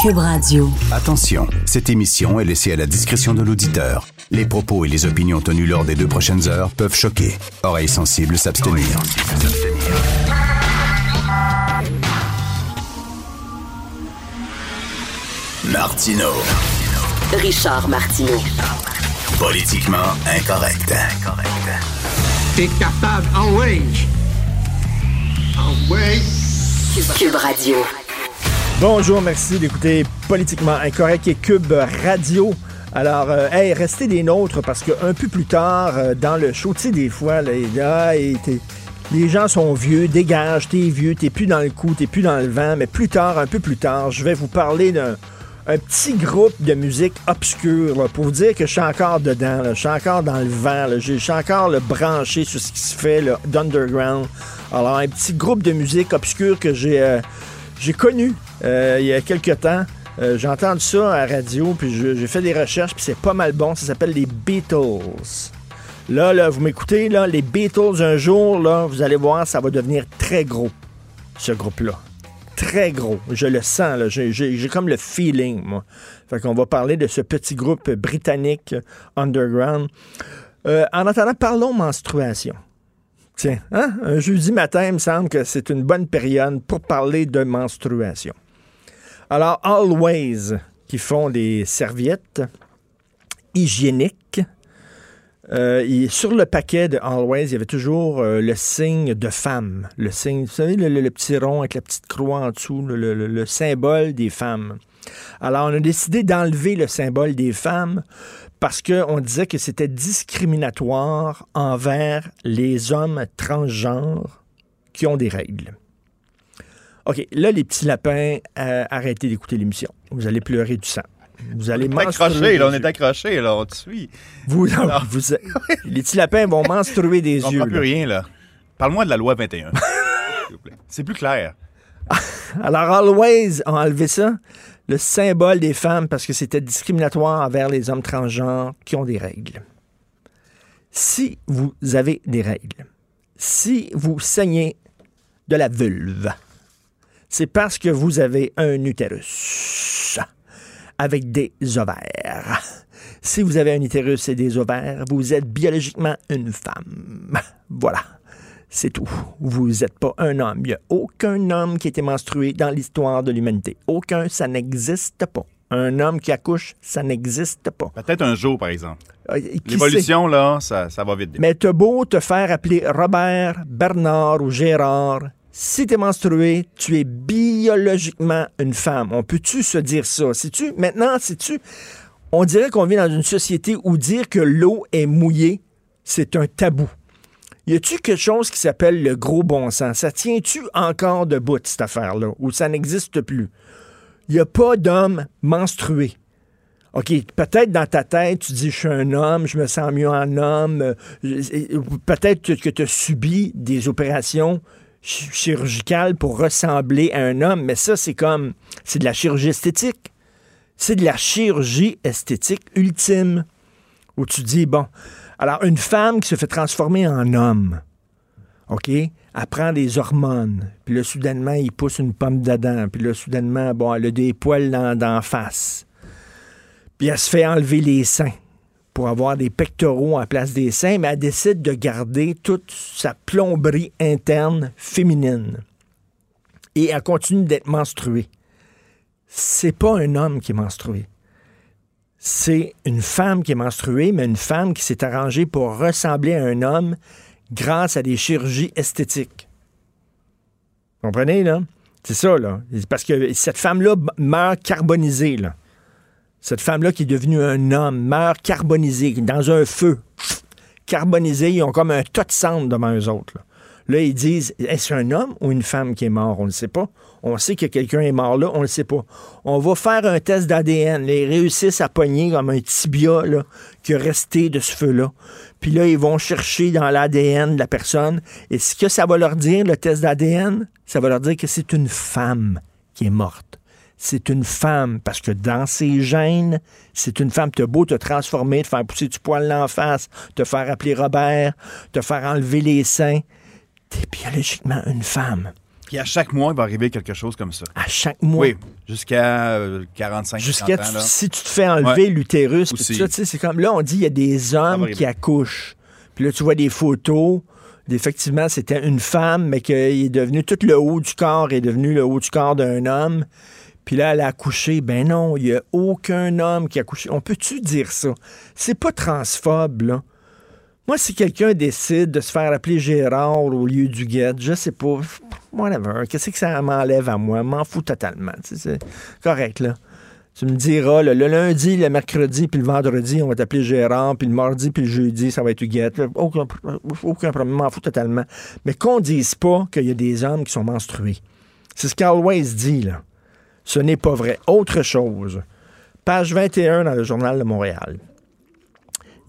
Cube Radio. Attention, cette émission est laissée à la discrétion de l'auditeur. Les propos et les opinions tenues lors des deux prochaines heures peuvent choquer. Oreilles sensibles s'abstenir. Martino. Richard Martineau. Politiquement incorrect. T'es capable, ah ouais! Ah ouais! Cube Radio. Bonjour, merci d'écouter Politiquement Incorrect et Cube Radio. Alors, euh, hey, restez des nôtres parce qu'un peu plus tard, euh, dans le show, des fois, t'es- les gens sont vieux, dégage, t'es vieux, t'es plus dans le coup, t'es plus dans le vent, mais plus tard, un peu plus tard, je vais vous parler d'un un petit groupe de musique obscure pour vous dire que je suis encore dedans, je suis encore dans le vent, je suis encore le branché sur ce qui se fait d'underground. Alors, un petit groupe de musique obscure que j'ai euh, j'ai connu euh, il y a quelques temps. Euh, j'ai entendu ça à la radio, puis j'ai fait des recherches, puis c'est pas mal bon. Ça s'appelle les Beatles. Là, là, vous m'écoutez, là, les Beatles, un jour, là, vous allez voir, ça va devenir très gros, ce groupe-là. Très gros. Je le sens, là. J'ai comme le feeling, moi. Fait qu'on va parler de ce petit groupe britannique euh, underground. Euh, en attendant, parlons menstruation. Tiens, hein? un jeudi matin, il me semble que c'est une bonne période pour parler de menstruation. Alors, Always, qui font des serviettes hygiéniques, euh, sur le paquet de Always, il y avait toujours euh, le signe de femme. Le signe, vous savez, le, petit rond avec la petite croix en dessous, le symbole des femmes. Alors, on a décidé d'enlever le symbole des femmes parce qu'on disait que c'était discriminatoire envers les hommes transgenres qui ont des règles. OK, là, les petits lapins, euh, arrêtez d'écouter l'émission. Vous allez pleurer du sang. Vous allez On est menstruer accroché, là, on est yeux. accroché, là, on te suit. Vous, vous- les petits lapins vont menstruer des On yeux. comprend plus là. rien, là. Parle-moi de la loi 21. s'il vous plaît. C'est plus clair. Alors, Always ont enlevé ça, le symbole des femmes, parce que c'était discriminatoire envers les hommes transgenres qui ont des règles. Si vous avez des règles, si vous saignez de la vulve, c'est parce que vous avez un utérus avec des ovaires. Si vous avez un utérus et des ovaires, vous êtes biologiquement une femme. Voilà. C'est tout. Vous n'êtes pas un homme. Il n'y a aucun homme qui a été menstrué dans l'histoire de l'humanité. Aucun, ça n'existe pas. Un homme qui accouche, ça n'existe pas. Peut-être un jour, par exemple. Euh? L'évolution, là, ça, ça va vite. Mais t'as beau te faire appeler Robert, Bernard ou Gérard, si t'es menstrué, tu es biologiquement une femme. On peut-tu se dire ça? tu maintenant, sais-tu, on dirait qu'on vit dans une société où dire que l'eau est mouillée, c'est un tabou. Y a-tu quelque chose qui s'appelle le gros bon sens? Ça tient-tu encore debout, cette affaire-là, ou ça n'existe plus? Il n'y a pas d'homme menstrué. OK, peut-être dans ta tête, tu dis, je suis un homme, je me sens mieux en homme. euh, Peut-être que tu as subi des opérations ch- chirurgicales pour ressembler à un homme, mais ça, c'est comme, c'est de la chirurgie esthétique. C'est de la chirurgie esthétique ultime, où tu dis, bon, alors une femme qui se fait transformer en homme, OK? Elle prend des hormones. Puis là, soudainement, il pousse une pomme d'Adam. Puis là, soudainement, bon, elle a des poils dans, face. Puis elle se fait enlever les seins pour avoir des pectoraux en place des seins, mais elle décide de garder toute sa plomberie interne féminine. Et elle continue d'être menstruée. C'est pas un homme qui est menstrué. C'est une femme qui est menstruée, mais une femme qui s'est arrangée pour ressembler à un homme grâce à des chirurgies esthétiques. Vous comprenez, là? C'est ça, là. Parce que cette femme-là meurt carbonisée, là. Cette femme-là qui est devenue un homme meurt carbonisée, dans un feu. Carbonisé, ils ont comme un tas de cendres devant eux autres. Là, ils disent, est-ce un homme ou une femme qui est mort? On ne le sait pas. On sait que quelqu'un est mort là, on ne le sait pas. On va faire un test d'ADN. Ils réussissent à pogner comme un tibia là, qui est resté de ce feu-là. Puis là, ils vont chercher dans l'ADN de la personne. Et ce que ça va leur dire, le test d'ADN, ça va leur dire que c'est une femme qui est morte c'est une femme, parce que dans ses gènes, c'est une femme. T'as beau te transformer, te faire pousser du poil en face, te faire appeler Robert, te faire enlever les seins, t'es biologiquement une femme. Puis à chaque mois, il va arriver quelque chose comme ça. À chaque mois. Oui, jusqu'à euh, 45 Jusqu'à 50 ans. Là. si tu te fais enlever Ouais. l'utérus, Aussi. tout ça, tu sais, c'est comme là, on dit il y a des hommes qui accouchent. Puis là, tu vois des photos. Effectivement, c'était une femme, mais qu'il est devenu tout le haut du corps est devenu le haut du corps d'un homme. Puis là, elle a accouché. Ben non, il n'y a aucun homme qui a accouché. On peut-tu dire ça? C'est pas transphobe, là. Moi, si quelqu'un décide de se faire appeler Gérard au lieu du guet, je sais pas. Whatever. Qu'est-ce que ça m'enlève à moi? M'en fous totalement. C'est correct, là. Tu me diras, là, le lundi, le mercredi, puis le vendredi, on va t'appeler Gérard, puis le mardi, puis le jeudi, ça va être Huguette. Aucun, aucun problème, m'en fous totalement. Mais qu'on dise pas qu'il y a des hommes qui sont menstrués. C'est ce qu'Always dit, là. Ce n'est pas vrai. Autre chose. Page 21 dans le Journal de Montréal.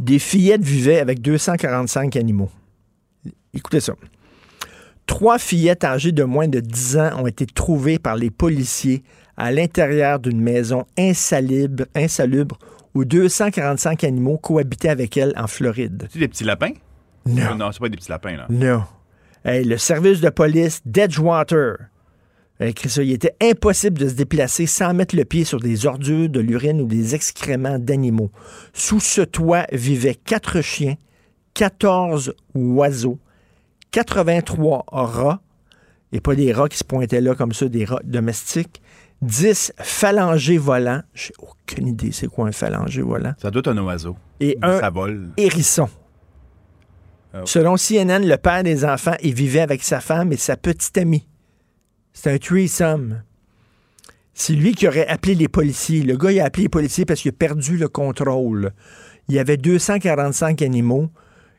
Des fillettes vivaient avec 245 animaux. Écoutez ça. Trois fillettes âgées de moins de 10 ans ont été trouvées par les policiers à l'intérieur d'une maison insalubre, insalubre où 245 animaux cohabitaient avec elles en Floride. Tu des petits lapins? Non. Non, c'est pas des petits lapins, là. Non. Hey, le service de police d'Edgewater écrit ça. Il était impossible de se déplacer sans mettre le pied sur des ordures, de l'urine ou des excréments d'animaux. Sous ce toit vivaient quatre chiens, 14 oiseaux, 83 rats, et pas des rats qui se pointaient là comme ça, des rats domestiques, 10 phalangés volants. J'ai aucune idée c'est quoi un phalangé volant. Ça doit être un oiseau. Et un Ça vole. hérisson. Ah. Selon CNN, le père des enfants, il vivait avec sa femme et sa petite amie. C'est un threesome. C'est lui qui aurait appelé les policiers. Le gars, il a appelé les policiers parce qu'il a perdu le contrôle. Il y avait 245 animaux.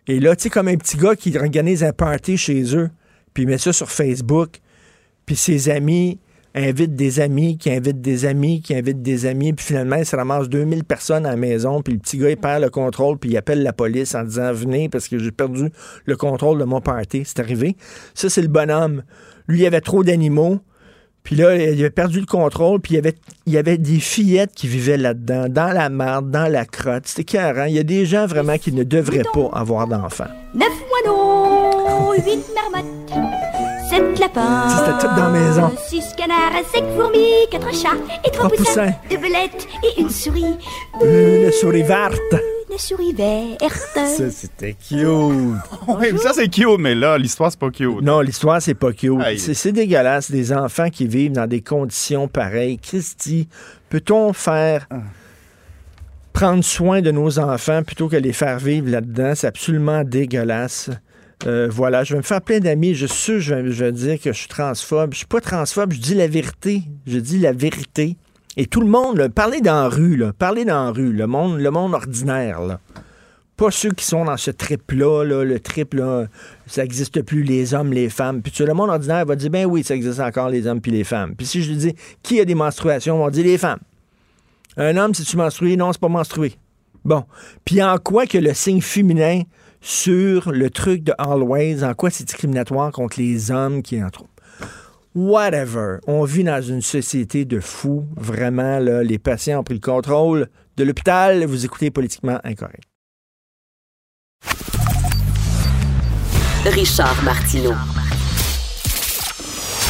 Et là, tu sais, comme un petit gars qui organise un party chez eux, puis il met ça sur Facebook, puis ses amis invitent des amis, qui invitent des amis, qui invitent des amis, puis finalement, il se ramasse 2000 personnes à la maison, puis le petit gars, il perd le contrôle, puis il appelle la police en disant « Venez, parce que j'ai perdu le contrôle de mon party. » C'est arrivé. Ça, c'est le bonhomme. Lui, il avait trop d'animaux, puis là, il avait perdu le contrôle, puis il y avait, il y avait des fillettes qui vivaient là-dedans, dans la marde, dans la crotte. C'était carré. Il y a des gens vraiment qui ne devraient pas avoir d'enfants. Neuf moineaux, huit marmottes, sept lapins. C'était tout dans la maison. Six canards, cinq fourmis, quatre chats et trois, Trois poussins. poussins. Deux belettes et une souris. Le souris verte. Une souris verte. Ça, c'était cute. Ça, c'est cute, mais là, l'histoire, c'est pas cute. Non, l'histoire, c'est pas cute. Aïe. C'est c'est dégueulasse, des enfants qui vivent dans des conditions pareilles. Christy, peut-on faire prendre soin de nos enfants plutôt que les faire vivre là-dedans? C'est absolument dégueulasse. Euh, voilà, je vais me faire plein d'amis. Je suis sûr, je vais, je vais dire que je suis transphobe. Je suis pas transphobe, je dis la vérité. Je dis la vérité. Et tout le monde, là, parlez dans la rue, là, parlez dans la rue, le monde, le monde ordinaire, là. Pas ceux qui sont dans ce trip-là, là, le trip, là, ça n'existe plus, les hommes, les femmes. Puis le monde ordinaire va dire, ben oui, ça existe encore, les hommes puis les femmes. Puis si je lui dis, qui a des menstruations, on va dire les femmes. Un homme, si tu menstrues, non, c'est pas menstrué. Bon. Puis en quoi que le signe féminin sur le truc de Always, en quoi c'est discriminatoire contre les hommes qui en trouvent? Whatever. On vit dans une société de fous. Vraiment, là, les patients ont pris le contrôle de l'hôpital. Vous écoutez politiquement incorrect. Richard Martineau.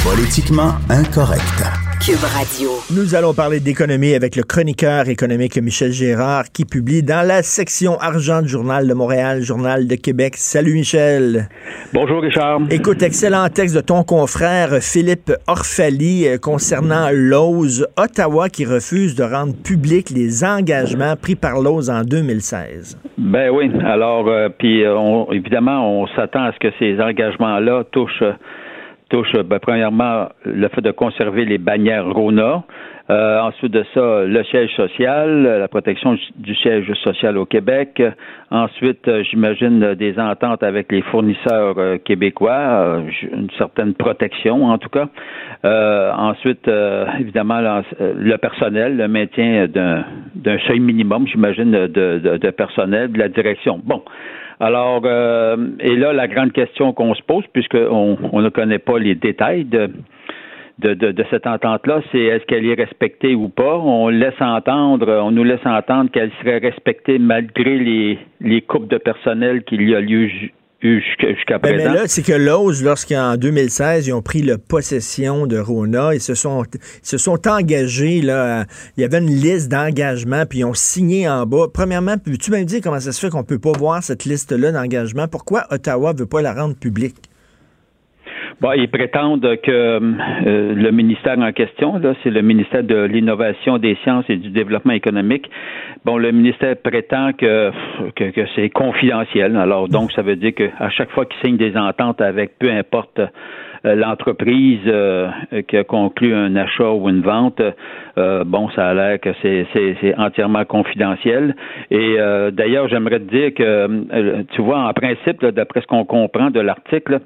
Politiquement incorrect. Cube Radio. Nous allons parler d'économie avec le chroniqueur économique Michel Gérard qui publie dans la section argent du Journal de Montréal, Journal de Québec. Salut Michel. Bonjour Richard. Écoute, excellent texte de ton confrère Philippe Orphalie euh, concernant l'OSE, Ottawa qui refuse de rendre publics les engagements pris par l'OSE en 2016. Ben oui. Alors, euh, puis euh, on- évidemment, on s'attend à ce que ces engagements-là touchent, euh, touchent ben, premièrement le fait de conserver les bannières Rona. Euh, ensuite de ça, le siège social, la protection du siège social au Québec. Ensuite, euh, j'imagine des ententes avec les fournisseurs euh, québécois, euh, une certaine protection en tout cas. Euh, ensuite, euh, évidemment, le personnel, le maintien d'un seuil minimum, j'imagine, de, de personnel, de la direction. Bon. Alors, euh, et là, la grande question qu'on se pose, puisqu'on on ne connaît pas les détails de, de, de, de cette entente-là, c'est est-ce qu'elle est respectée ou pas? On laisse entendre, on nous laisse entendre qu'elle serait respectée malgré les, les coupes de personnel qu'il y a lieu jusqu'à Ben, mais présent. là, c'est que Lowe's, lorsqu'en 2016, ils ont pris la possession de Rona, ils se sont, ils se sont engagés, là, à- il y avait une liste d'engagements, puis ils ont signé en bas. Premièrement, peux-tu me dire comment ça se fait qu'on peut pas voir cette liste-là d'engagements? Pourquoi Ottawa veut pas la rendre publique? Bon, ils prétendent que euh, le ministère en question, là, c'est le ministère de l'Innovation, des Sciences et du Développement économique. Bon, le ministère prétend que, que, que c'est confidentiel. Alors, donc, ça veut dire qu'à chaque fois qu'ils signent des ententes avec peu importe euh, l'entreprise euh, qui a conclu un achat ou une vente, euh, bon, ça a l'air que c'est, c'est, c'est entièrement confidentiel. Et euh, d'ailleurs, j'aimerais te dire que, euh, tu vois, en principe, là, d'après ce qu'on comprend de l'article,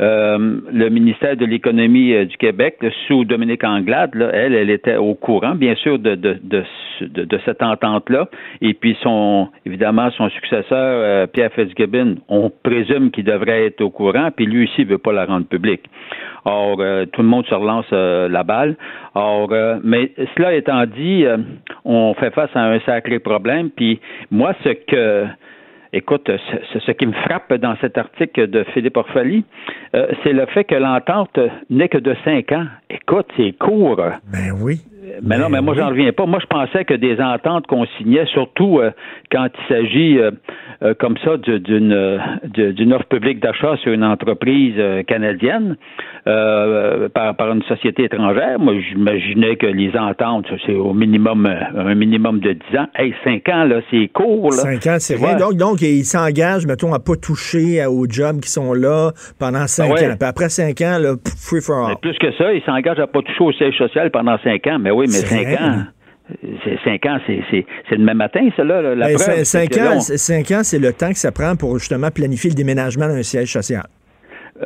euh, le ministère de l'économie euh, du Québec, sous Dominique Anglade, elle, elle était au courant, bien sûr, de, cette entente-là. Et puis, son, évidemment, son successeur, euh, Pierre Fitzgibbon, on présume qu'il devrait être au courant, puis lui aussi, il veut pas la rendre publique. Or, tout le monde se relance la balle. Or, mais cela étant dit, on fait face à un sacré problème. Puis moi, ce que Écoute, ce, qui me frappe dans cet article de Philippe Orphalie, euh, c'est le fait que l'entente n'est que de cinq ans. Écoute, c'est court. Ben oui. Mais non, mais moi, j'en reviens pas. Moi, je pensais que des ententes qu'on signait, surtout euh, quand il s'agit euh, euh, comme ça d'une offre publique d'achat sur une entreprise canadienne par, par une société étrangère, moi, j'imaginais que les ententes, c'est au minimum un minimum de 10 ans. Hey, 5 ans, là, c'est court, là. Cinq ans, c'est vrai. Donc, donc, ils s'engagent, mettons, à pas toucher aux jobs qui sont là pendant cinq Ah ouais. ans. Puis après cinq ans, là, free for all. Mais plus que ça, il s'engage à pas toucher au siège social pendant 5 ans. Mais oui, mais C'est 5 vrai. ans. C'est 5 ans, c'est- même matin, ça, là. La Ben, preuve, cin- c'est cinq que là, ans, ans, c'est le temps que ça prend pour justement planifier le déménagement d'un siège social.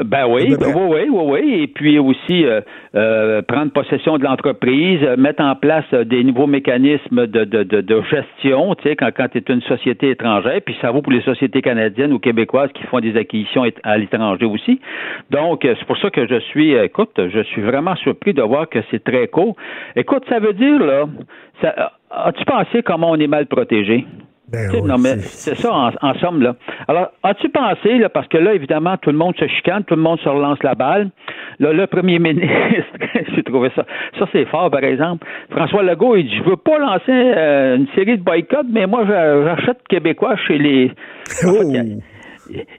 Ben À oui, ben oui, oui, oui, oui. Et puis aussi euh, euh, prendre possession de l'entreprise, euh, mettre en place euh, des nouveaux mécanismes de, de, de, de gestion, tu sais, quand, quand tu es une société étrangère, puis ça vaut pour les sociétés canadiennes ou québécoises qui font des acquisitions à l'étranger aussi. Donc, euh, c'est pour ça que je suis, euh, écoute, je suis vraiment surpris de voir que c'est très court. Écoute, ça veut dire, là, ça, as-tu pensé comment on est mal protégé? Ben oui, non, mais c'est- ça, en, en somme, là. Alors, as-tu pensé, là, parce que là, évidemment, tout le monde se chicane, tout le monde se relance la balle. Là, le premier ministre, j'ai trouvé ça. Ça, c'est fort, par exemple. François Legault, il dit Je veux pas lancer euh, une série de boycotts, mais moi, j'a- j'achète québécois chez les. Oh!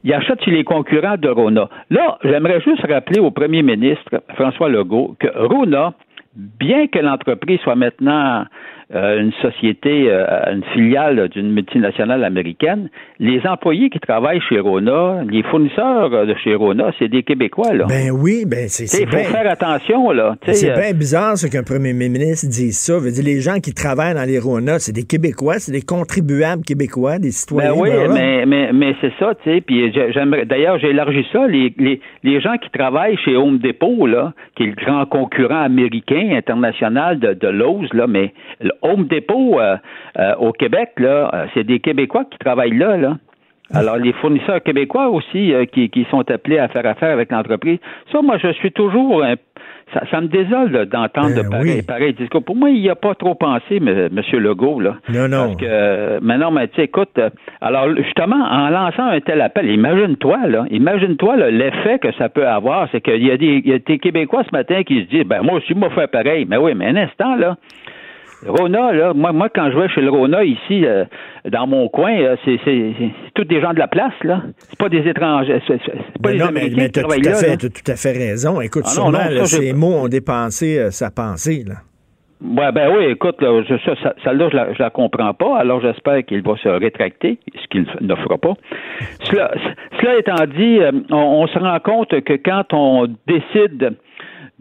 il- achète chez les concurrents de Rona. Là, j'aimerais juste rappeler au premier ministre, François Legault, que Rona, bien que l'entreprise soit maintenant une société, euh, une filiale d'une multinationale américaine, les employés qui travaillent chez Rona, les fournisseurs euh, de chez Rona, c'est des Québécois, là. Ben oui, ben c'est il faut faire attention, là. C'est euh, bien bizarre ce qu'un premier ministre dise ça. Veut dire, les gens qui travaillent dans les Rona, c'est des Québécois, c'est des contribuables québécois, des citoyens. Ben oui, mais, mais, mais c'est ça, tu sais. Puis j'ai- j'aimerais. D'ailleurs, j'ai élargi ça. Les, les, les gens qui travaillent chez Home Depot, là, qui est le grand concurrent américain, international de, de Lowe's, là, mais Home Depot euh, euh, au Québec, là, euh, c'est des Québécois qui travaillent là, là. Alors, les fournisseurs québécois aussi euh, qui, qui sont appelés à faire affaire avec l'entreprise. Ça, moi, je suis toujours un- ça, ça me désole d'entendre Ben de pareil, oui. pareil discours. Pour moi, il n'y a pas trop pensé, M. Monsieur Legault, là. Non, non. Parce que, mais non, mais tu écoute, alors justement, en lançant un tel appel, imagine-toi, là, imagine-toi là, l'effet que ça peut avoir, c'est qu'il y a des, il y a des Québécois ce matin qui se disent, ben moi aussi, moi, faire pareil. Mais oui, mais un instant, là, Rona, là, moi, moi, quand je vais chez le Rona ici, euh, dans mon coin, euh, c'est, c'est, c'est tous des gens de la place, là. C'est pas des étrangers, c'est, c'est- c'est pas Ben des non, mais, Américains mais qui t'as tout, à fait, là. t'as tout à fait raison. Écoute, Ah sûrement, non, ça, ces mots ont dépensé euh, sa pensée. Là. Ouais, ben oui, écoute, là, je- ça, ça, celle-là, je la, je la comprends pas, alors j'espère qu'il va se rétracter, ce qu'il ne fera pas. Cela, cela étant dit, euh, on, on se rend compte que quand on décide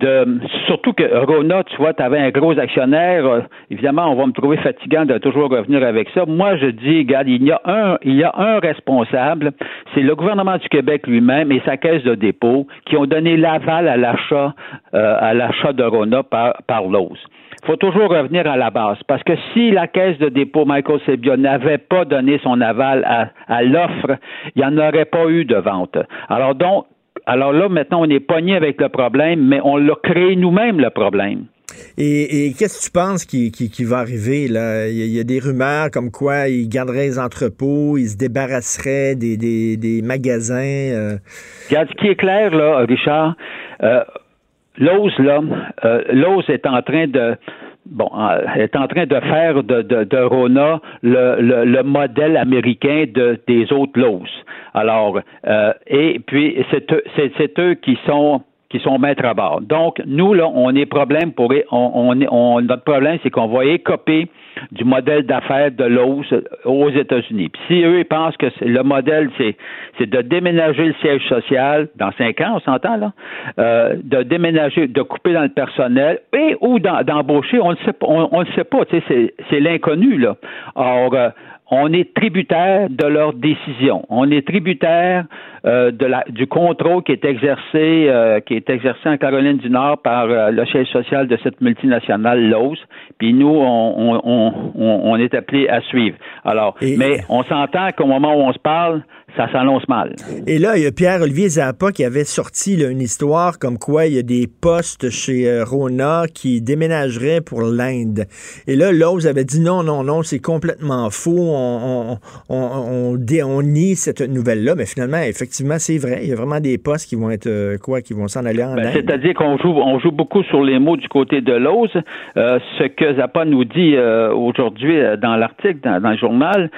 de surtout que Rona, tu vois, tu avais un gros actionnaire, euh, évidemment, on va me trouver fatigant de toujours revenir avec ça. Moi, je dis, regarde, il y a un, il y a un responsable, c'est le gouvernement du Québec lui-même et sa caisse de dépôt qui ont donné l'aval à l'achat, euh, à l'achat de Rona par, par Lowe's faut toujours revenir à la base. Parce que si la caisse de dépôt Michael Sebia n'avait pas donné son aval à, à l'offre, il n'y en aurait pas eu de vente. Alors donc, alors là, maintenant, on est pogné avec le problème, mais on l'a créé nous-mêmes, le problème. Et, et qu'est-ce que tu penses qui, qui, qui va arriver? Là? Il, y a, il y a des rumeurs comme quoi ils garderaient les entrepôts, ils se débarrasseraient des, des, des magasins. euh. Regarde, ce qui est clair, là, Richard, euh, Lowe's, là, euh, Lowe's est en train de bon, euh, est en train de faire de, de, de Rona le, le, le modèle américain de, des autres Lowe's. Alors, euh, et puis c'est eux, qui sont qui sont maîtres à bord. Donc, nous, là, on est problème pour on, on, on- notre problème, c'est qu'on va écoper du modèle d'affaires de Lowe's aux États-Unis. Puis si eux, ils pensent que le modèle, c'est, c'est de déménager le siège social dans cinq ans, on s'entend, là, euh, de déménager, de couper dans le personnel et ou d'embaucher, on ne sait pas, on, le sait pas, c'est, c'est l'inconnu, là. Or, euh, on est tributaire de leurs décisions. On est tributaire euh, de la, du contrôle qui est exercé, euh, qui est exercé en Caroline du Nord par euh, le siège social de cette multinationale Lowe's. Puis nous, on, on, on, on- on est appelé à suivre. Alors, Et- mais on s'entend qu'au moment où on se parle, ça s'annonce mal. Et là, il y a Pierre-Olivier Zappa qui avait sorti là, une histoire comme quoi il y a des postes chez euh, Rona qui déménageraient pour l'Inde. Et là, Lowe's avait dit non, non, non, c'est complètement faux. On, on, nie cette nouvelle-là. Mais finalement, effectivement, c'est vrai. Il y a vraiment des postes qui vont être euh, quoi, qui vont s'en aller en Ben, Inde. C'est-à-dire qu'on joue, on joue beaucoup sur les mots du côté de Lowe's. Euh, ce que Zappa nous dit aujourd'hui dans l'article, dans, dans le journal,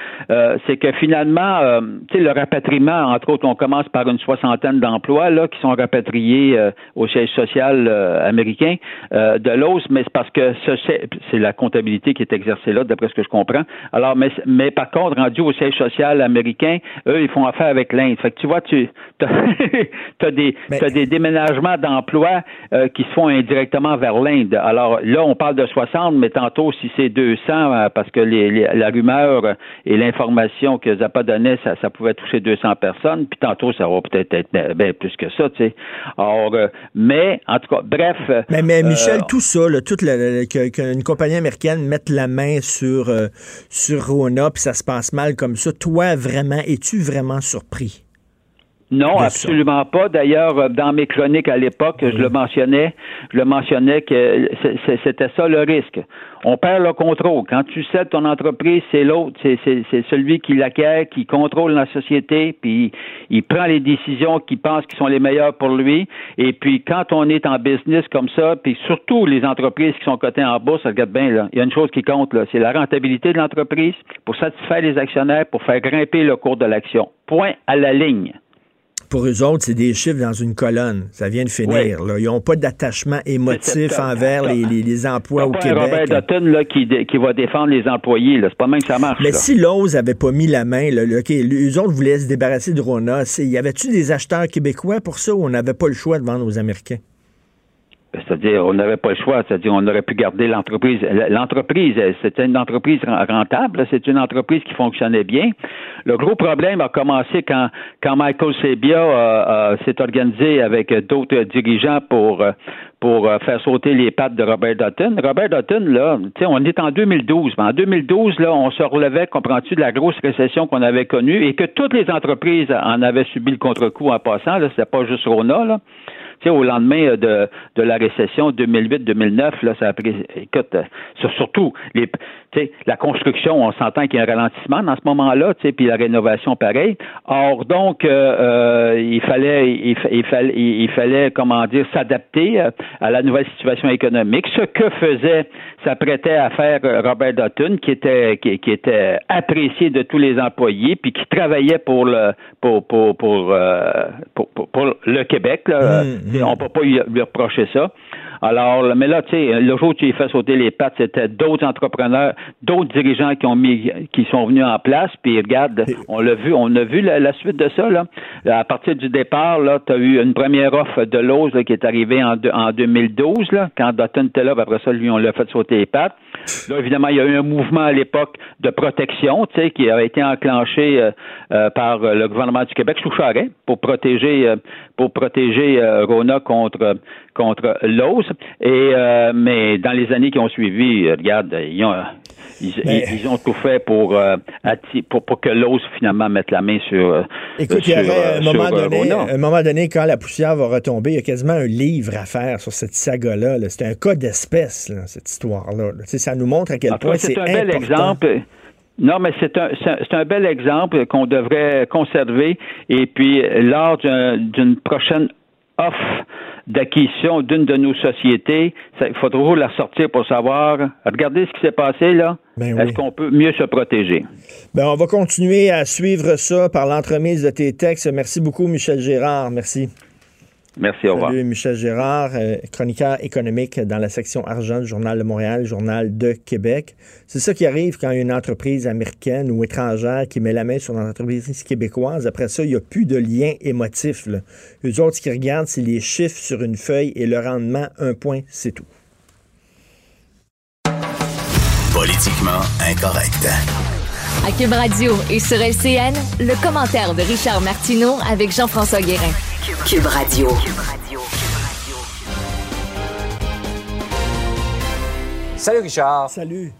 c'est que finalement, tu sais, le rapatriement, entre autres, on commence par une soixantaine d'emplois là qui sont rapatriés euh, au siège social euh, américain euh, de Lowe's, mais c'est parce que ce- c'est la comptabilité qui est exercée là, d'après ce que je comprends. Alors, mais, mais par contre, rendu au siège social américain, eux, ils font affaire avec l'Inde. Fait que tu vois, tu as, des, Mais- des déménagements d'emplois euh, qui se font indirectement vers l'Inde. Alors là, on parle de 60, mais tantôt, si c'est 200, euh, parce que les, les- la rumeur et l'information que Zappa donnait, ça, ça pouvait toucher 200 personnes, puis tantôt, ça va peut-être être bien plus que ça, tu sais. Euh, mais, en tout cas, bref... Mais, mais Michel, euh, tout ça, là, toute qu'une compagnie américaine mette la main sur, euh, sur Rona, puis ça se passe mal comme ça, toi, vraiment, es-tu vraiment surpris? Non, ça. absolument pas. D'ailleurs, euh, dans mes chroniques à l'époque, je le mentionnais, je le mentionnais que c'était ça le risque. On perd le contrôle. Quand tu cèdes ton entreprise, c'est l'autre, c'est- celui qui l'acquiert, qui contrôle la société, puis il prend les décisions qu'il pense qui sont les meilleures pour lui. Et puis, quand on est en business comme ça, puis surtout les entreprises qui sont cotées en bourse, regarde bien, là, il y a une chose qui compte, là, c'est la rentabilité de l'entreprise pour satisfaire les actionnaires, pour faire grimper le cours de l'action. Point à la ligne. Pour eux autres, c'est des chiffres dans une colonne. Ça vient de finir. là. Ils n'ont pas d'attachement émotif envers les, les- les emplois au pas un Robert Québec. Dutton là, qui, qui va défendre les employés. C'est pas même que ça marche. Mais là. si Lowe's avait pas mis la main, là, les autres voulaient se débarrasser de Rona, y avait-tu des acheteurs québécois pour ça ou on n'avait pas le choix de vendre aux Américains? C'est-à-dire, on n'avait pas le choix. C'est-à-dire, on aurait pu garder l'entreprise. L'entreprise, euh, c'était une entreprise ren- rentable. C'est une entreprise qui fonctionnait bien. Le gros problème a commencé quand, Michael Sebia euh, euh, s'est organisé avec d'autres dirigeants pour, faire sauter les pattes de Robert Dutton. Robert Dutton, là, on est en 2012. Mais en 2012, là, on se relevait, comprends-tu, de la grosse récession qu'on avait connue et que toutes les entreprises en avaient subi le contre-coup en passant. Là, c'était pas juste Rona, là. Tu sais, au lendemain euh, de, de la récession 2008-2009, là, ça a pris, écoute, euh, sur- surtout, les, la construction, on s'entend qu'il y a un ralentissement dans ce moment-là, puis la rénovation, pareil. Or, donc, euh, euh, il fallait, il, fa- il fallait, il, fallait, comment dire, s'adapter euh, à la nouvelle situation économique. Ce que faisait, s'apprêtait à faire euh, Robert Dutton, qui était, qui, qui était apprécié de tous les employés, puis qui travaillait pour le, pour, pour, pour, euh, pour, pour- pour le Québec, là. Mm, Tu sais, On peut pas lui, reprocher ça. Alors, mais là, tu sais, le jour où tu lui fais sauter les pattes, c'était d'autres entrepreneurs, d'autres dirigeants qui ont mis, qui sont venus en place. Puis regarde, on l'a vu, on a vu la, la suite de ça là. À partir du départ, là, tu as eu une première offre de Lowe's là, qui est arrivée en, en 2012, là, quand Dutton était là. Après ça, lui, on l'a fait sauter les pattes. Là, évidemment, il y a eu un mouvement à l'époque de protection, tu sais, qui a été enclenché euh, euh, par le gouvernement du Québec sous Charest pour protéger, euh, pour protéger euh, Rona contre contre Lowe's. Et euh, mais dans les années qui ont suivi, regarde, ils ont ils, Mais- ils- ils ont tout fait pour, euh, pour, pour que l'os finalement mette la main sur. euh, Écoute, il y euh, un moment, sur, donné, un moment donné, quand la poussière va retomber, il y a quasiment un livre à faire sur cette saga-là. là. C'est un cas d'espèce, cette histoire-là. là. Ça nous montre à quel En point c'est c'est un bel exemple. Non, mais c'est un, c'est un- bel exemple qu'on devrait conserver. Et puis, lors d'un- d'une prochaine offre d'acquisition d'une de nos sociétés, il faudra toujours la sortir pour savoir, regardez ce qui s'est passé là. Ben Est-ce oui. qu'on peut mieux se protéger? Ben, on va continuer à suivre ça par l'entremise de tes textes. Merci beaucoup, Michel Gérard. Merci. Merci, au revoir. Salut, Michel Gérard, euh, chroniqueur économique dans la section argent du Journal de Montréal, Journal de Québec. C'est ça qui arrive quand il y a une entreprise américaine ou étrangère qui met la main sur une entreprise québécoise. Après ça, il n'y a plus de lien émotif. Là. Eux autres, ce qu'ils regardent, c'est les chiffres sur une feuille et le rendement, un point, c'est tout. Politiquement incorrect. À Cube Radio et sur LCN, le commentaire de Richard Martineau avec Jean-François Guérin. Cube Radio. Salut Richard. Salut.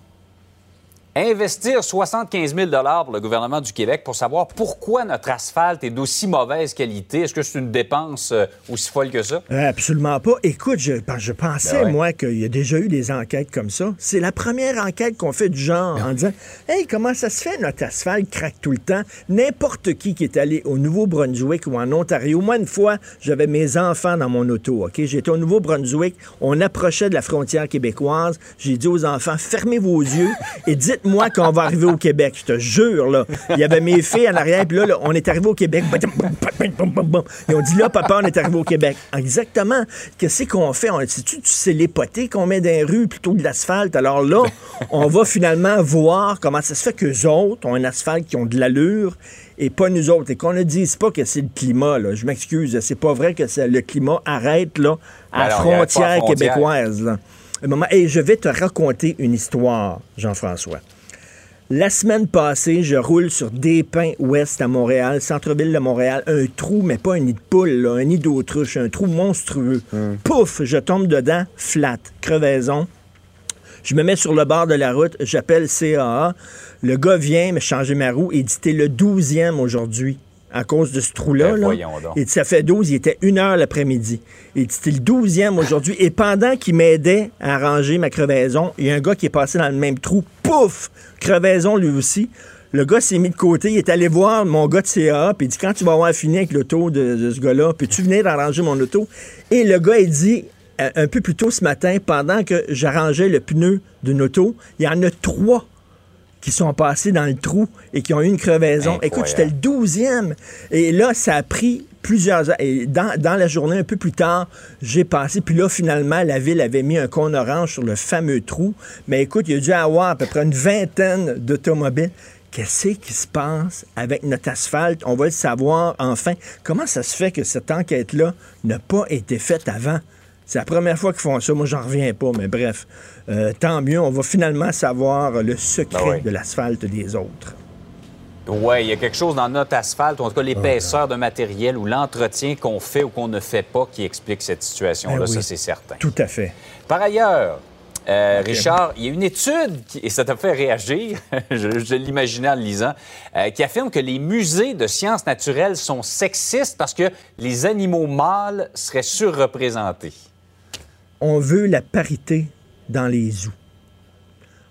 Investir 75 000 pour le gouvernement du Québec pour savoir pourquoi notre asphalte est d'aussi mauvaise qualité. Est-ce que c'est une dépense euh, aussi folle que ça? Euh, absolument pas. Écoute, je, je pensais, Ben ouais. moi, qu'il y a déjà eu des enquêtes comme ça. C'est la première enquête qu'on fait du genre en disant Hey, comment ça se fait, notre asphalte craque tout le temps? N'importe qui qui est allé au Nouveau-Brunswick ou en Ontario, moi, une fois, j'avais mes enfants dans mon auto, OK? J'étais au Nouveau-Brunswick, on approchait de la frontière québécoise. J'ai dit aux enfants Fermez vos yeux et dites-moi qu'on va arriver au Québec. Je te jure, là. Il y avait mes filles en arrière, puis là, là, on est arrivé au Québec. Et on dit là, papa, on est arrivé au Québec. Exactement. Qu'est-ce qu'on fait? On, c'est-tu du célépoté qu'on met dans les rues plutôt que de l'asphalte? Alors là, on va finalement voir comment ça se fait qu'eux autres ont un asphalte qui ont de l'allure et pas nous autres. Et qu'on ne dise pas que c'est le climat, là. Je m'excuse. C'est pas vrai que c'est- le climat arrête, là, à la frontière la frontière. québécoise, là. Un moment. Et je vais te raconter une histoire, Jean-François. La semaine passée, je roule sur des pins ouest à Montréal, centre-ville de Montréal, un trou, mais pas un nid de poule, là, un nid d'autruche, un trou monstrueux. Pouf, je tombe dedans, flat, crevaison. Je me mets sur le bord de la route, j'appelle CAA. Le gars vient me changer ma roue et dit T'es le 12e aujourd'hui à cause de ce trou-là. Ben, dit Ça fait 12, il était une heure l'après-midi. Dit T'es le 12e aujourd'hui. Et pendant qu'il m'aidait à arranger ma crevaison, il y a un gars qui est passé dans le même trou. Pouf Crevaison lui aussi. Le gars s'est mis de côté, il est allé voir mon gars de CA, puis il dit Quand tu vas avoir fini avec l'auto de, de ce gars-là, peux-tu venir d'arranger mon auto Et le gars, il dit euh, un peu plus tôt ce matin, pendant que j'arrangeais le pneu d'une auto, il y en a trois qui sont passés dans le trou et qui ont eu une crevaison. Incroyable. Écoute, j'étais le douzième. Et là, ça a pris plusieurs heures. Et dans, dans la journée, un peu plus tard, j'ai passé. Puis là, finalement, la ville avait mis un cône orange sur le fameux trou. Mais écoute, il y a dû avoir à peu près une vingtaine d'automobiles. Qu'est-ce qui se passe avec notre asphalte? On va le savoir enfin. Comment ça se fait que cette enquête-là n'a pas été faite avant? C'est la première fois qu'ils font ça. Moi, j'en reviens pas, mais bref. Euh, tant mieux, on va finalement savoir le secret Ben oui. de l'asphalte des autres. Oui, il y a quelque chose dans notre asphalte, ou en tout cas l'épaisseur de matériel ou l'entretien qu'on fait ou qu'on ne fait pas qui explique cette situation-là, Ben oui. ça c'est certain. Tout à fait. Par ailleurs, euh, Richard, il y a une étude, qui, et ça t'a fait réagir, je, je l'imaginais en le lisant, euh, qui affirme que les musées de sciences naturelles sont sexistes parce que les animaux mâles seraient surreprésentés. On veut la parité dans les zoos.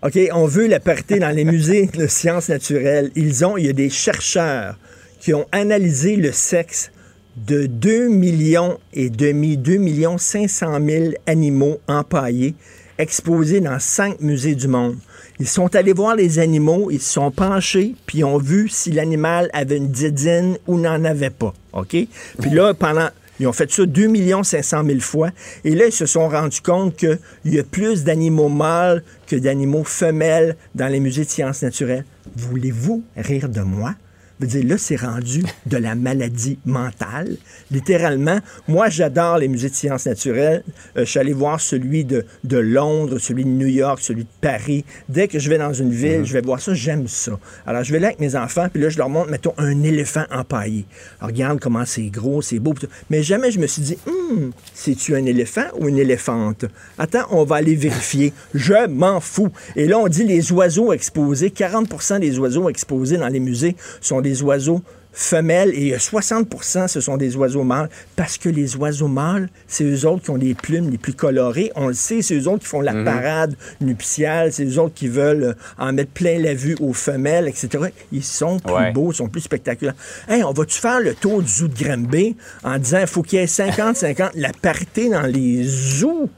OK, on veut la parité dans les musées de sciences naturelles. Ils ont, il y a des chercheurs qui ont analysé le sexe de 2 millions et demi, 2 millions 500 000 animaux empaillés exposés dans cinq musées du monde. Ils sont allés voir les animaux, ils se sont penchés, puis ont vu si l'animal avait une didine ou n'en avait pas. OK? Puis là, pendant. Ils ont fait ça 2 500 000 fois. Et là, ils se sont rendus compte qu'il y a plus d'animaux mâles que d'animaux femelles dans les musées de sciences naturelles. Voulez-vous rire de moi? Je veux dire, là, c'est rendu de la maladie mentale. Littéralement, moi, j'adore les musées de sciences naturelles. Euh, je suis allé voir celui de, de Londres, celui de New York, celui de Paris. Dès que je vais dans une ville, je vais voir ça, j'aime ça. Alors, je vais là avec mes enfants, puis là, je leur montre, mettons, un éléphant empaillé. Alors, regarde comment c'est gros, c'est beau. Mais jamais je me suis dit, hum, c'est-tu un éléphant ou une éléphante? Attends, on va aller vérifier. Je m'en fous. Et là, on dit les oiseaux exposés. 40% des oiseaux exposés dans les musées sont des oiseaux femelles et 60 ce sont des oiseaux mâles parce que les oiseaux mâles, c'est eux autres qui ont les plumes les plus colorées. On le sait, c'est eux autres qui font la Mhm. parade nuptiale, c'est eux autres qui veulent euh, en mettre plein la vue aux femelles, etc. Ils sont plus Ouais. beaux, ils sont plus spectaculaires. Hey, on va-tu faire le tour du zoo de Granby en disant il faut qu'il y ait 50-50 la parité dans les zoos?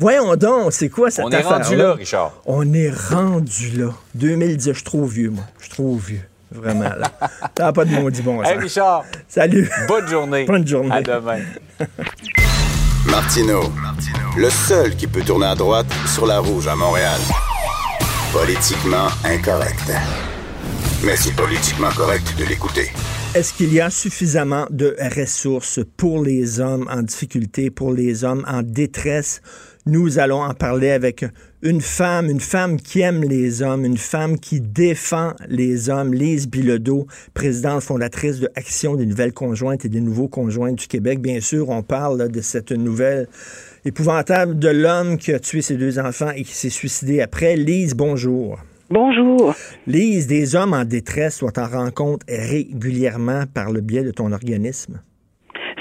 Voyons donc, c'est quoi cette On est rendu là, Richard. On est rendu là. 2010, je suis trop vieux, moi. Je suis trop vieux. Vraiment, là. T'as pas de maudit bon Hey. Richard, Salut. bonne journée. Bonne journée. À demain. Martino, le seul qui peut tourner à droite sur la rouge à Montréal. Politiquement incorrect. Mais c'est politiquement correct de l'écouter. Est-ce qu'il y a suffisamment de ressources pour les hommes en difficulté, pour les hommes en détresse? Nous allons en parler avec une femme, une femme qui aime les hommes, une femme qui défend les hommes, Lise Bilodeau, présidente fondatrice de Action des nouvelles conjointes et des nouveaux conjoints du Québec. Bien sûr, on parle là, de cette nouvelle épouvantable de l'homme qui a tué ses deux enfants et qui s'est suicidé après. Lise, bonjour. Bonjour. Lise, des hommes en détresse, toi t'en compte régulièrement par le biais de ton organisme?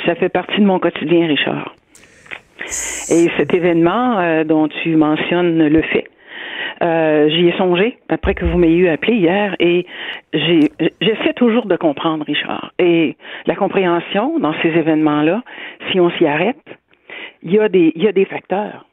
Ça fait partie de mon quotidien, Richard. Et cet événement euh, dont tu mentionnes le fait, euh, j'y ai songé après que vous m'ayez appelé hier et j'essaie toujours de comprendre, Richard. Et la compréhension dans ces événements-là, si on s'y arrête, il y a des, il y a des facteurs.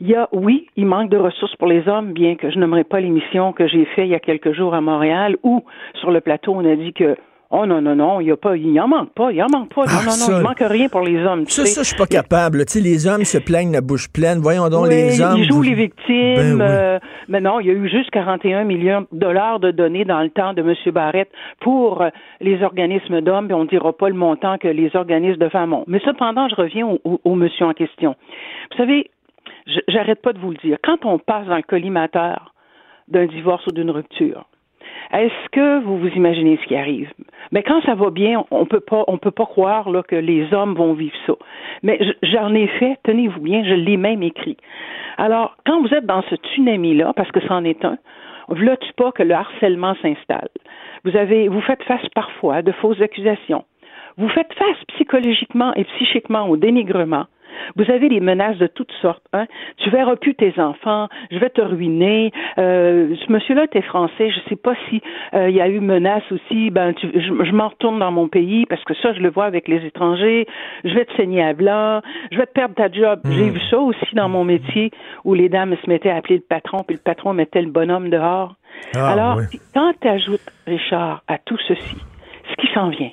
Il y a, oui, il manque de ressources pour les hommes, bien que je n'aimerais pas l'émission que j'ai faite il y a quelques jours à Montréal où, sur le plateau, on a dit que Oh non, non, non, il y a pas, il en manque pas, il en manque pas. Non, Ah, non, ça- non, il manque rien pour les hommes. Ça, sais. ça, je suis pas capable. Tu sais, les hommes se plaignent la bouche pleine. Voyons donc, Oui, les hommes. Ils jouent vous- les victimes. Ben oui. euh, mais non, il y a eu juste 41 millions de dollars de données dans le temps de M. Barrett pour euh, les organismes d'hommes, et on ne dira pas le montant que les organismes de femmes ont. Mais cependant, je reviens au, au- au monsieur en question. Vous savez, j'arrête pas de vous le dire. Quand on passe dans le collimateur d'un divorce ou d'une rupture, est-ce que vous vous imaginez ce qui arrive? Mais quand ça va bien, on peut pas, on peut pas croire là, que les hommes vont vivre ça. Mais j'en ai fait, tenez-vous bien, je l'ai même écrit. Alors, quand vous êtes dans ce tsunami-là, parce que c'en est un, v'là-tu pas que le harcèlement s'installe? Vous avez, vous faites face parfois à de fausses accusations. Vous faites face psychologiquement et psychiquement au dénigrement. Vous avez des menaces de toutes sortes. Hein? Tu verras plus tes enfants, je vais te ruiner. Euh, ce monsieur-là était français, je sais pas si euh, il y a eu menace aussi. Ben, tu, je, je m'en retourne dans mon pays parce que ça, je le vois avec les étrangers. Je vais te saigner à blanc, je vais te perdre ta job. J'ai vu ça aussi dans mon métier où les dames se mettaient à appeler le patron, puis le patron mettait le bonhomme dehors. Ah, Alors, oui. quand tu ajoutes, Richard, à tout ceci, ce qui s'en vient,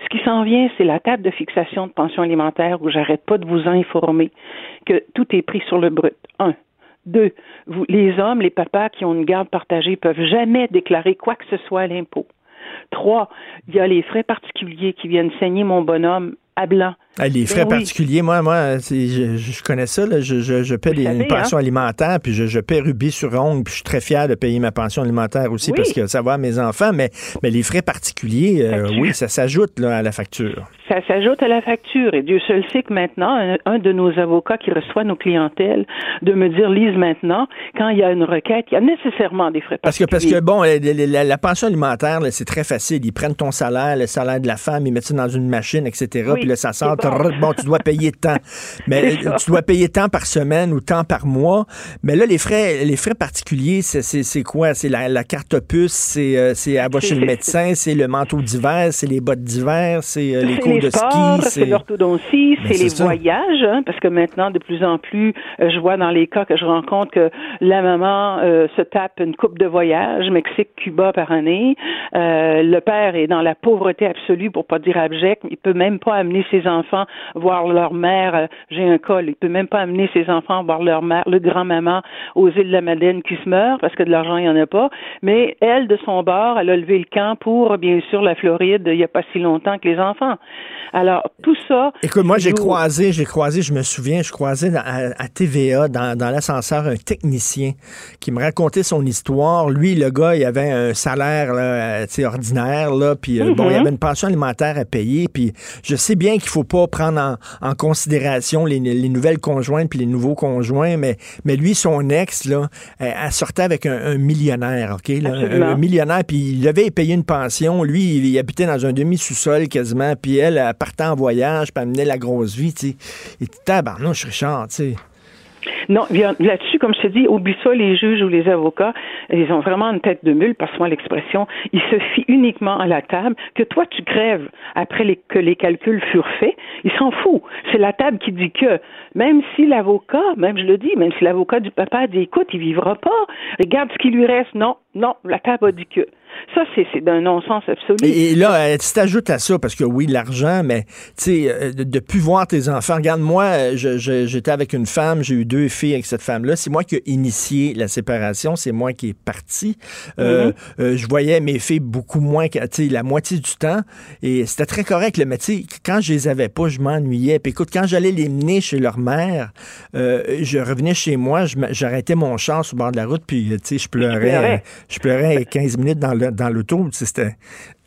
ce qui s'en vient, c'est la table de fixation de pension alimentaire où j'arrête pas de vous informer que tout est pris sur le brut. Un. Deux, les hommes, les papas qui ont une garde partagée peuvent jamais déclarer quoi que ce soit à l'impôt. Trois, il y a les frais particuliers qui viennent saigner mon bonhomme à blanc. Ah, les frais Ben oui. particuliers, moi, moi, je, je connais ça. là. Je, je, je paie des- savez, une pension hein? alimentaire, puis je, paie rubis sur ongle, puis je suis très fier de payer ma pension alimentaire aussi Oui. parce que ça va à mes enfants. Mais, mais les frais particuliers, euh, oui, ça s'ajoute à la facture. Ça s'ajoute à la facture. Et Dieu seul sait que maintenant, un, un de nos avocats qui reçoit nos clientèles, de me dire, Lise, maintenant, quand il y a une requête, il y a nécessairement des frais Parce que, parce que bon, la, la- la- la pension alimentaire, là, c'est très facile. Ils prennent ton salaire, le salaire de la femme, ils mettent ça dans une machine, etc. Oui, puis là, ça sort. bon. trrr, bon, tu dois payer tant. Mais euh, tu dois payer tant par semaine ou tant par mois. Mais là, les frais, les frais particuliers, c'est- quoi? C'est la, la carte puce, c'est euh, c'est elle va chez le médecin, c'est le manteau d'hiver, c'est les bottes d'hiver, c'est euh, les cours de sports, ski. c'est l'orthodontie, Ben, c'est c'est les ça. voyages, hein, parce que maintenant, de plus en plus, euh, je vois dans les cas que je rencontre que la maman euh, se tape une coupe de voyage, Mexique, Cuba par année. Euh, le père est dans la pauvreté absolue, pour pas dire abject. Il peut même pas amener ses enfants voir leur mère. euh, J'ai un col, il peut même pas amener ses enfants voir leur mère, le grand-maman aux îles de la Madeleine qui se meurt parce que de l'argent, il y en a pas. Mais elle, de son bord, elle a levé le camp pour, bien sûr, la Floride il y a pas si longtemps que les enfants. Alors, tout ça. Écoute, moi, j'ai croisé, j'ai croisé, je me souviens, je croisais à, à TVA, dans, dans l'ascenseur, un technicien qui me racontait son histoire. Lui, le gars, il avait un salaire là, euh, ordinaire, là, puis euh, bon, il Mhm. avait une pension alimentaire à payer, puis je sais bien qu'il faut pas prendre en, en considération les, les nouvelles conjointes puis les nouveaux conjoints, mais, mais lui, son ex, là, elle, elle sortait avec un, un millionnaire, OK? là, un, millionnaire, puis il devait payer une pension. Lui, il, il habitait dans un demi-sous-sol quasiment, puis elle, elle partait en voyage, puis la grosse vie, tu sais. Et tabarnouche, Richard, tu sais. Non, là-dessus, comme je te dis, oublie ça, les juges ou les avocats, ils ont vraiment une tête de mule, passe-moi l'expression. Ils se fient uniquement à la table. Que toi, tu crèves après que les calculs furent faits, ils s'en foutent. C'est la table qui dit que, même si l'avocat, même je le dis, même si l'avocat du papa dit, écoute, il vivra pas, regarde ce qui lui reste. Non, non, la table a dit que. Ça, c'est d'un non-sens absolu. Et, et là, euh, tu t'ajoutes à ça, parce que oui, l'argent, mais tu sais, euh, de, de plus voir tes enfants. Regarde, moi, euh, j'étais avec une femme, j'ai eu deux filles avec cette femme-là. C'est moi qui ai initié la séparation, c'est moi qui est parti. Euh, euh, je voyais mes filles beaucoup moins, tu sais, la moitié du temps, et c'était très correct. Le mais tu sais, quand je les avais pas, je m'ennuyais. Puis écoute, quand j'allais les mener chez leur mère, euh, je revenais chez moi, j'arrêtais mon char sur le bord de la route, puis tu sais, je pleurais, euh, je pleurais 15 minutes dans le- dans. Tu C'était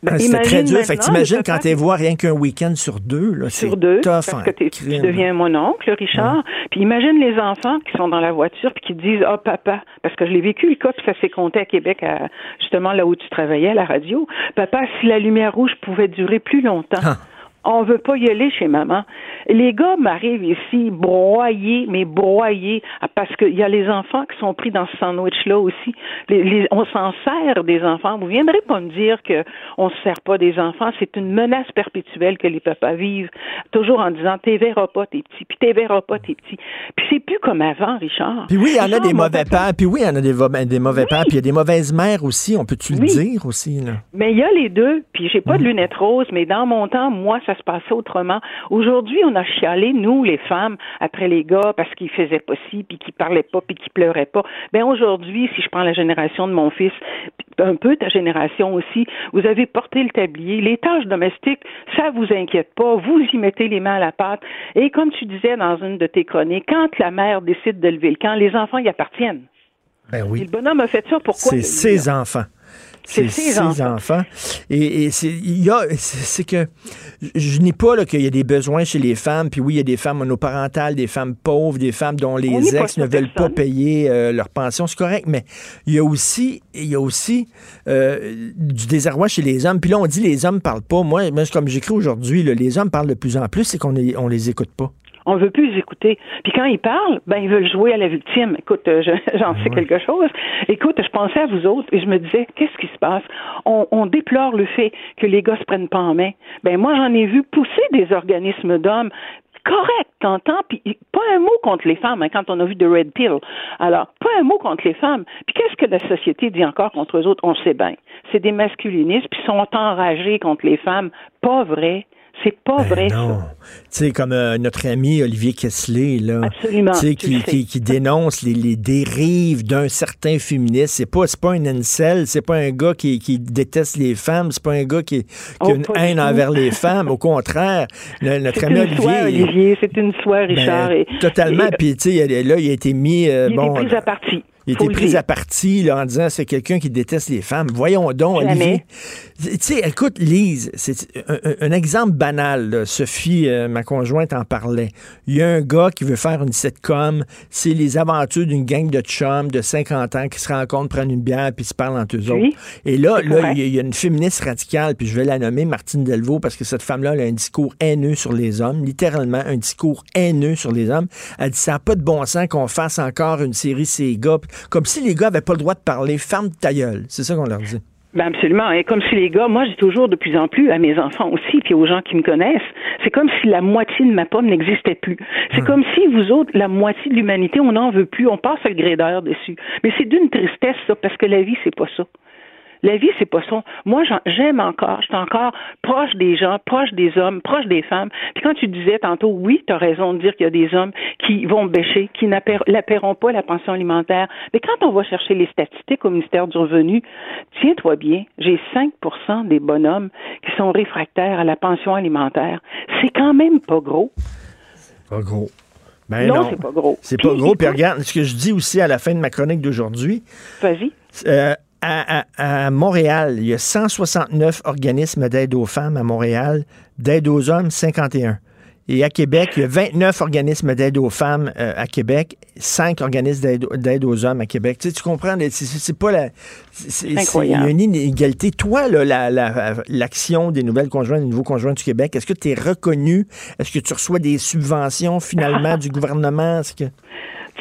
Ben, ah, C'était très dur. Fait t'imagines le quand t'es voir rien qu'un week-end sur deux, là, sur deux, tough parce en que tu deviens mon oncle, Richard. Puis imagine les enfants qui sont dans la voiture puis qui disent ah papa, parce que je l'ai vécu le cas puis ça s'est compté à Québec, à- justement là où tu travaillais à la radio. Papa, si la lumière rouge pouvait durer plus longtemps. Ah. On veut pas y aller chez maman. Les gars m'arrivent ici broyés, mais broyés, ah, parce qu'il y a les enfants qui sont pris dans ce sandwich-là aussi. Les- les- on s'en sert des enfants. Vous viendrez pas me dire que on se sert pas des enfants. C'est une menace perpétuelle que les papas vivent, toujours en disant t'es verras pas tes petits, puis t'es verras pas tes petits. Puis c'est plus comme avant, Richard. Puis oui, il y en a des mauvais pères. Puis oui, il y en a des, mauvais pères. Puis il y a des mauvaises mères aussi. On peut-tu le dire aussi, là? Mais il y a les deux, puis j'ai pas de lunettes roses, mais dans mon temps, moi, ça se passait autrement. Aujourd'hui, on a chialé, nous, les femmes, après les gars, parce qu'ils faisaient pas ci, puis qu'ils parlaient pas, puis qu'ils pleuraient pas. Ben aujourd'hui, si je prends la génération de mon fils, un peu ta génération aussi, vous avez porté le tablier. Les tâches domestiques, ça vous inquiète pas. Vous y mettez les mains à la pâte. Et comme tu disais dans une de tes chroniques, quand la mère décide de lever le camp, les enfants y appartiennent. Ben Et oui. le bonhomme a fait ça pourquoi? C'est ses enfants. Ses ses enfants. Et, et c'est il y a c'est c'est que je- nie pas là, qu'il y a des besoins chez les femmes. Puis oui, il y a des femmes monoparentales, des femmes pauvres, des femmes dont On les ex ne veulent pas payer euh, leur pension. C'est correct, mais il y a aussi il y a aussi euh, du désarroi chez les hommes. Puis là, on dit les hommes parlent pas. Moi, comme j'écris aujourd'hui, les hommes parlent de plus en plus, c'est qu'on on les écoute pas. On veut plus les écouter. Puis quand ils parlent, ben ils veulent jouer à la victime. Écoute, euh, je- j'en sais quelque chose. Écoute, je pensais à vous autres et je me disais, qu'est-ce qui se passe? On, on déplore le fait que les gars se prennent pas en main. Ben moi, j'en ai vu pousser des organismes d'hommes correct, t'entends, puis pas un mot contre les femmes, hein, quand on a vu de Red Pill. Alors, pas un mot contre les femmes. Puis qu'est-ce que la société dit encore contre eux autres? On sait bien. C'est des masculinistes, puis sont enragés contre les femmes. Pas vrai. C'est pas Ben vrai, non. Tu sais, comme euh, notre ami Olivier Kessler, là. Absolument, Tu sais, tu qui, qui, qui dénonce les, les dérives d'un certain féministe. C'est pas, pas un incel, c'est pas un gars qui, qui déteste les femmes, c'est pas un gars qui, qui Oh, a une haine tout. envers les femmes. Au contraire, le- notre C'est ami une Olivier. Olivier. C'est une soie, ben, Richard. et- totalement. et- Puis, tu sais, là, il a été mis. euh, il bon, pris à partie. Il était pris à partie là, en disant c'est quelqu'un qui déteste les femmes. Voyons donc. Olivier. Tu sais, écoute, Lise, c'est un, exemple banal. là. Sophie, euh, ma conjointe, en parlait. Il y a un gars qui veut faire une sitcom. C'est les aventures d'une gang de chums de 50 ans qui se rencontrent, prennent une bière puis se parlent entre eux Oui, autres. Et là, là, il y, a- il y a une féministe radicale, puis je vais la nommer Martine Delvaux parce que cette femme-là elle a un discours haineux sur les hommes, littéralement un discours haineux sur les hommes. Elle dit ça n'a pas de bon sens qu'on fasse encore une série ces gars, comme si les gars avaient pas le droit de parler. Ferme ta gueule. C'est ça qu'on leur dit. Ben absolument. Et comme si les gars, moi, je dis toujours de plus en plus à mes enfants aussi, puis aux gens qui me connaissent, c'est comme si la moitié de ma pomme n'existait plus. C'est comme si vous autres, la moitié de l'humanité, on n'en veut plus, on passe le gré d'heure dessus. Mais c'est d'une tristesse, ça, parce que la vie, c'est pas ça. La vie, c'est pas ça. Moi, j'aime encore. Je suis encore proche des gens, proche des hommes, proche des femmes. Puis quand tu disais tantôt, oui, tu as raison de dire qu'il y a des hommes qui vont bêcher, qui n'appaier- n'appaieront pas la pension alimentaire. Mais quand on va chercher les statistiques au ministère du Revenu, tiens-toi bien, j'ai 5% des bonhommes qui sont réfractaires à la pension alimentaire. C'est quand même pas gros. Pas gros. Ben non, non. c'est pas gros. C'est pas gros. Puis regarde, ce que je dis aussi à la fin de ma chronique d'aujourd'hui, Vas-y. euh, à, à- à Montréal, il y a 169 organismes d'aide aux femmes à Montréal, d'aide aux hommes, 51. Et à Québec, il y a 29 organismes d'aide aux femmes euh, à Québec, 5 organismes d'aide- aux hommes à Québec. Tu, sais, tu comprends, c'est- pas la... c'est- c'est- Il y a incroyable. une inégalité. Toi, là, la- la- l'action des nouvelles conjointes, des nouveaux conjoints du Québec, est-ce que tu es reconnu? Est-ce que tu reçois des subventions finalement du gouvernement?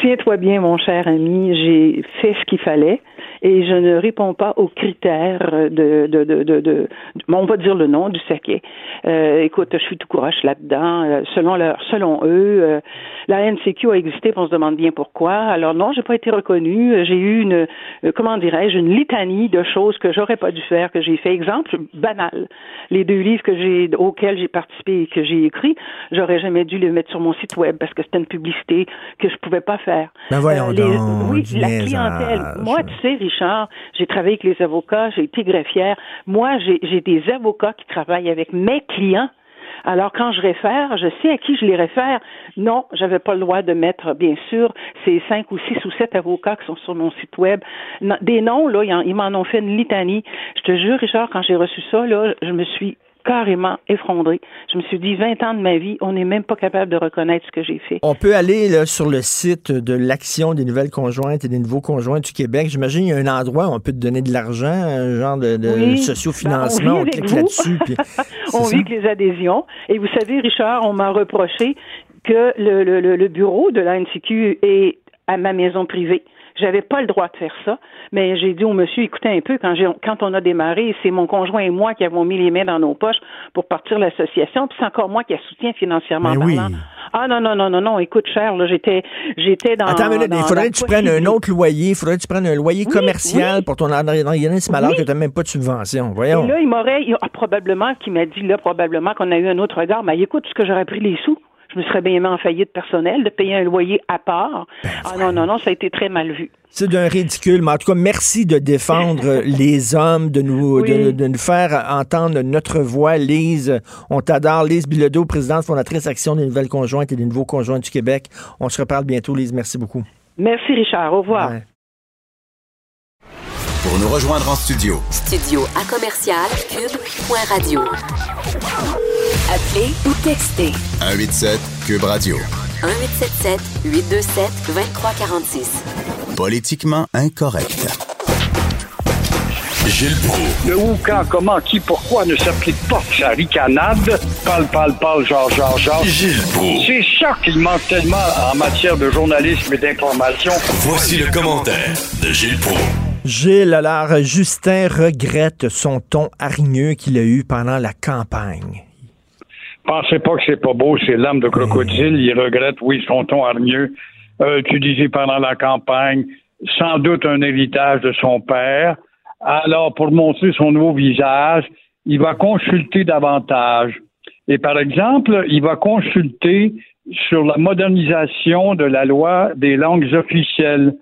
Tiens-toi bien, mon cher ami, j'ai fait ce qu'il fallait et je ne réponds pas aux critères de, de, de, de, de- on va dire le nom du saquet. Euh, écoute, je suis tout courage là-dedans. Euh, selon leur, selon eux, euh, la NCQ a existé, on se demande bien pourquoi. Alors non, j'ai pas été reconnue. J'ai eu une, euh, comment dirais-je, une litanie de choses que j'aurais pas dû faire, que j'ai fait. Exemple banal. Les deux livres que j'ai, auxquels j'ai participé et que j'ai écrit, j'aurais jamais dû les mettre sur mon site web parce que c'était une publicité que je pouvais pas faire. Ben voyons les- donc, oui, la clientèle. Moi, tu sais, Richard, j'ai travaillé avec les avocats, j'ai été greffière. Moi, j'ai des avocats qui travaillent avec mes clients. Alors, quand je réfère, je sais à qui je les réfère. Non, j'avais pas le droit de mettre, bien sûr, ces cinq ou six ou sept avocats qui sont sur mon site web. Des noms, là, ils m'en ont fait une litanie. Je te jure, Richard, quand j'ai reçu ça, là, je me suis carrément effondrée. Je me suis dit, 20 ans de ma vie, on n'est même pas capable de reconnaître ce que j'ai fait. On peut aller là, sur le site de l'Action des nouvelles conjointes et des nouveaux conjoints du Québec. J'imagine qu'il y a un endroit où on peut te donner de l'argent, un genre de, de Oui. sociofinancement. Ben, on clique là-dessus. on vit que les adhésions. Et vous savez, Richard, on m'a reproché que le, le, bureau de l'ANCQ est à ma maison privée. J'avais pas le droit de faire ça, mais j'ai dit au monsieur, écoutez un peu, quand, j'ai, quand on a démarré, c'est mon conjoint et moi qui avons mis les mains dans nos poches pour partir l'association, puis c'est encore moi qui la soutiens financièrement Mais oui. Ah non, non, non, non, non, écoute, cher, là, j'étais, j'étais dans... Attends minute, dans il faudrait que tu prennes un autre loyer. Il faudrait que tu prennes un loyer Oui, commercial oui. pour ton organisme alors Oui. que tu n'as même pas de subvention. Voyons. Et là, il m'aurait, ah, probablement, qui m'a dit là, probablement qu'on a eu un autre regard. Mais écoute, ce que j'aurais pris les sous, je me serais bien mis en faillite personnelle, de payer un loyer à part. Ben, ah non, non, non, ça a été très mal vu. C'est d'un ridicule, mais en tout cas, merci de défendre les hommes, de nous, de, Oui. de nous faire entendre notre voix. Lise, on t'adore. Lise Bilodeau, présidente fondatrice Action des nouvelles conjointes et des nouveaux conjoints du Québec. On se reparle bientôt, Lise. Merci beaucoup. Merci, Richard. Au revoir. Ouais. Pour nous rejoindre en studio, Studio à commercial cube.radio. Appelez ou textez 187 Cube Radio. 1877 827 2346. Politiquement incorrect. Gilles Proulx. Le où, quand, comment, qui, pourquoi ne s'applique pas sa ricanade? Parle, parle, parle, genre, genre, genre. Gilles Proulx. C'est ça qu'il manque tellement en matière de journalisme et d'information. Voici le commentaire de Gilles Proulx. Gilles, alors, Justin regrette son ton hargneux qu'il a eu pendant la campagne. Pensez pas que c'est pas beau, c'est l'âme de crocodile. Il regrette, oui, son ton hargneux, euh, utilisé pendant la campagne, sans doute un héritage de son père. Alors, pour montrer son nouveau visage, il va consulter davantage. Et par exemple, il va consulter sur la modernisation de la loi des langues officielles,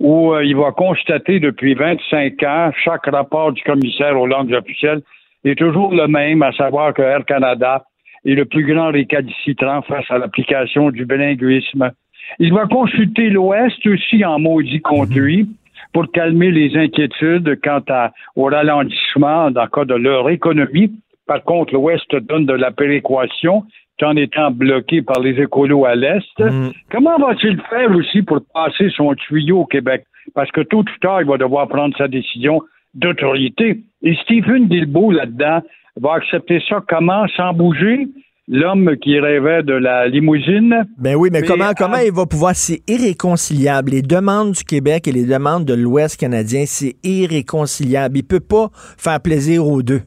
où euh, il va constater depuis 25 ans, chaque rapport du commissaire aux langues officielles est toujours le même, à savoir que Air Canada est le plus grand récalcitrant face à l'application du bilinguisme. Il va consulter l'Ouest aussi en maudit lui pour calmer les inquiétudes quant à, au ralentissement dans le cas de leur économie. Par contre, l'Ouest donne de la péréquation tout en étant bloqué par les écolos à l'Est. Comment va-t-il faire aussi pour passer son tuyau au Québec? Parce que tôt ou tard, il va devoir prendre sa décision d'autorité. Et Stephen Guilbeault, là-dedans, va accepter ça comment? Sans bouger? L'homme qui rêvait de la limousine? Ben oui, mais, Mais, comment, comment il va pouvoir... C'est irréconciliable. Les demandes du Québec et les demandes de l'Ouest canadien, c'est irréconciliable. Il peut pas faire plaisir aux deux.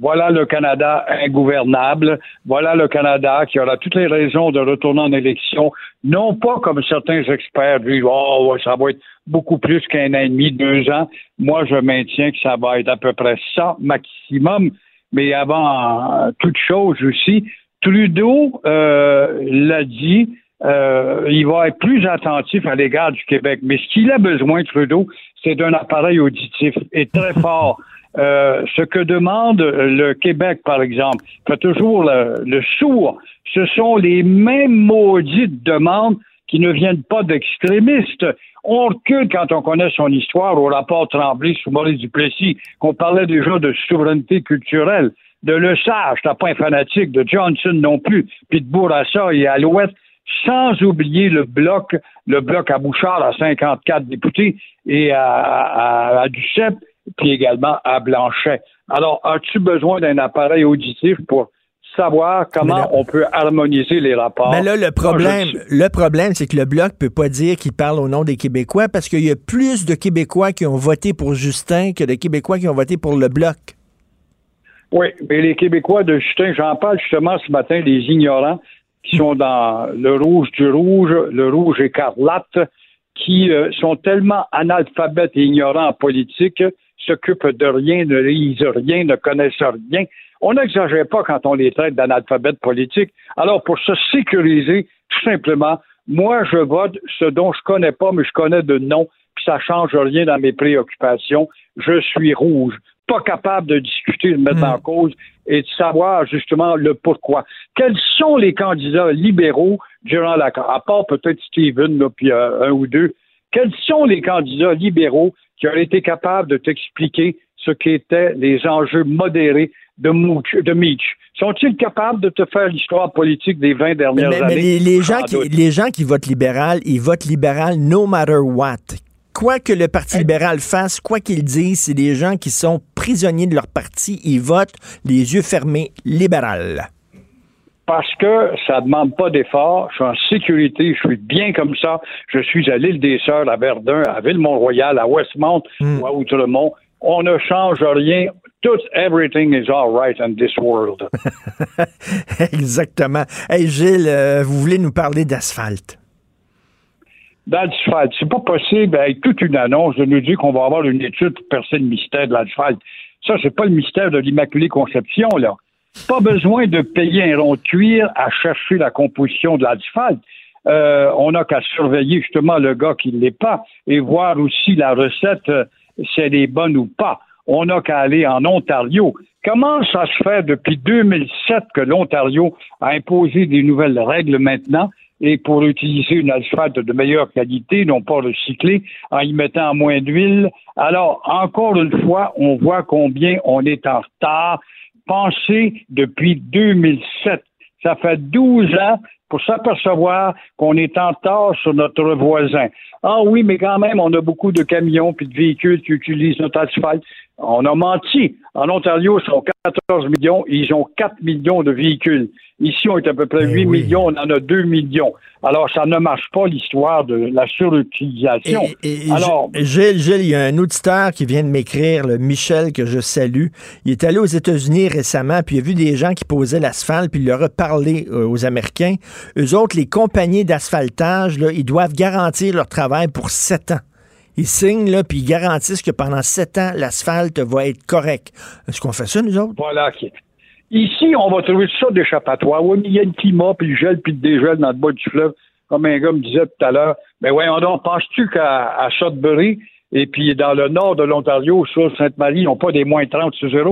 Voilà le Canada ingouvernable. Voilà le Canada qui aura toutes les raisons de retourner en élection. Non pas comme certains experts disent, oh, ça va être beaucoup plus qu'un an et demi, deux ans. Moi, je maintiens que ça va être à peu près ça maximum. Mais avant euh, toute chose aussi, Trudeau euh, l'a dit, euh, il va être plus attentif à l'égard du Québec. Mais ce qu'il a besoin, Trudeau, c'est d'un appareil auditif et très fort. Euh, ce que demande le Québec, par exemple, fait toujours le, le sourd. Ce sont les mêmes maudites demandes qui ne viennent pas d'extrémistes. On recule quand on connaît son histoire au rapport Tremblay sous Maurice Duplessis, qu'on parlait déjà de souveraineté culturelle. De Le Sage, t'as pas un fanatique, de Johnson non plus, puis de Bourassa et Alouette, sans oublier le bloc, le bloc à Bouchard à 54 députés et à, à, à Duceppe, puis également à Blanchet. Alors, as-tu besoin d'un appareil auditif pour savoir comment on peut harmoniser les rapports? Mais là, le problème, le problème, c'est que le Bloc peut pas dire qu'il parle au nom des Québécois parce qu'il y a plus de Québécois qui ont voté pour Justin que de Québécois qui ont voté pour le Bloc. Oui, mais les Québécois de Justin, j'en parle justement ce matin, les ignorants qui sont dans le rouge du rouge, le rouge écarlate, qui euh, sont tellement analphabètes et ignorants en politique, s'occupent de rien, ne lisent rien, ne connaissent rien. On n'exagère pas quand on les traite d'analphabètes politiques. Alors, pour se sécuriser, tout simplement, moi, je vote ce dont je connais pas, mais je connais de nom, puis ça change rien dans mes préoccupations. Je suis rouge pas capable de discuter, de mettre en cause et de savoir justement le pourquoi. Quels sont les candidats libéraux durant la à part peut-être Steven, là, puis euh, un ou deux, quels sont les candidats libéraux qui ont été capables de t'expliquer ce qu'étaient les enjeux modérés de, Mooch, de Mitch? Sont-ils capables de te faire l'histoire politique des 20 dernières Mais, mais années? les, les gens qui, les gens qui votent libéral, ils votent libéral no matter what. Quoi que le Parti libéral fasse, quoi qu'il dise, c'est des gens qui sont prisonniers de leur parti. Ils votent les yeux fermés libéral. Parce que ça ne demande pas d'effort. Je suis en sécurité. Je suis bien comme ça. Je suis à l'île des Sœurs, à Verdun, à Ville-Mont-Royal, à Westmount ou à Outremont. On ne change rien. Tout, everything is all right in this world. Exactement. Hey Gilles, euh, vous voulez nous parler d'asphalte? D'asphalte. C'est pas possible, avec toute une annonce, de nous dire qu'on va avoir une étude pour percer le mystère de l'asphalte. Ça, c'est pas le mystère de l'Immaculée Conception, là. Pas besoin de payer un rond de cuir à chercher la composition de l'asphalte. Euh, on n'a qu'à surveiller justement le gars qui ne l'est pas et voir aussi la recette, euh, si elle est bonne ou pas. On n'a qu'à aller en Ontario. Comment ça se fait depuis 2007 que l'Ontario a imposé des nouvelles règles maintenant et pour utiliser une asphalte de meilleure qualité, non pas recyclée, en y mettant moins d'huile? Alors, encore une fois, on voit combien on est en retard. Pensez depuis 2007. Ça fait 12 ans pour s'apercevoir qu'on est en retard sur notre voisin. Ah oui, mais quand même, on a beaucoup de camions puis de véhicules qui utilisent notre asphalte. On a menti. En Ontario, ils sont 14 millions, ils ont 4 millions de véhicules. Ici, on est à peu près 8 millions, on en a 2 millions. Alors, ça ne marche pas l'histoire de la surutilisation. Et, et Alors, Gilles, Gilles, il y a un auditeur qui vient de m'écrire, le Michel, que je salue. Il est allé aux États-Unis récemment, puis il a vu des gens qui posaient l'asphalte, puis il leur a parlé euh, aux Américains. Eux autres, les compagnies d'asphaltage, ils doivent garantir leur travail pour 7 ans. Ils signent, là, puis ils garantissent que pendant 7 ans, l'asphalte va être correct. Est-ce qu'on fait ça, nous autres? Voilà. qui- Ici, on va trouver ça d'échappatoire. Oui, mais il y a le climat, puis le gel, puis le dégel dans le bas du fleuve, comme un gars me disait tout à l'heure. Mais voyons donc, penses-tu qu'à à Sudbury, et puis dans le nord de l'Ontario, sur Sainte-Marie, ils n'ont pas des moins 30 sur zéro?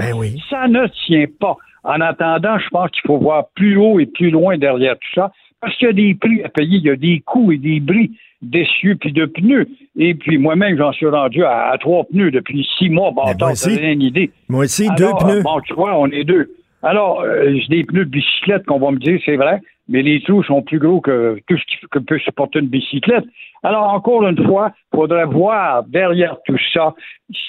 Ça ne tient pas. En attendant, je pense qu'il faut voir plus haut et plus loin derrière tout ça, parce qu'il y a des prix à payer, il y a des coûts et des bris d'essieux puis de pneus. Et puis moi-même, j'en suis rendu à, à trois pneus depuis six mois. Bon, moi aussi. rien une idée. Moi aussi, Alors, deux pneus. Bon, tu vois, on est deux. Alors, euh, j'ai des pneus de bicyclette qu'on va me dire, c'est vrai, mais les trous sont plus gros que tout ce qui- que peut supporter une bicyclette. Alors, encore une fois, il faudrait voir derrière tout ça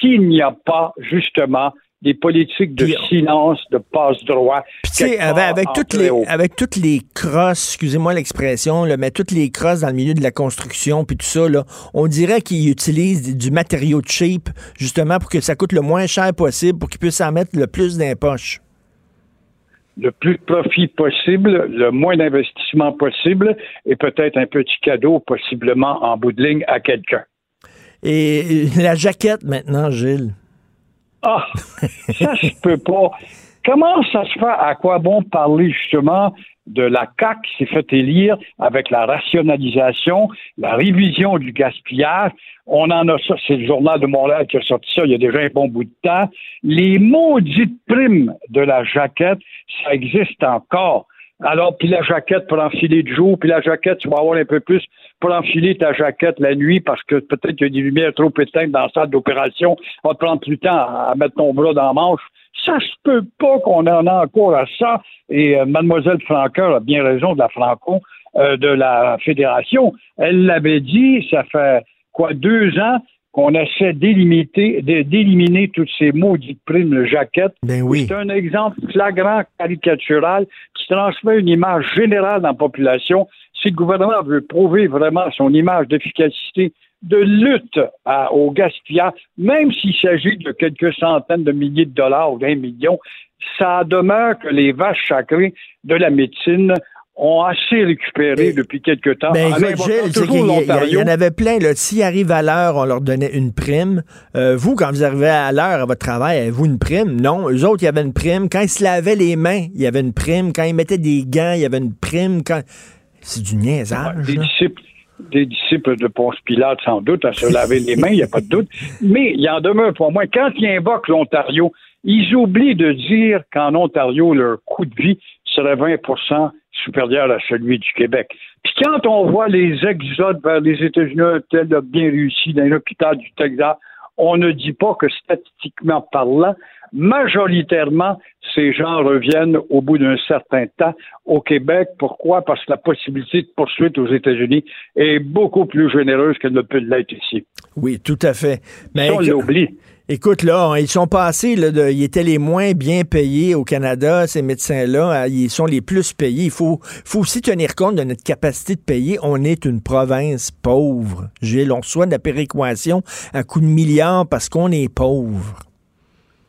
s'il n'y a pas, justement, des politiques de Puis- silence, de passe-droit. Puis, tu sais, quelque avec, avec toutes les, haut. avec toutes les crosses, excusez-moi l'expression, là, mais toutes les crosses dans le milieu de la construction, puis tout ça, là, on dirait qu'ils utilisent du matériau cheap, justement, pour que ça coûte le moins cher possible, pour qu'ils puissent en mettre le plus d'impoches. le plus de profit possible, le moins d'investissement possible et peut-être un petit cadeau possiblement en bout de ligne à quelqu'un. Et la jaquette, maintenant, Gilles. Ah, ça se peut pas. Comment ça se fait? À quoi bon parler justement de la CAC qui s'est fait élire avec la rationalisation, la révision du gaspillage? On en a ça, c'est le journal de Montréal qui a sorti ça il y a déjà un bon bout de temps. Les maudites primes de la jaquette, ça existe encore. Alors, puis la jaquette pour enfiler de jour, puis la jaquette, tu vas avoir un peu plus pour enfiler ta jaquette la nuit parce que peut-être qu'il y a des lumières trop éteintes dans la salle d'opération. On va te prendre plus de temps à mettre ton bras dans la manche. Ça se peut pas qu'on en a encore à ça. Et euh, mademoiselle Franqueur a bien raison de la Franco, euh, de la Fédération. Elle l'avait dit, ça fait quoi, deux ans qu'on essaie d'éliminer, d'éliminer toutes ces maudites primes de jaquette. Ben oui. C'est un exemple flagrant, caricatural, qui transmet une image générale dans la population. Si le gouvernement veut prouver vraiment son image d'efficacité de lutte à- au gaspillage, même s'il s'agit de quelques centaines de milliers de dollars ou d'un million, ça demeure que les vaches sacrées de la médecine ont assez récupéré depuis quelque temps. Ben, écoute, Gilles, y, il y y en avait plein. S'ils arrivent à l'heure, on leur donnait une prime. Euh, vous, quand vous arrivez à l'heure à votre travail, avez-vous une prime? Non. Eux autres, il y avait une prime. Quand ils se lavaient les mains, il y avait une prime. Quand ils mettaient des gants, il y avait une prime. Quand... C'est du niaisage. des disciples, des disciples de Ponce Pilate, sans doute, à se laver les mains, il n'y a pas de doute. Mais il en demeure pour moi. Quand ils invoquent l'Ontario, ils oublient de dire qu'en Ontario, leur coût de vie serait 20 supérieur à celui du Québec. Puis quand on voit les exodes vers les États-Unis, un tel a bien réussi dans l'hôpital du Texas, on ne dit pas que statistiquement parlant, majoritairement, ces gens reviennent au bout d'un certain temps au Québec. Pourquoi? Parce que la possibilité de poursuite aux États-Unis est beaucoup plus généreuse qu'elle ne peut l'être ici. Oui, tout à fait. Mais on l'oublie. Écoute, là, ils sont passés, là, ils étaient les moins bien payés au Canada, ces médecins-là. Ils sont les plus payés. Il faut, faut aussi tenir compte de notre capacité de payer. On est une province pauvre. Gilles, on reçoit de la péréquation à coups de milliards parce qu'on est pauvre.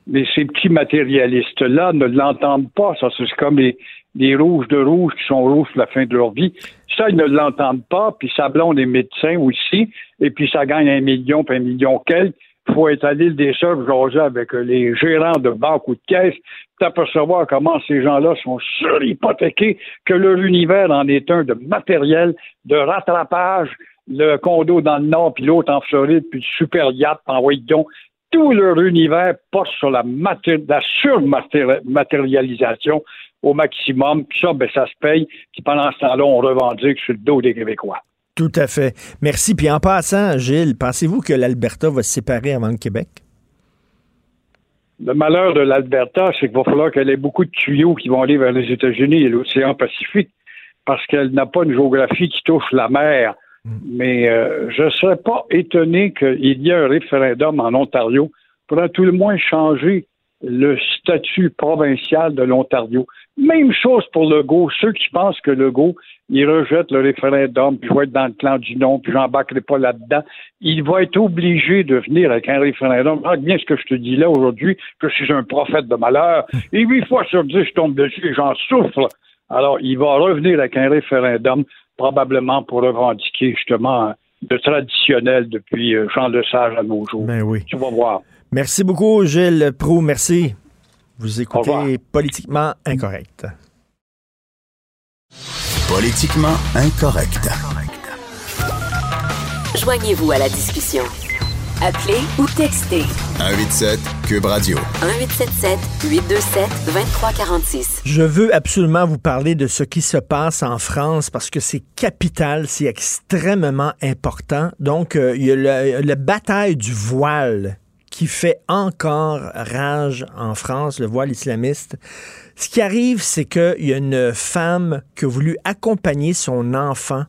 Mais ces petits matérialistes-là ne l'entendent pas. Ça, c'est comme les, les rouges de rouge qui sont rouges pour la fin de leur vie. Ça, ils ne l'entendent pas. Puis ça blonde les médecins aussi. Et puis ça gagne un million, puis un million quelques. Faut être à l'île des Sœurs, jaser avec les gérants de banque ou de caisse, pour apercevoir comment ces gens-là sont surhypothéqués, que leur univers en est un de matériel, de rattrapage, le condo dans le nord, puis l'autre en Floride, puis le super yacht, envoyé donc. Tout leur univers porte sur la surmatérialisation au maximum. Puis ça, ben, ça se paye. Puis pendant ce temps-là, on revendique sur le dos des Québécois. Tout à fait. Merci. Puis en passant, Gilles, pensez-vous que l'Alberta va se séparer avant le Québec? Le malheur de l'Alberta, c'est qu'il va falloir qu'elle ait beaucoup de tuyaux qui vont aller vers les États-Unis et l'océan Pacifique, parce qu'elle n'a pas une géographie qui touche la mer. Mais euh, je ne serais pas étonné qu'il y ait un référendum en Ontario pour à tout le moins changer le statut provincial de l'Ontario. Même chose pour Legault. Ceux qui pensent que Legault, il rejette le référendum, puis je vais être dans le clan du non, puis j'embarquerai pas là-dedans. Il va être obligé de venir avec un référendum. Regarde bien ce que je te dis là aujourd'hui, que je suis un prophète de malheur. Et huit fois sur dix, je tombe dessus et j'en souffre. Alors, il va revenir avec un référendum, probablement pour revendiquer justement le traditionnel depuis euh, Jean Lesage à nos jours. Ben oui. Tu vas voir. Merci beaucoup, Gilles Prou. Merci. Vous écoutez Politiquement Incorrect. Politiquement incorrect. Joignez-vous à la discussion. Appelez ou textez 187 Cube Radio. 1877 827 2346. Je veux absolument vous parler de ce qui se passe en France parce que c'est capital, c'est extrêmement important. Donc, euh, il y a le, la bataille du voile qui fait encore rage en France, le voile islamiste. Ce qui arrive, c'est qu'il y a une femme qui a voulu accompagner son enfant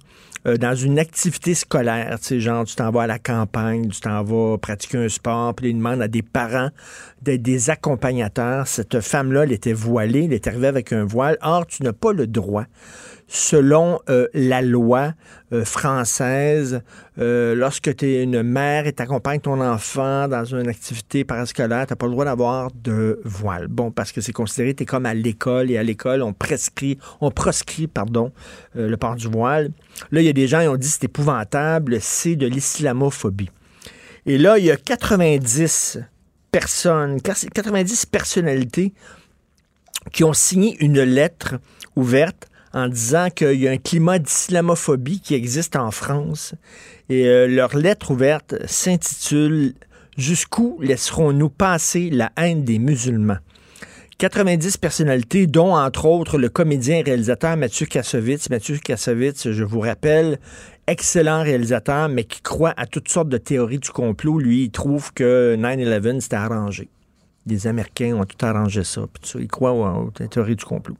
euh, dans une activité scolaire, tu sais, genre, tu t'en vas à la campagne, tu t'en vas pratiquer un sport, puis ils demandent à des parents d'être des accompagnateurs. Cette femme-là, elle était voilée, elle est arrivée avec un voile. Or, tu n'as pas le droit selon euh, la loi euh, française, euh, lorsque tu es une mère et t'accompagnes ton enfant dans une activité parascolaire, tu pas le droit d'avoir de voile. Bon, parce que c'est considéré, tu es comme à l'école, et à l'école, on prescrit, on proscrit, pardon, le port du voile. Là, il y a des gens qui ont dit c'est épouvantable, c'est de l'islamophobie. Et là, il y a 90 personnes, 90 personnalités qui ont signé une lettre ouverte en disant qu'il y a un climat d'islamophobie qui existe en France. Et euh, leur lettre ouverte s'intitule Jusqu'où laisserons-nous passer la haine des musulmans? 90 personnalités, dont entre autres le comédien et réalisateur Mathieu Kassovitz. Mathieu Kassovitz, je vous rappelle, excellent réalisateur, mais qui croit à toutes sortes de théories du complot. Lui, il trouve que 9-11, c'était arrangé. Les Américains ont tout arrangé ça. il croit aux théories du complot.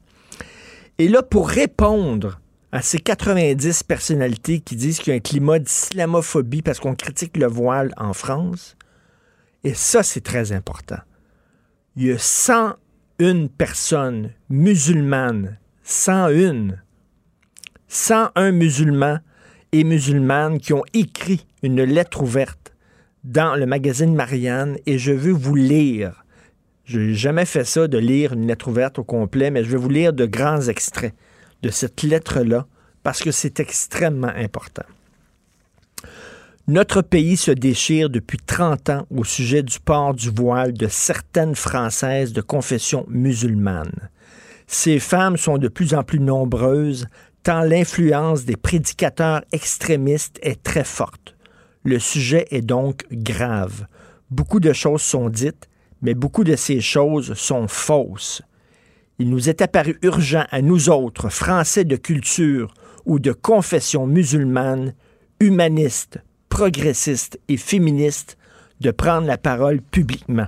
Et là, pour répondre à ces 90 personnalités qui disent qu'il y a un climat d'islamophobie parce qu'on critique le voile en France, et ça, c'est très important. Il y a 101 personnes musulmanes, 101, 101 musulmans et musulmanes qui ont écrit une lettre ouverte dans le magazine Marianne et je veux vous lire je n'ai jamais fait ça, de lire une lettre ouverte au complet, mais je vais vous lire de grands extraits de cette lettre-là, parce que c'est extrêmement important. Notre pays se déchire depuis 30 ans au sujet du port du voile de certaines Françaises de confession musulmane. Ces femmes sont de plus en plus nombreuses, tant l'influence des prédicateurs extrémistes est très forte. Le sujet est donc grave. Beaucoup de choses sont dites, mais beaucoup de ces choses sont fausses. Il nous est apparu urgent à nous autres, Français de culture ou de confession musulmane, humanistes, progressistes et féministes, de prendre la parole publiquement.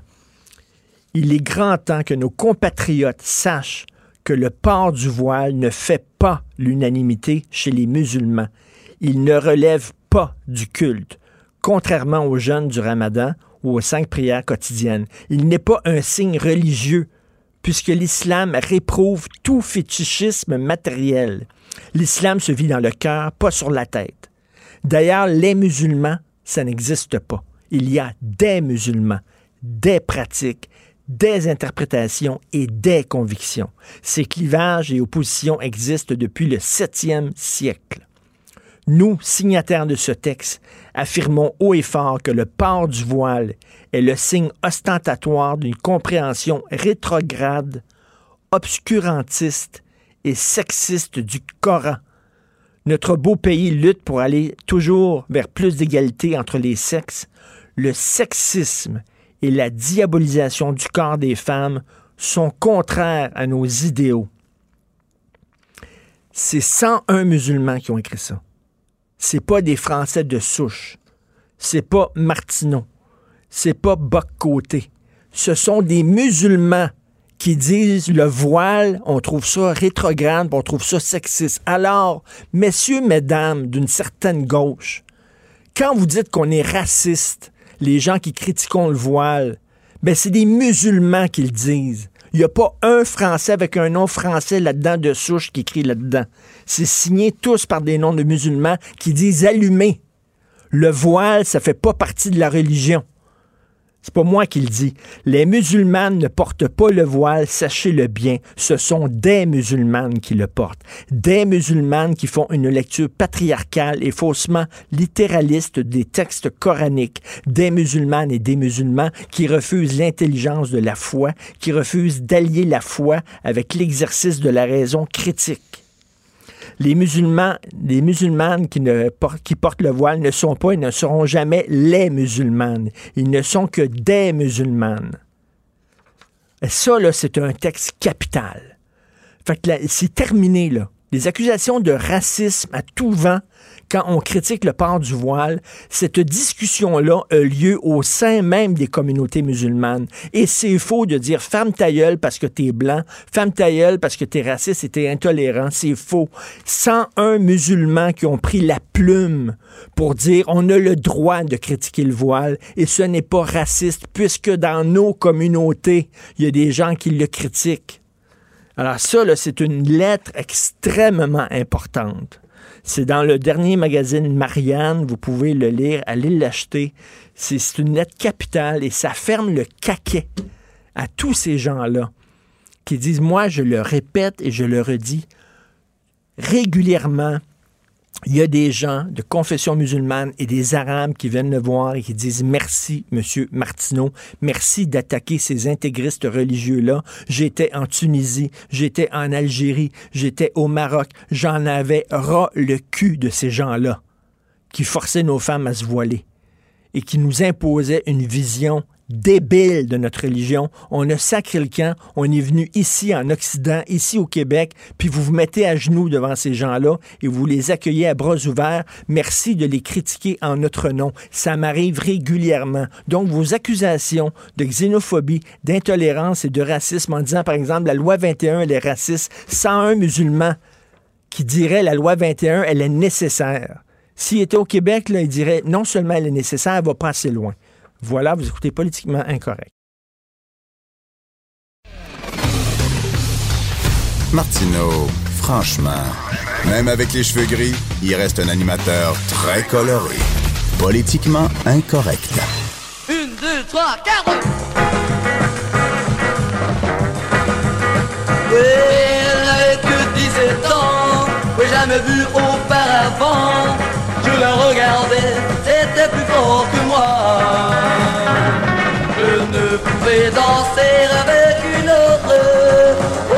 Il est grand temps que nos compatriotes sachent que le port du voile ne fait pas l'unanimité chez les musulmans. Il ne relève pas du culte. Contrairement aux jeunes du ramadan, aux cinq prières quotidiennes. Il n'est pas un signe religieux, puisque l'islam réprouve tout fétichisme matériel. L'islam se vit dans le cœur, pas sur la tête. D'ailleurs, les musulmans, ça n'existe pas. Il y a des musulmans, des pratiques, des interprétations et des convictions. Ces clivages et oppositions existent depuis le 7e siècle. Nous, signataires de ce texte, affirmons haut et fort que le port du voile est le signe ostentatoire d'une compréhension rétrograde, obscurantiste et sexiste du Coran. Notre beau pays lutte pour aller toujours vers plus d'égalité entre les sexes. Le sexisme et la diabolisation du corps des femmes sont contraires à nos idéaux. C'est 101 musulmans qui ont écrit ça c'est pas des Français de souche. C'est pas Martineau. C'est pas Boc-Côté. Ce sont des musulmans qui disent le voile, on trouve ça rétrograde, on trouve ça sexiste. Alors, messieurs, mesdames d'une certaine gauche, quand vous dites qu'on est raciste, les gens qui critiquent le voile, ben c'est des musulmans qui le disent. Il n'y a pas un Français avec un nom français là-dedans de souche qui écrit là-dedans. C'est signé tous par des noms de musulmans qui disent allumer. Le voile, ça fait pas partie de la religion. C'est pas moi qui le dis. Les musulmanes ne portent pas le voile, sachez-le bien. Ce sont des musulmanes qui le portent. Des musulmanes qui font une lecture patriarcale et faussement littéraliste des textes coraniques. Des musulmanes et des musulmans qui refusent l'intelligence de la foi, qui refusent d'allier la foi avec l'exercice de la raison critique les musulmans, les musulmanes qui, ne, qui portent le voile ne sont pas et ne seront jamais les musulmanes. Ils ne sont que des musulmanes. Ça, là, c'est un texte capital. Fait que c'est terminé, là. Des accusations de racisme à tout vent quand on critique le port du voile, cette discussion-là a lieu au sein même des communautés musulmanes. Et c'est faux de dire ferme ta parce que t'es blanc, ferme ta parce que t'es raciste et t'es intolérant. C'est faux. 101 musulmans qui ont pris la plume pour dire on a le droit de critiquer le voile et ce n'est pas raciste puisque dans nos communautés, il y a des gens qui le critiquent. Alors ça, c'est une lettre extrêmement importante. C'est dans le dernier magazine Marianne, vous pouvez le lire, allez l'acheter. C'est une lettre capitale et ça ferme le caquet à tous ces gens-là qui disent, moi, je le répète et je le redis régulièrement, il y a des gens de confession musulmane et des Arabes qui viennent me voir et qui disent merci, Monsieur Martineau, merci d'attaquer ces intégristes religieux-là. J'étais en Tunisie, j'étais en Algérie, j'étais au Maroc, j'en avais ras le cul de ces gens-là qui forçaient nos femmes à se voiler et qui nous imposaient une vision débile de notre religion. On a sacré le camp, on est venu ici en Occident, ici au Québec, puis vous vous mettez à genoux devant ces gens-là et vous les accueillez à bras ouverts. Merci de les critiquer en notre nom. Ça m'arrive régulièrement. Donc vos accusations de xénophobie, d'intolérance et de racisme en disant par exemple la loi 21 elle est raciste, 101 musulmans qui diraient la loi 21 elle est nécessaire. S'il était au Québec, il dirait non seulement elle est nécessaire, elle va pas assez loin. Voilà, vous écoutez politiquement incorrect. Martineau, franchement, même avec les cheveux gris, il reste un animateur très coloré. Politiquement incorrect. Une, deux, trois, quatre Oui, elle n'avait que 17 ans Oui, jamais vu auparavant Je la regardais, c'était plus fort que moi pouvais danser avec une autre Ouh,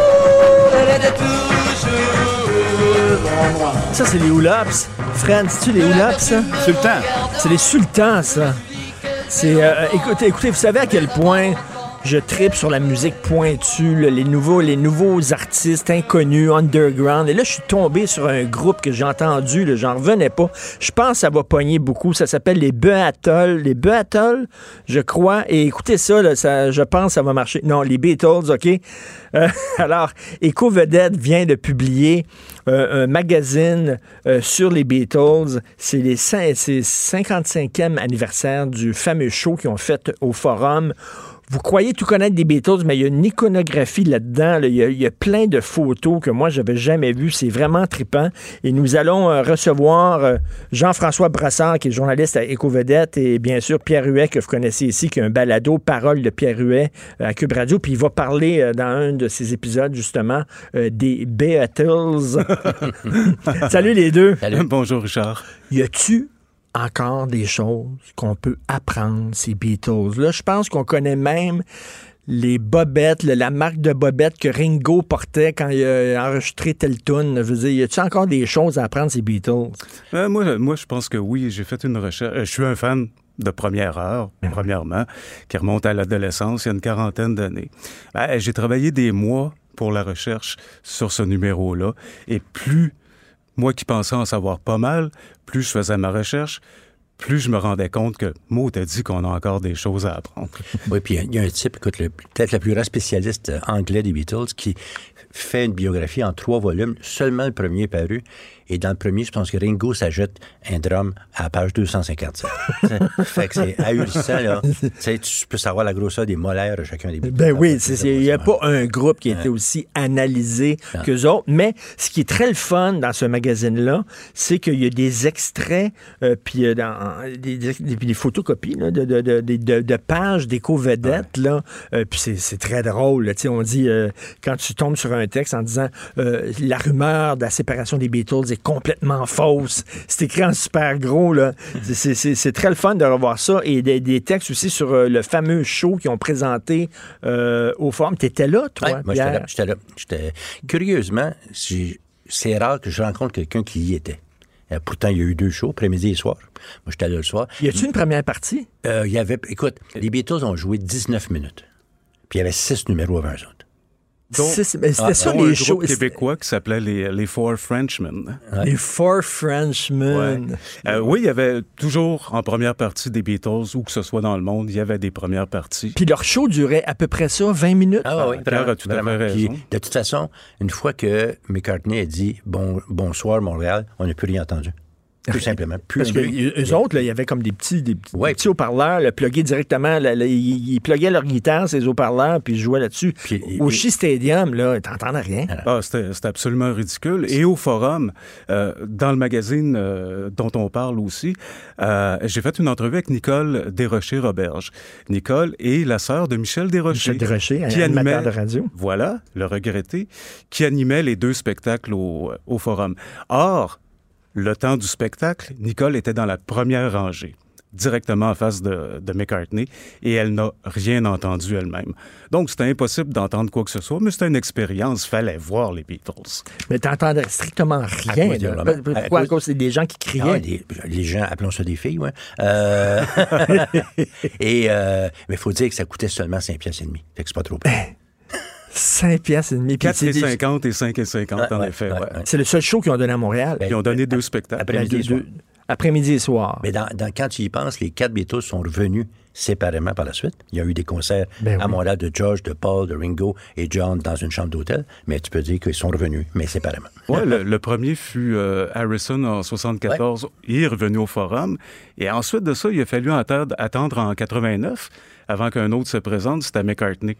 Elle était toujours en moi Ça, c'est les hula-hoops. Fred, c'est-tu les hula-hoops, ça? Sultan. C'est les sultans, ça. C'est, euh, écoutez, écoutez, vous savez à quel point je tripe sur la musique pointue, les nouveaux, les nouveaux artistes inconnus, underground. Et là, je suis tombé sur un groupe que j'ai entendu, j'en revenais pas. Je pense que ça va pogner beaucoup. Ça s'appelle les Beatles. Les Beatles, je crois. Et écoutez ça, je pense que ça va marcher. Non, les Beatles, OK? Euh, alors, Echo Vedette vient de publier euh, un magazine euh, sur les Beatles. C'est c'est 55e anniversaire du fameux show qu'ils ont fait au Forum. Vous croyez tout connaître des Beatles, mais il y a une iconographie là-dedans. là. Il, y a, il y a plein de photos que moi, j'avais jamais vues. C'est vraiment trippant. Et nous allons euh, recevoir euh, Jean-François Brassard, qui est journaliste à Éco-Vedette, et bien sûr Pierre Huet, que vous connaissez ici, qui a un balado, Parole de Pierre Huet euh, à Cube Radio. Puis il va parler euh, dans un de ses épisodes, justement, des Beatles. Salut les deux. Bonjour Richard. Y a-tu encore des choses qu'on peut apprendre, ces Beatles-là? Je pense qu'on connaît même les bobettes, la marque de bobettes que Ringo portait quand il a enregistré tel tune. Je veux dire, y a-tu encore des choses à apprendre, ces Beatles? Euh, moi, moi, je pense que oui. J'ai fait une recherche. euh, je suis un fan de première heure, premièrement, qui remonte à l'adolescence, il y a une quarantaine d'années. Euh, J'ai travaillé des mois pour la recherche sur ce numéro-là. Et plus, moi qui pensais en savoir pas mal, plus je faisais ma recherche, plus je me rendais compte que Mo t'a dit qu'on a encore des choses à apprendre. Oui, puis il y a un type, peut-être le plus grand spécialiste euh, anglais des Beatles, qui fait une biographie en trois volumes, seulement le premier paru. Et dans le premier, je pense que Ringo s'ajoute un drum à la page 257. fait que c'est ahurissant, là. Tu peux savoir la grosseur des molaires de chacun des. Ben oui, il n'y a pas un groupe qui a été aussi analysé Non. qu'eux autres. Mais ce qui est très le fun dans ce magazine-là, c'est qu'il y a des extraits, euh, puis euh, dans, des, des- des photocopies là, de, de, de, pages d'éco-vedettes. là. Euh, puis c'est- très drôle. là. Tu sais, On dit, quand tu tombes sur un texte en disant la rumeur de la séparation des Beatles est complètement fausse. C'est écrit en super gros. là. C'est- très le fun de revoir ça. Et des, des textes aussi sur euh, le fameux show qu'ils ont présenté euh, au forum. T'étais là, toi, Ouais, moi, j'étais là. J'étais Curieusement, c'est rare que je rencontre quelqu'un qui y était. Euh, pourtant, il y a eu deux shows, après-midi et soir. Moi, j'étais là le soir. Y a-tu une première partie? Euh, il y avait, écoute, les Beatles ont joué 19 minutes. Puis il y avait six numéros avant eux autres. dont- C'est- c'est- mais c'était ça, dont les un shows- groupe québécois qui s'appelait les, les Four Frenchmen. Les Four Frenchmen. Ouais. Euh, oui, il y avait toujours en première partie des Beatles, où que ce soit dans le monde, il y avait des premières parties. Puis leur show durait à peu près ça, 20 minutes. Ah oui, Pierre vraiment, a tout à fait raison. Puis, de toute façon, une fois que McCartney a dit bon, bonsoir Montréal, on n'a plus rien entendu. Tout simplement. Plus Parce que eux autres, là, il y avait comme des petits, des petits, des petits haut-parleurs, là, plugués directement. là, là, ils, ils pluguaient leur guitare, ces haut-parleurs, puis ils jouaient là-dessus. Au Shea Stadium, là, t'entendais rien. Ah, c'était absolument ridicule. Et au forum, euh, dans le magazine euh, dont on parle aussi, euh, j'ai fait une entrevue avec Nicole Desrochers-Roberge. Nicole est la sœur de Michel Desrochers. Michel Desrochers, animateur de radio. Voilà, le regretté, qui animait les deux spectacles au, au forum. Or, le temps du spectacle, Nicole était dans la première rangée directement en face de, de McCartney et elle n'a rien entendu elle-même. Donc, c'était impossible d'entendre quoi que ce soit, mais c'était une expérience. fallait voir les Beatles. Mais t'entendais strictement rien. cause de- là. à Pourquoi? À cause- c'est des gens qui criaient? Ah les gens, appelons ça des filles, ouais. Euh, et, euh, mais il faut dire que ça coûtait seulement 5 piastres et demi. Fait que c'est pas trop. 5 piastres et demi. Puis 4 c'est et des- 50 et 5 et 50, en Ouais, effet. ouais, ouais. ouais. C'est le seul show qu'ils ont donné à Montréal. Ils ont donné deux spectacles. Après-midi et Ben, deux- soir. Après-midi et soir. Mais dans, dans- quand tu y penses, les quatre Beatles sont revenus séparément par la suite. Il y a eu des concerts Ben à oui. Montréal de George, de Paul, de Ringo et John dans une chambre d'hôtel, mais tu peux dire qu'ils sont revenus, mais séparément. Ouais, le, le premier fut euh, Harrison en 74. Il est revenu au Forum. Et ensuite de ça, il a fallu attendre, attendre en 89 avant qu'un autre se présente. C'était McCartney.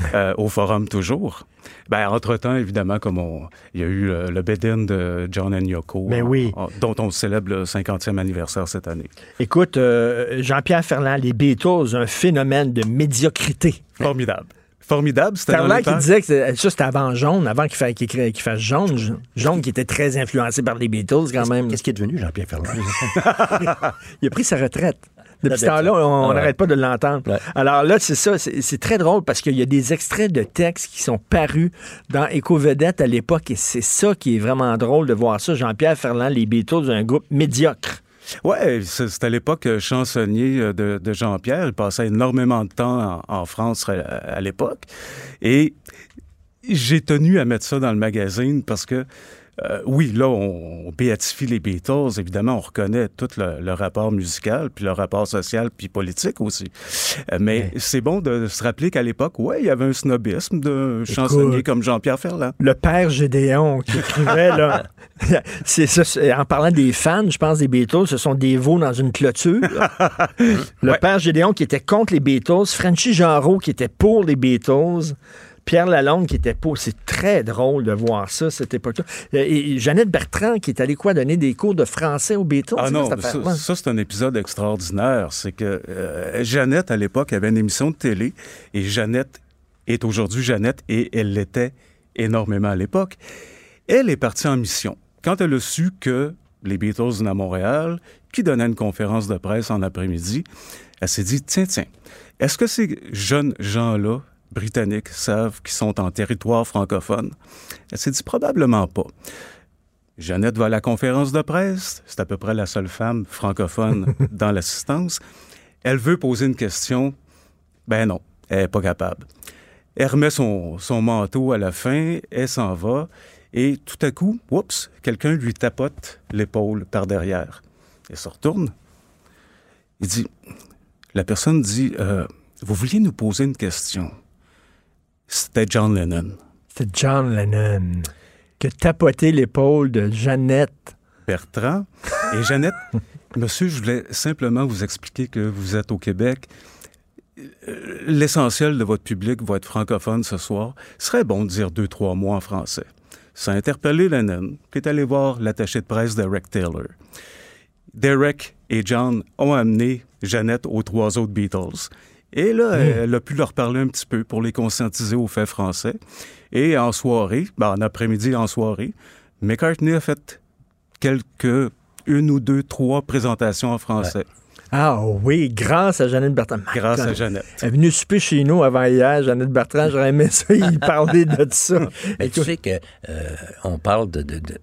Euh, au Forum toujours. Ben, entre-temps, évidemment, comme on, il y a eu euh, le bed-in de John and Yoko, Ben oui. en- en- dont on célèbre le 50e anniversaire cette année. Écoute, euh, Jean-Pierre Ferland, les Beatles, un phénomène de médiocrité. Formidable. Formidable, c'était les qui disait que ça, c'était avant Jaune, avant qu'il fasse Jaune. Jaune qui était très influencé par les Beatles quand même. Qu'est-ce qui est devenu Jean-Pierre Ferland? Il a pris sa retraite. Depuis ce temps-là, on Ah ouais. n'arrête pas de l'entendre. Ouais. Alors là, c'est ça, c'est très drôle parce qu'il y a des extraits de textes qui sont parus dans Éco-Vedette à l'époque et c'est ça qui est vraiment drôle de voir ça. Jean-Pierre Ferland, les Beatles, un groupe médiocre. Ouais, c'est- c'était à l'époque euh, chansonnier euh, de, de Jean-Pierre. Il passait énormément de temps en, en France à, à l'époque. Et j'ai tenu à mettre ça dans le magazine parce que, euh, oui, là, on, on béatifie les Beatles. Évidemment, on reconnaît tout le, le rapport musical, puis le rapport social, puis politique aussi. Euh, mais c'est bon de se rappeler qu'à l'époque, ouais, il y avait un snobisme de chansonnier comme Jean-Pierre Ferland. Le père Gédéon qui écrivait, là. c'est ça, c'est- en parlant des fans, je pense des Beatles, ce sont des veaux dans une clôture. Le père Gédéon qui était contre les Beatles, Franchi Genreau qui était pour les Beatles. Pierre Lalonde qui était pour. C'est très drôle de voir ça, cette époque-là. Et et Jeannette Bertrand qui est allée quoi donner des cours de français aux Beatles? Ah non, ça, ça, c'est un épisode extraordinaire. C'est que euh, Jeannette, à l'époque, avait une émission de télé et Jeannette est aujourd'hui Jeannette et elle l'était énormément à l'époque. Elle est partie en mission. Quand elle a su que les Beatles venaient à Montréal, qui donnait une conférence de presse en après-midi, elle s'est dit, tiens, tiens, est-ce que ces jeunes gens-là, britanniques, savent qu'ils sont en territoire francophone? Elle s'est dit, probablement pas. Jeannette va à la conférence de presse. C'est à peu près la seule femme francophone dans l'assistance. Elle veut poser une question. Ben non, elle n'est pas capable. Elle remet son, son manteau à la fin, elle s'en va, et tout à coup, oups, quelqu'un lui tapote l'épaule par derrière. Elle se retourne. Il dit, la personne dit, Euh, vous vouliez nous poser une question. C'était John Lennon. C'était John Lennon qui a tapoté l'épaule de Jeannette. Bertrand. Et Jeannette, monsieur, je voulais simplement vous expliquer que vous êtes au Québec. Euh, L'essentiel de votre public va être francophone ce soir. Ce serait bon de dire deux, trois mots en français. Ça a interpellé Lennon, qui est allé voir l'attaché de presse Derek Taylor. Derek et John ont amené Jeannette aux trois autres Beatles. Et là, elle a pu leur parler un petit peu pour les conscientiser aux faits français. Et en soirée, ben, en après-midi et en soirée, McCartney a fait quelques, une ou deux, trois présentations en français. Ah oui, grâce à Jeannette Bertrand. Grâce à Jeannette. Elle est venue souper chez nous avant hier, Jeannette Bertrand. J'aurais aimé ça, il parlait de ça. Mais tu sais que euh, on parle de, de- de-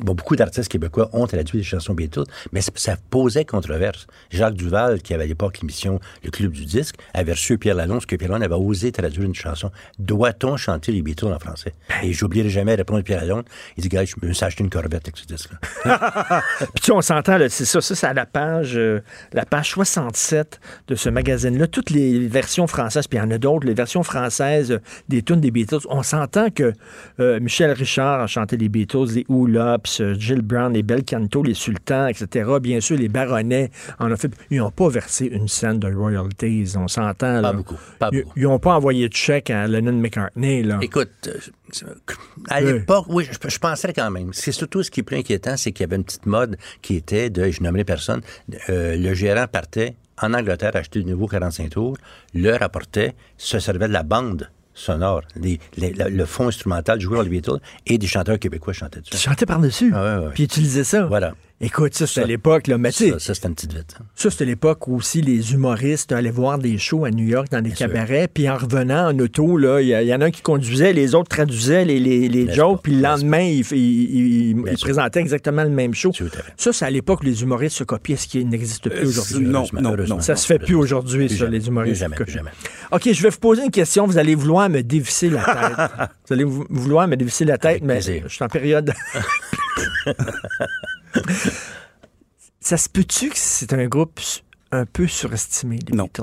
bon, beaucoup d'artistes québécois ont traduit des chansons Beatles, mais ça, posait controverse. Jacques Duval, qui avait à l'époque l'émission Le Club du Disque, avait reçu Pierre Lalonde, parce que Pierre Lalonde avait osé traduire une chanson. Doit-on chanter les Beatles en français? Et j'oublierai jamais de répondre à Pierre Lalonde. Il dit, gars, je me suis acheté une corvette avec ce disque-là. Puis tu sais, on s'entend, c'est ça, ça c'est à la page, euh, la page 67 de ce magazine-là. Toutes les versions françaises, puis il y en a d'autres, les versions françaises euh, des tunes des Beatles. On s'entend que euh, Michel Richard a chanté les Beatles, les Hoolops, euh, Jill Brown, les Bel Canto, les Sultans, etc. Bien sûr, les Baronnets en ont fait. Ils n'ont pas versé une scène de royalties, on s'entend. Pas beaucoup. Pas ils n'ont pas envoyé de chèque à Lennon McCartney. Là. Écoute, euh, à l'époque, oui, je, je penserais quand même. C'est surtout ce qui est plus inquiétant, c'est qu'il y avait une petite mode qui était de, je nommerai personne, euh, le gérant partait en Angleterre acheter de nouveau 45 tours, le rapportait, se servait de la bande sonore, les- les- le, le fond instrumental joué par les Beatles et des chanteurs québécois chantaient dessus. Ils chantaient par-dessus. Ah ouais, ouais. Puis utilisaient ça. Voilà. Écoute, ça, c'était l'époque, là. Mais Ça, ça c'était une petite vite. Ça, c'était l'époque où aussi les humoristes allaient voir des shows à New York dans des cabarets, puis en revenant en auto, là, il y, en a un qui conduisait, les autres traduisaient les, les, les jokes, puis le lendemain, ils il, il- il présentaient exactement le même show. Ça, c'est à l'époque où les humoristes se copiaient, ce qui n'existe plus Euh, aujourd'hui. non, non, non. Ça se fait plus aujourd'hui, ça, jamais. les humoristes. Plus jamais, plus. OK, je vais vous poser une question. Vous allez vouloir me dévisser la tête. vous allez vou- vouloir me dévisser la tête, mais plaisir. je suis en période... Ça se peut-tu que c'est un groupe un peu surestimé, les Beatles?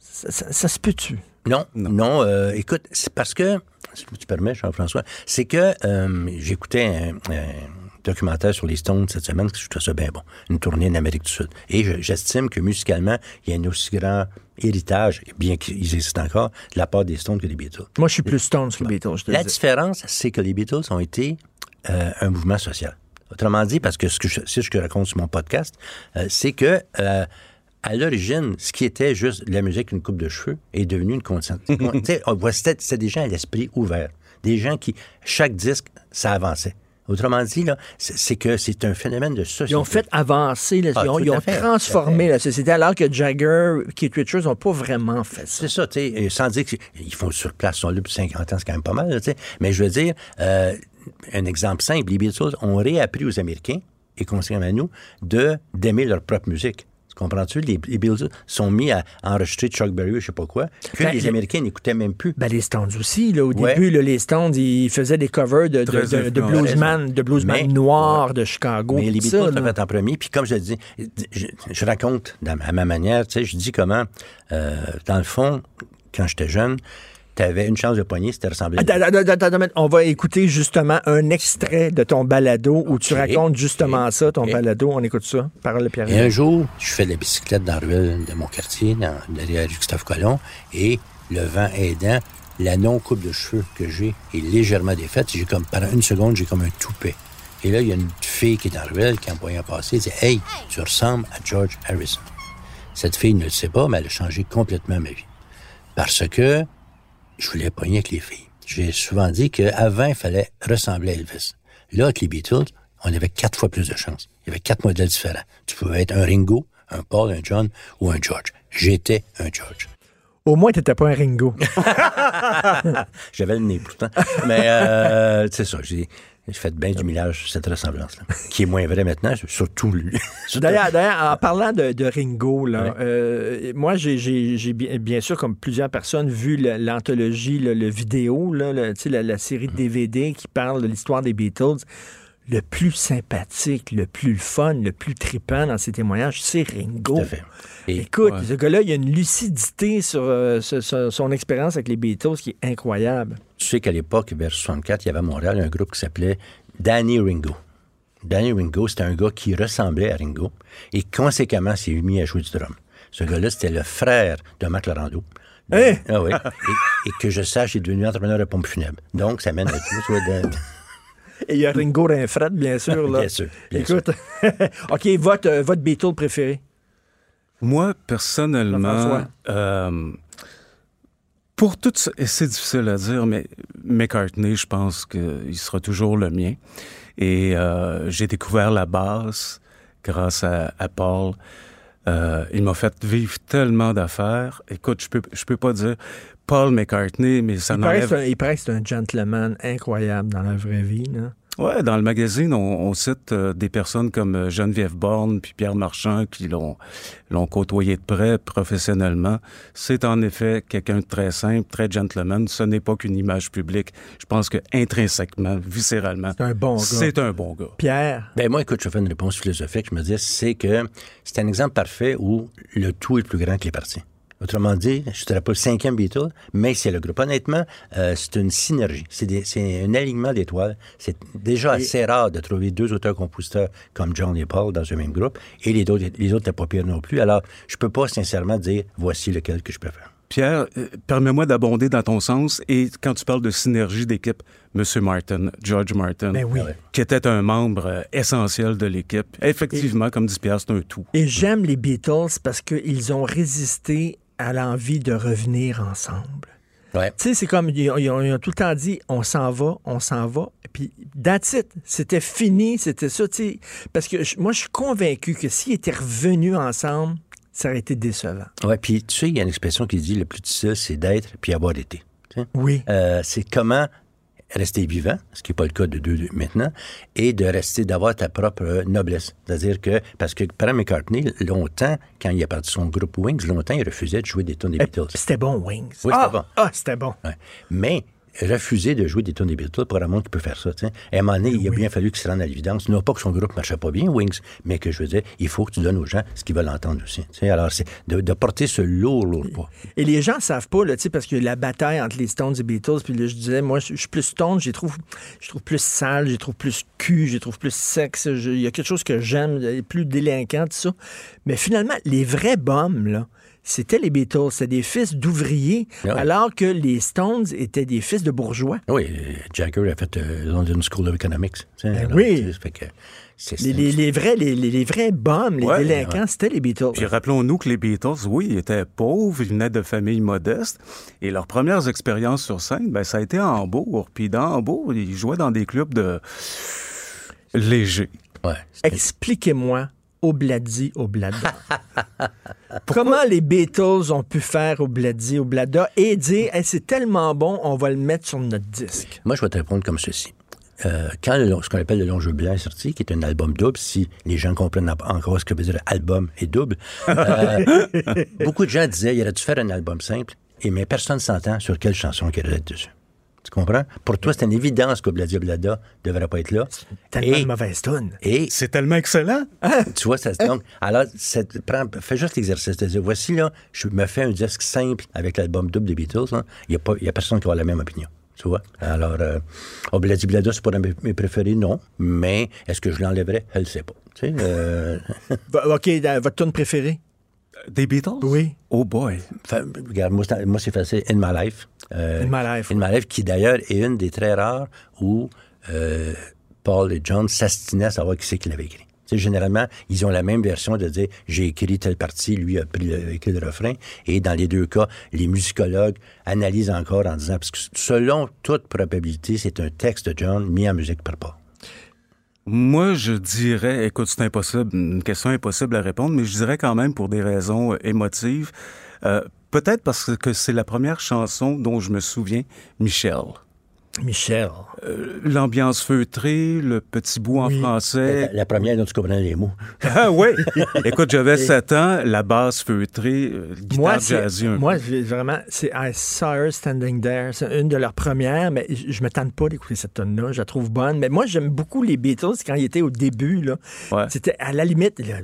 Ça, ça- ça se peut-tu? Non, non. euh, écoute, c'est parce que, si tu permets, Jean-François, c'est que euh, j'écoutais un, un documentaire sur les Stones cette semaine, que je trouve ça bien bon, une tournée en Amérique du Sud. Et je- j'estime que musicalement, il y a un aussi grand héritage, bien qu'ils existent encore, de la part des Stones que des Beatles. Moi, je suis plus Stones que Beatles, je te La dis. différence, c'est que les Beatles ont été euh, un mouvement social. Autrement dit, parce que ce que je, c'est ce que je raconte sur mon podcast, euh, c'est que euh, à l'origine, ce qui était juste de la musique, une coupe de cheveux, est devenu une voit, C'était c'était des gens à l'esprit ouvert. Des gens qui, chaque disque, ça avançait. Autrement dit, là, c'est c'est que c'est un phénomène de société. Ils ont fait avancer, là, Ah, ils ont, tout ils à ont fait, transformé la société, alors que Jagger, Keith Richards n'ont pas vraiment fait ça. C'est ça, tu sais, sans dire qu'ils font sur place, ils sont là depuis 50 ans, c'est quand même pas mal, tu sais. Mais je veux dire, euh, un exemple simple, les Beatles ont réappris aux Américains, et conséquemment à nous, de d'aimer leur propre musique. Tu comprends-tu? Les, les Beatles sont mis à enregistrer Chuck Berry, je sais pas quoi, que Ben, les Américains n'écoutaient même plus. Ben, les Stones aussi, là, au Ouais. début, là, les Stones, ils faisaient des covers de, de, bluesman, de bluesman Mais- noirs de Chicago. Mais les Beatles l'ont fait en premier. Puis comme je le dis, je, je raconte à ma manière, tu sais, je dis comment, euh, dans le fond, quand j'étais jeune, tu avais une chance de poigner si tu ressemblais à Attends, attends, attends, on va écouter justement un extrait de ton balado où tu racontes justement ça, ton balado. On écoute ça. Parole de Pierre. Et un jour, je fais de la bicyclette dans la ruelle de mon quartier, dans, derrière Gustave Colomb, et le vent aidant, la non-coupe de cheveux que j'ai est légèrement défaite. J'ai comme, pendant une seconde, j'ai comme un toupet. Et là, il y a une fille qui est dans la ruelle, qui en voyant passer, dit Hey, tu ressembles à George Harrison. Cette fille ne le sait pas, mais elle a changé complètement ma vie. Parce que je voulais pogner avec les filles. J'ai souvent dit qu'avant, il fallait ressembler à Elvis. Là, avec les Beatles, on avait quatre fois plus de chance. Il y avait quatre modèles différents. Tu pouvais être un Ringo, un Paul, un John ou un George. J'étais un George. Au moins, t'étais pas un Ringo. J'avais le nez pourtant. Mais euh, c'est ça, j'ai j'ai fait bien du millage sur cette ressemblance-là, qui est moins vrai maintenant, surtout lui. D'ailleurs, en parlant de, de Ringo, là, euh, moi, j'ai- bien, sûr, comme plusieurs personnes, vu l'anthologie, le, le vidéo, là, le- la, la série de DVD qui parle de l'histoire des Beatles. Le plus sympathique, le plus fun, le plus tripant dans ses témoignages, c'est Ringo. Écoute, ouais. ce gars-là, il a une lucidité sur, euh, son expérience avec les Beatles qui est incroyable. Tu sais qu'à l'époque, vers 64, il y avait à Montréal un groupe qui s'appelait Danny Ringo. Danny Ringo, c'était un gars qui ressemblait à Ringo et conséquemment s'est mis à jouer du drum. Ce gars-là, c'était le frère de Marc Laurando. Hein? Ah oui. Et, et que je sache, il est devenu entrepreneur de pompe funèbre. Donc, ça mène à tout. Et il y a Ringo Rinfred, bien sûr. Là. Bien sûr, bien Écoute, OK, votre, euh, votre Beatle préféré? Moi, personnellement, euh, pour tout ça, et c'est difficile à dire, mais McCartney, je pense qu'il sera toujours le mien. Et euh, j'ai découvert la basse grâce à, à Paul. Euh, il m'a fait vivre tellement d'affaires. Écoute, je peux, je peux pas dire Paul McCartney, mais ça n'enlève... il paraît que c'est un gentleman incroyable dans la vraie vie. là. Ouais, dans le magazine, on, on cite euh, des personnes comme euh, Geneviève Borne puis Pierre Marchand qui l'ont l'ont côtoyé de près professionnellement. C'est en effet quelqu'un de très simple, très gentleman. Ce n'est pas qu'une image publique. Je pense que intrinsèquement, viscéralement, C'est un bon gars. c'est un bon gars. Pierre, Ben moi, écoute, je fais une réponse philosophique. Je me dis, c'est que c'est un exemple parfait où le tout est plus grand que les parties. Autrement dit, je ne dirais pas le cinquième Beatle, mais c'est le groupe. Honnêtement, euh, c'est une synergie. C'est un alignement d'étoiles. C'est déjà assez rare de trouver deux auteurs-compositeurs comme John et Paul dans un même groupe, et les autres les autres n'étaient pas pires non plus. Alors, je peux pas sincèrement dire, voici lequel que je préfère. Pierre, euh, permets-moi d'abonder dans ton sens. Et quand tu parles de synergie d'équipe, M. Martin, George Martin, Ben oui. qui était un membre euh, essentiel de l'équipe. Effectivement, comme dit Pierre, c'est un tout. et j'aime les Beatles parce qu'ils ont résisté à l'envie de revenir ensemble. Ouais. Tu sais, c'est comme, ils ont, ils ont- ils ont tout le temps dit, on s'en va, on s'en va. Et puis, that's it. C'était fini, c'était ça, tu sais. Parce que moi, je suis convaincu que s'ils étaient revenus ensemble, ça aurait été décevant. Ouais, puis tu sais, il y a une expression qui dit le plus difficile, c'est d'être puis avoir été. Tu sais? Oui. Euh, c'est comment rester vivant, ce qui n'est pas le cas de deux deux maintenant, et de rester, d'avoir ta propre euh, noblesse. C'est-à-dire que, parce que Paul McCartney, longtemps, quand il a parti de son groupe Wings, longtemps, il refusait de jouer des tunes des Beatles. C'était bon, Wings. Oui, ah, c'était bon. Ah, c'était bon. Ouais. Mais refuser de jouer des tunes des Beatles pour un monde qui peut faire ça. tu sais. À un moment donné, il a bien fallu qu'il se rende à l'évidence. Non pas que son groupe ne marchait pas bien, Wings, mais que je veux dire, il faut que tu donnes aux gens ce qu'ils veulent entendre aussi. Alors, c'est de, de porter ce lourd, lourd poids. Et les gens savent pas, là, parce que la bataille entre les Stones et les Beatles, puis là, je disais, moi, je suis plus Stones, je les trouve, je trouve plus sales, je les trouve plus cul, je les trouve plus sexe. Il y a quelque chose que j'aime, plus délinquant, tout ça. Mais finalement, les vrais bombes, là, c'était les Beatles. C'était des fils d'ouvriers, Ah alors que les Stones étaient des fils de bourgeois. Oui, Jagger a fait euh, London School of Economics. Ben oui. tu sais, ça fait que c'est- Les, c'est- les- les vrais, les, les- les vrais bombes, les Ouais, délinquants, ouais. c'était les Beatles. Puis rappelons-nous que les Beatles, oui, ils étaient pauvres, ils venaient de familles modestes, et leurs premières expériences sur scène, ben, ça a été à Hambourg. Puis dans Hambourg, ils jouaient dans des clubs de légers. Ouais. Expliquez-moi Obladi Oblada. Comment les Beatles ont pu faire Obladi Oblada et dire Hey, c'est tellement bon, on va le mettre sur notre disque? Moi, je vais te répondre comme ceci. Euh, quand le ce qu'on appelle le long jeu blanc est sorti, qui est un album double, si les gens comprennent encore ce que veut dire album et double, euh, beaucoup de gens disaient il aurait dû faire un album simple, et mais personne s'entend sur quelle chanson qu'il aurait être dessus. Tu comprends? Pour toi, c'est une évidence qu'Obladi Oblada ne devrait pas être là. Tellement Et- de mauvaise tune. Et C'est tellement excellent. tu vois, ça se donc. Alors, c'est- prends- fais juste l'exercice de dire voici, là, je me fais un disque simple avec l'album double des Beatles. hein. Il n'y a, pas- il y a personne qui va avoir la même opinion. Tu vois? Alors, euh, Obladi Blada, c'est pas un de mes- préférés, non. Mais est-ce que je l'enlèverais? Je ne sais pas. Tu sais, euh, OK, euh, votre tune préférée? Des Beatles? Oui. Oh boy. Enfin, regarde, moi, c'est- moi, c'est facile. In My Life. Euh, In My Life. In My Life, qui d'ailleurs est une des très rares où euh, Paul et John s'astinaient à savoir qui c'est qui l'avait écrit. Généralement, ils ont la même version de dire j'ai écrit telle partie, lui a pris le, écrit le refrain. Et dans les deux cas, les musicologues analysent encore en disant parce que selon toute probabilité, c'est un texte de John mis en musique par Paul. Moi, je dirais, écoute, c'est impossible, une question impossible à répondre, mais je dirais quand même pour des raisons euh, émotives. euh, Peut-être parce que c'est la première chanson dont je me souviens, Michel. Michel. Euh, L'ambiance feutrée, le petit bout en français. la première dont tu comprenais les mots. Ah oui! Écoute, j'avais 7 ans, la basse feutrée, euh, guitare jazzy moi vraiment, c'est I Saw Her Standing There. C'est une de leurs premières, mais je, je me tente pas d'écouter cette tonne-là. Je la trouve bonne. Mais moi, j'aime beaucoup les Beatles quand ils étaient au début. Là. Ouais. C'était à la limite, là,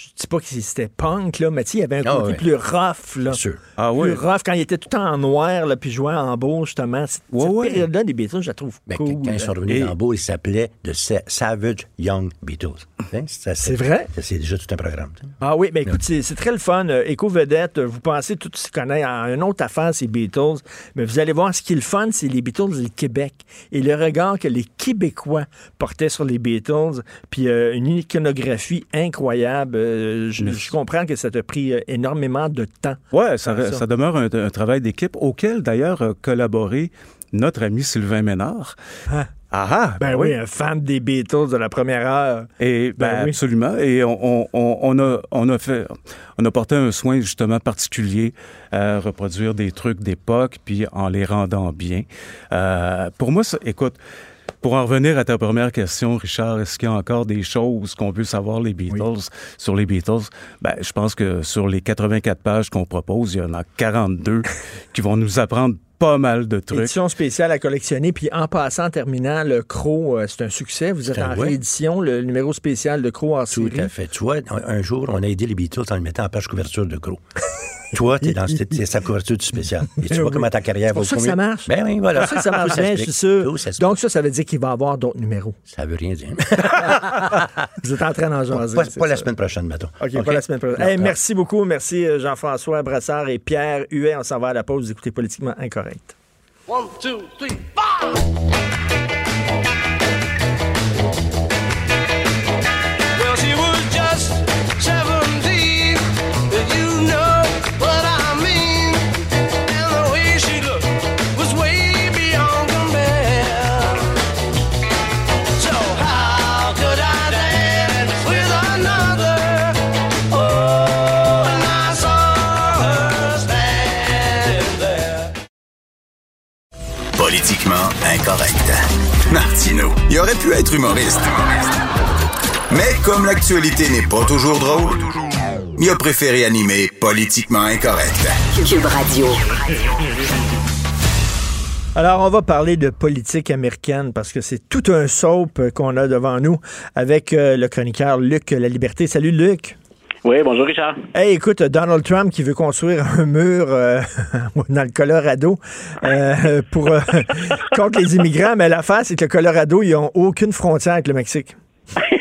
je dis pas que c'était punk, là, mais tu sais, il y avait un Ah, côté plus rough. Là. Bien sûr. Ah Plus oui? rough quand ils étaient tout en noir, là, puis jouaient en beau, justement. Cette, ouais. période-là des Beatles, je la trouve Ben, cool. Quand ils sont revenus dans Beau, ils s'appelaient The Sa- Savage Young Beatles. Hein? C'est vrai? C'est déjà tout un programme. Ah oui, mais écoute, c'est très le fun. Euh, Éco-vedette, euh, vous pensez tout se connaître en une autre affaire, c'est Beatles. Mais vous allez voir, ce qui est le fun, c'est les Beatles et le Québec. Et le regard que les Québécois portaient sur les Beatles. Puis euh, une iconographie incroyable. Euh, je, je comprends que ça t'a pris euh, énormément de temps. Ouais, ça, demeure un, un travail d'équipe auquel d'ailleurs a collaboré notre ami Sylvain Ménard. Ah. Ah ah! Ben oui, un fan des Beatles de la première heure. Et ben, Ben oui. absolument. Et on, on- on- on a on a fait on a porté un soin justement particulier à reproduire des trucs d'époque puis en les rendant bien. Euh, pour moi, ça- écoute. Pour en revenir à ta première question, Richard, est-ce qu'il y a encore des choses qu'on veut savoir les Beatles? Sur les Beatles? Ben, je pense que sur les 84 pages qu'on propose, il y en a 42 qui vont nous apprendre pas mal de trucs. Édition spéciale à collectionner. Puis en passant, en terminant, le Croc, euh, c'est un succès. Vous êtes un- en ouais. réédition, le numéro spécial de Croc en Tout série. à fait. Tu vois, un, jour, on a aidé les Beatles en le mettant en page couverture de gros. Toi, t'es dans cette- c'est sa couverture du spécial. Et tu vois Oui. comment ta carrière C'est va pour ça que ça marche. Ben oui, voilà. C'est pour ça que ça marche bien, je suis sûr. Donc ça, ça veut dire qu'il va y avoir d'autres numéros. Ça veut rien dire. Vous êtes en train d'en jaser. Pas, c'est pas la semaine prochaine, mettons. OK, pas la semaine prochaine. Non, Hey, non. merci beaucoup. Merci euh, Jean-François Brassard et Pierre Huet. On s'en va à la pause. Vous écoutez Politiquement Incorrect. One, two, three, four. Incorrect. Martino, il aurait pu être humoriste. Mais comme l'actualité n'est pas toujours drôle, il a préféré animer Politiquement incorrect. Cube Radio. Alors, on va parler de politique américaine parce que c'est tout un soap qu'on a devant nous avec euh, le chroniqueur Luc La Liberté. Salut Luc. Oui, bonjour Richard. Hey, écoute, Donald Trump qui veut construire un mur euh, dans le Colorado euh, pour euh, contre les immigrants, mais l'affaire c'est que le Colorado, ils ont aucune frontière avec le Mexique.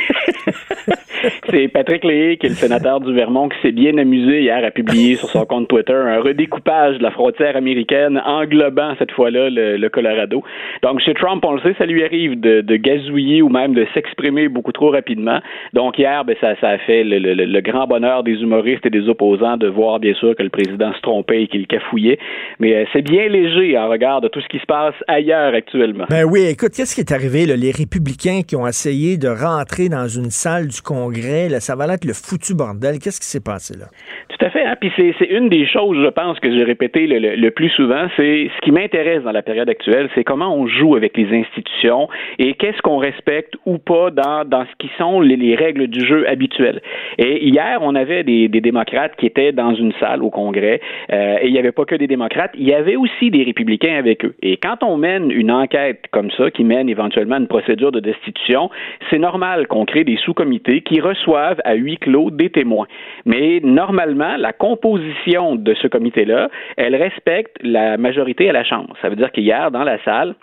C'est Patrick Léhy, qui est le sénateur du Vermont, qui s'est bien amusé hier à publier sur son compte Twitter un redécoupage de la frontière américaine englobant cette fois-là le, Colorado. Donc chez Trump, on le sait, ça lui arrive de, gazouiller ou même de s'exprimer beaucoup trop rapidement. Donc hier, ben, ça, a fait le, grand bonheur des humoristes et des opposants de voir bien sûr que le président se trompait et qu'il cafouillait. Mais euh, c'est bien léger en regard de tout ce qui se passe ailleurs actuellement. Ben oui, écoute, qu'est-ce qui est arrivé? Les républicains qui ont essayé de rentrer dans une salle du Congrès, ça va être le foutu bordel. Qu'est-ce qui s'est passé là? Tout à fait. Hein? Puis c'est, une des choses, je pense, que j'ai répété le, plus souvent. C'est ce qui m'intéresse dans la période actuelle, c'est comment on joue avec les institutions et qu'est-ce qu'on respecte ou pas dans, dans ce qui sont les, les règles du jeu habituelles. Et hier, on avait des, des démocrates qui étaient dans une salle au Congrès euh, et il n'y avait pas que des démocrates, il y avait aussi des républicains avec eux. Et quand on mène une enquête comme ça, qui mène éventuellement une procédure de destitution, c'est normal qu'on crée des sous-comités qui reçoivent à huis clos des témoins. Mais normalement, la composition de ce comité-là, elle respecte la majorité à la Chambre. Ça veut dire qu'hier, dans la salle,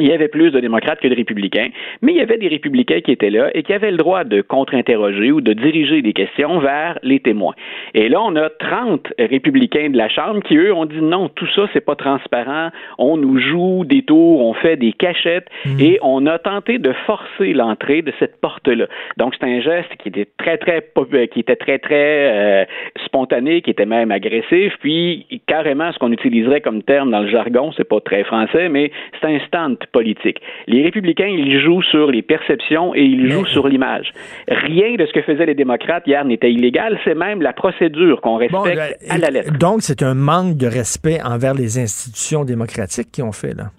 il y avait plus de démocrates que de républicains, mais il y avait des républicains qui étaient là et qui avaient le droit de contre-interroger ou de diriger des questions vers les témoins. Et là, on a 30 républicains de la Chambre qui, eux, ont dit non, tout ça, c'est pas transparent, on nous joue des tours, on fait des cachettes et on a tenté de forcer l'entrée de cette porte-là. Donc, c'est un geste qui était très, très, euh, qui était très, très euh, spontané, qui était même agressif, puis carrément ce qu'on utiliserait comme terme dans le jargon, c'est pas très français, mais c'est un stunt politique. Les républicains, ils jouent sur les perceptions et ils jouent sur l'image. Rien de ce que faisaient les démocrates hier n'était illégal, c'est même la procédure qu'on respecte Bon, là, à la lettre. Donc, c'est un manque de respect envers les institutions démocratiques qui ont fait là.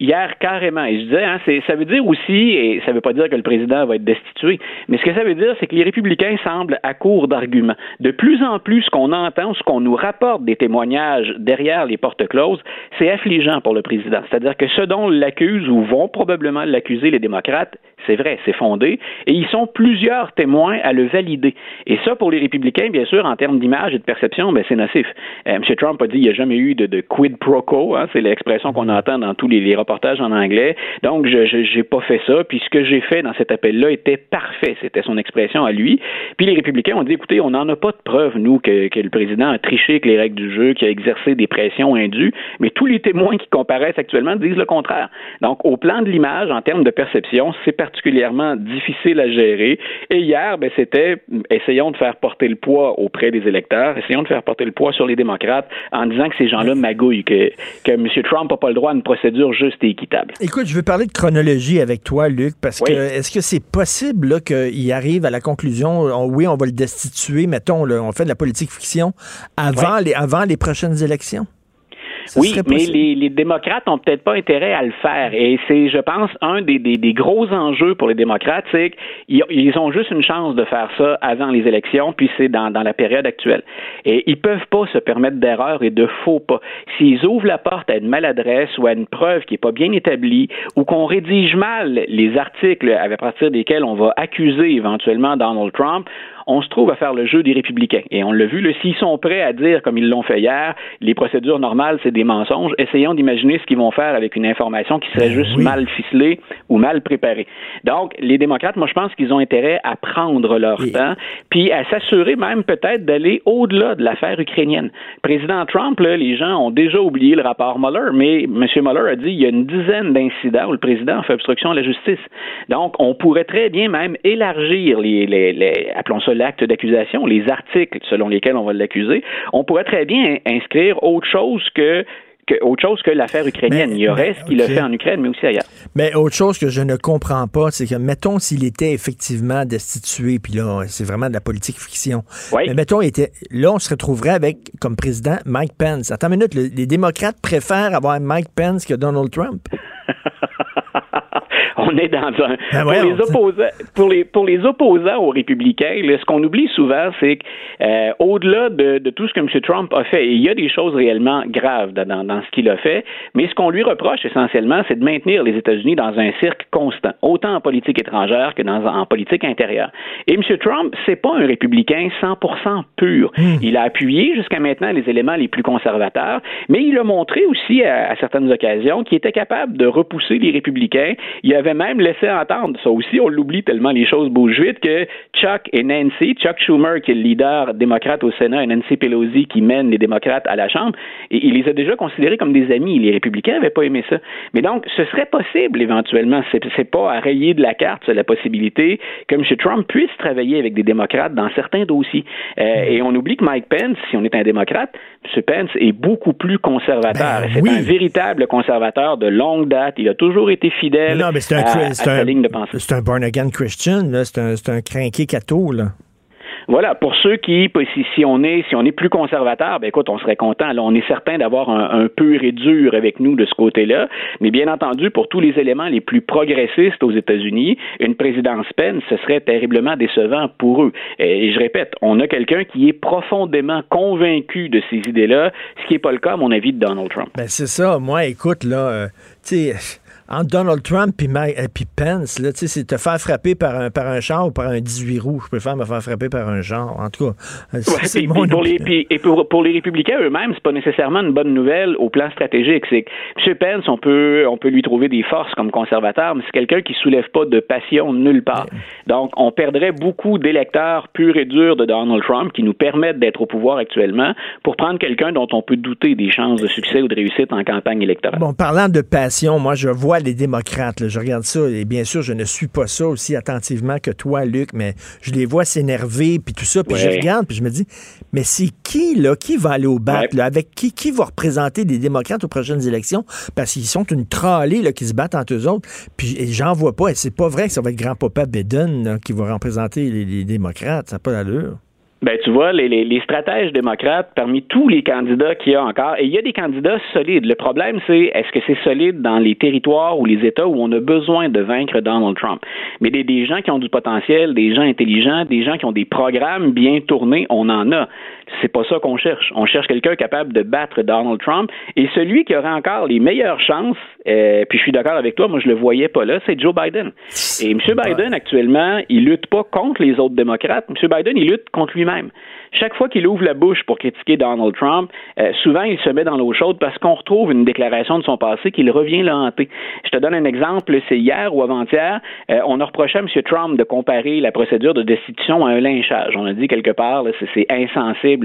Hier, carrément. Et je disais, hein, ça veut dire aussi, et ça veut pas dire que le président va être destitué, mais ce que ça veut dire, c'est que les républicains semblent à court d'arguments. De plus en plus, ce qu'on entend, ce qu'on nous rapporte des témoignages derrière les portes closes, c'est affligeant pour le président. C'est-à-dire que ce dont l'accuse ou vont probablement l'accuser les démocrates, c'est vrai, c'est fondé, et ils sont plusieurs témoins à le valider. Et ça, pour les républicains, bien sûr, en termes d'image et de perception, ben, c'est nocif. Euh, M. Trump a dit qu'il n'y a jamais eu de, de quid pro quo, hein, c'est l'expression qu'on entend dans tous les, les reportages en anglais. Donc, je n'ai pas fait ça, puis ce que j'ai fait dans cet appel-là était parfait, c'était son expression à lui. Puis les républicains ont dit, écoutez, on n'en a pas de preuve, nous, que, que le président a triché avec les règles du jeu, qu'il a exercé des pressions indues, mais tous les témoins qui comparaissent actuellement disent le contraire. Donc, au plan de l'image, en termes de perception, c'est particulièrement difficile à gérer. Et hier, ben, c'était essayons de faire porter le poids auprès des électeurs, essayons de faire porter le poids sur les démocrates en disant que ces gens-là magouillent, que, que M. Trump n'a pas le droit à une procédure juste et équitable. Écoute, je veux parler de chronologie avec toi, Luc, parce que est-ce que c'est possible qu'il arrive à la conclusion, on- oui, on va le destituer, mettons, là, on fait de la politique fiction, avant, les, avant les prochaines élections? Ça oui, mais les, les démocrates ont peut-être pas intérêt à le faire. Et c'est, je pense, un des, des, des gros enjeux pour les démocrates, c'est qu'ils ils ont juste une chance de faire ça avant les élections, puis c'est dans, dans la période actuelle. Et ils peuvent pas se permettre d'erreurs et de faux pas. S'ils ouvrent la porte à une maladresse ou à une preuve qui est pas bien établie, ou qu'on rédige mal les articles à partir desquels on va accuser éventuellement Donald Trump, on se trouve à faire le jeu des républicains. Et on l'a vu, s'ils sont prêts à dire, comme ils l'ont fait hier, les procédures normales, c'est des mensonges, essayons d'imaginer ce qu'ils vont faire avec une information qui serait juste mal ficelée ou mal préparée. Donc, les démocrates, moi, je pense qu'ils ont intérêt à prendre leur temps, puis à s'assurer même peut-être d'aller au-delà de l'affaire ukrainienne. Président Trump, là, les gens ont déjà oublié le rapport Mueller, mais M. Mueller a dit il y a une dizaine d'incidents où le président fait obstruction à la justice. Donc, on pourrait très bien même élargir les, les, les appelons ça l'acte d'accusation, les articles selon lesquels on va l'accuser. On pourrait très bien inscrire autre chose que que, autre chose que l'affaire ukrainienne. Il y aurait ce qu'il a fait en Ukraine, mais aussi ailleurs. Mais autre chose que je ne comprends pas, c'est que, mettons, s'il était effectivement destitué, puis là, c'est vraiment de la politique fiction. Oui. Mais mettons, il était, là, on se retrouverait avec, comme président, Mike Pence. Attends une minute, le- les démocrates préfèrent avoir Mike Pence que Donald Trump? on est dans un Ben pour, les opposants, pour les pour les opposants aux républicains, là, ce qu'on oublie souvent, c'est qu'au-delà de, de tout ce que M. Trump a fait, il y a des choses réellement graves dans, ce qu'il a fait, mais ce qu'on lui reproche essentiellement, c'est de maintenir les États-Unis dans un cirque constant, autant en politique étrangère que dans en politique intérieure. Et M. Trump, c'est pas un républicain 100% pur. Il a appuyé jusqu'à maintenant les éléments les plus conservateurs, mais il a montré aussi à, à certaines occasions qu'il était capable de repousser les républicains. Il avait même laissé entendre, ça aussi on l'oublie tellement les choses bougent vite, que Chuck et Nancy, Chuck Schumer qui est le leader démocrate au Sénat et Nancy Pelosi qui mène les démocrates à la Chambre, et il les a déjà considérés comme des amis. Les républicains n'avaient pas aimé ça. Mais donc, ce serait possible éventuellement, c'est, pas à rayer de la carte la possibilité que M. Trump puisse travailler avec des démocrates dans certains dossiers. Euh, et on oublie que Mike Pence, si on est un démocrate, M. Pence est beaucoup plus conservateur. c'est un véritable conservateur de longue date. Il a toujours été fidèle Non, mais un, à, à sa un- ligne de pensée. c'est un born again Christian. C'est un, un crinqué catho, là. Voilà, pour ceux qui, si, on est si on est plus conservateur, ben écoute, on serait content. Là, on est certain d'avoir un, pur et dur avec nous de ce côté-là. Mais bien entendu, pour tous les éléments les plus progressistes aux États-Unis, une présidence Pence, ce serait terriblement décevant pour eux. Et je répète, on a quelqu'un qui est profondément convaincu de ces idées-là, ce qui n'est pas le cas, à mon avis, de Donald Trump. Ben, c'est ça. Moi, écoute, là, euh, tu sais, entre Donald Trump puis Ma- euh, puis Pence, là, tu sais, c'est te faire frapper par un, par un char ou par un 18 roues. Je préfère me faire frapper par un genre. En tout cas, euh, Ouais, c'est mon pour les, puis- et pour, pour les républicains eux-mêmes, c'est pas nécessairement une bonne nouvelle au plan stratégique. C'est que M. Pence, on peut, on peut lui trouver des forces comme conservateur, mais c'est quelqu'un qui soulève pas de passion nulle part. Donc, on perdrait beaucoup d'électeurs purs et durs de Donald Trump qui nous permettent d'être au pouvoir actuellement pour prendre quelqu'un dont on peut douter des chances de succès ou de réussite en campagne électorale. Bon, parlant de passion, moi, je vois les démocrates. là, je regarde ça et bien sûr, je ne suis pas ça aussi attentivement que toi, Luc, mais je les vois s'énerver puis tout ça. Puis je regarde puis je me dis, mais c'est qui, là, qui va aller au bat, là, avec qui, qui va représenter les démocrates aux prochaines élections? Parce qu'ils sont une tralée, là, qui se battent entre eux autres. Puis et j'en vois pas. Et c'est pas vrai que ça va être grand-papa Biden, là, qui va représenter les, les démocrates. Ça n'a pas d'allure. Ben, tu vois, les, les, les stratèges démocrates, parmi tous les candidats qu'il y a encore, et il y a des candidats solides. Le problème, c'est est-ce que c'est solide dans les territoires ou les États où on a besoin de vaincre Donald Trump? Mais des, des gens qui ont du potentiel, des gens intelligents, des gens qui ont des programmes bien tournés, on en a. C'est pas ça qu'on cherche. On cherche quelqu'un capable de battre Donald Trump. Et celui qui aurait encore les meilleures chances, euh, puis je suis d'accord avec toi, moi je le voyais pas là, c'est Joe Biden. Et M. Biden, actuellement, il lutte pas contre les autres démocrates. M. Biden, il lutte contre lui-même. Chaque fois qu'il ouvre la bouche pour critiquer Donald Trump, euh, souvent il se met dans l'eau chaude parce qu'on retrouve une déclaration de son passé qui le revient le hanter. Je te donne un exemple, c'est hier ou avant-hier, euh, on a reproché à M. Trump de comparer la procédure de destitution à un lynchage. On a dit quelque part, là, c'est, c'est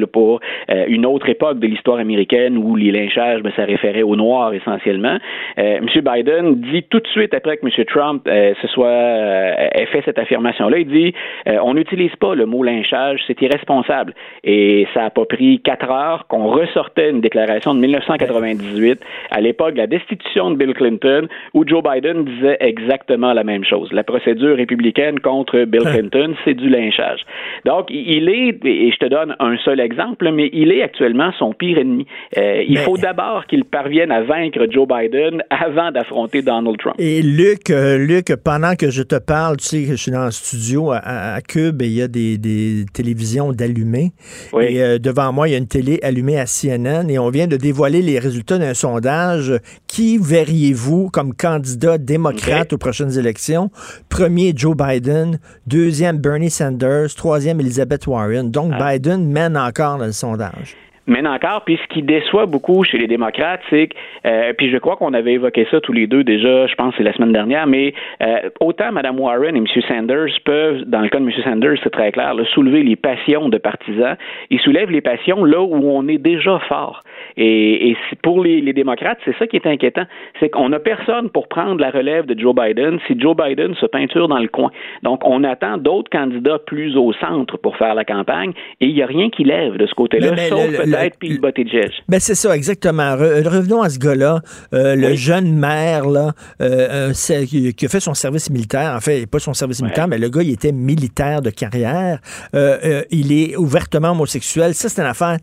pour euh, une autre époque de l'histoire américaine où les lynchages, ben, ça référait aux Noirs essentiellement. Euh, M. Biden dit tout de suite après que M. Trump euh, se soit ait fait cette affirmation-là, il dit on n'utilise pas le mot lynchage, c'est irresponsable. Et ça a pas pris quatre heures qu'on ressortait une déclaration de 1998 à l'époque de la destitution de Bill Clinton où Joe Biden disait exactement la même chose. La procédure républicaine contre Bill Clinton, c'est du lynchage. Donc, il est, et je te donne un seul exemple, mais il est actuellement son pire ennemi. Euh, il Mais- faut d'abord qu'il parvienne à vaincre Joe Biden avant d'affronter Donald Trump. Et Luc, euh, Luc, pendant que je te parle, tu sais que je suis dans le studio à, à- Cube et il y a des, des télévisions d'allumées. Et euh, devant moi, il y a une télé allumée à CNN et on vient de dévoiler les résultats d'un sondage. Qui verriez-vous comme candidat démocrate aux prochaines élections? Premier, Joe Biden. Deuxième, Bernie Sanders. Troisième, Elizabeth Warren. Donc, Ah. Biden mène encore le sondage. Mais encore, puis ce qui déçoit beaucoup chez les démocrates, c'est que, euh, puis je crois qu'on avait évoqué ça tous les deux déjà, je pense que c'est la semaine dernière, mais euh, autant Mme Warren et M. Sanders peuvent, dans le cas de M. Sanders, c'est très clair, là, soulever les passions de partisans, ils soulèvent les passions là où on est déjà fort. Et, et pour les, les démocrates, c'est ça qui est inquiétant, c'est qu'on n'a personne pour prendre la relève de Joe Biden si Joe Biden se peinture dans le coin. Donc, on attend d'autres candidats plus au centre pour faire la campagne, et il n'y a rien qui lève de ce côté-là, sauf le- Buttigieg. Ben c'est ça, exactement. Re- revenons à ce gars-là, euh, le jeune maire là, euh, qui, a fait son service militaire. En fait, pas son service militaire, mais le gars, il était militaire de carrière. Euh, il est ouvertement homosexuel. Ça, c'est une affaire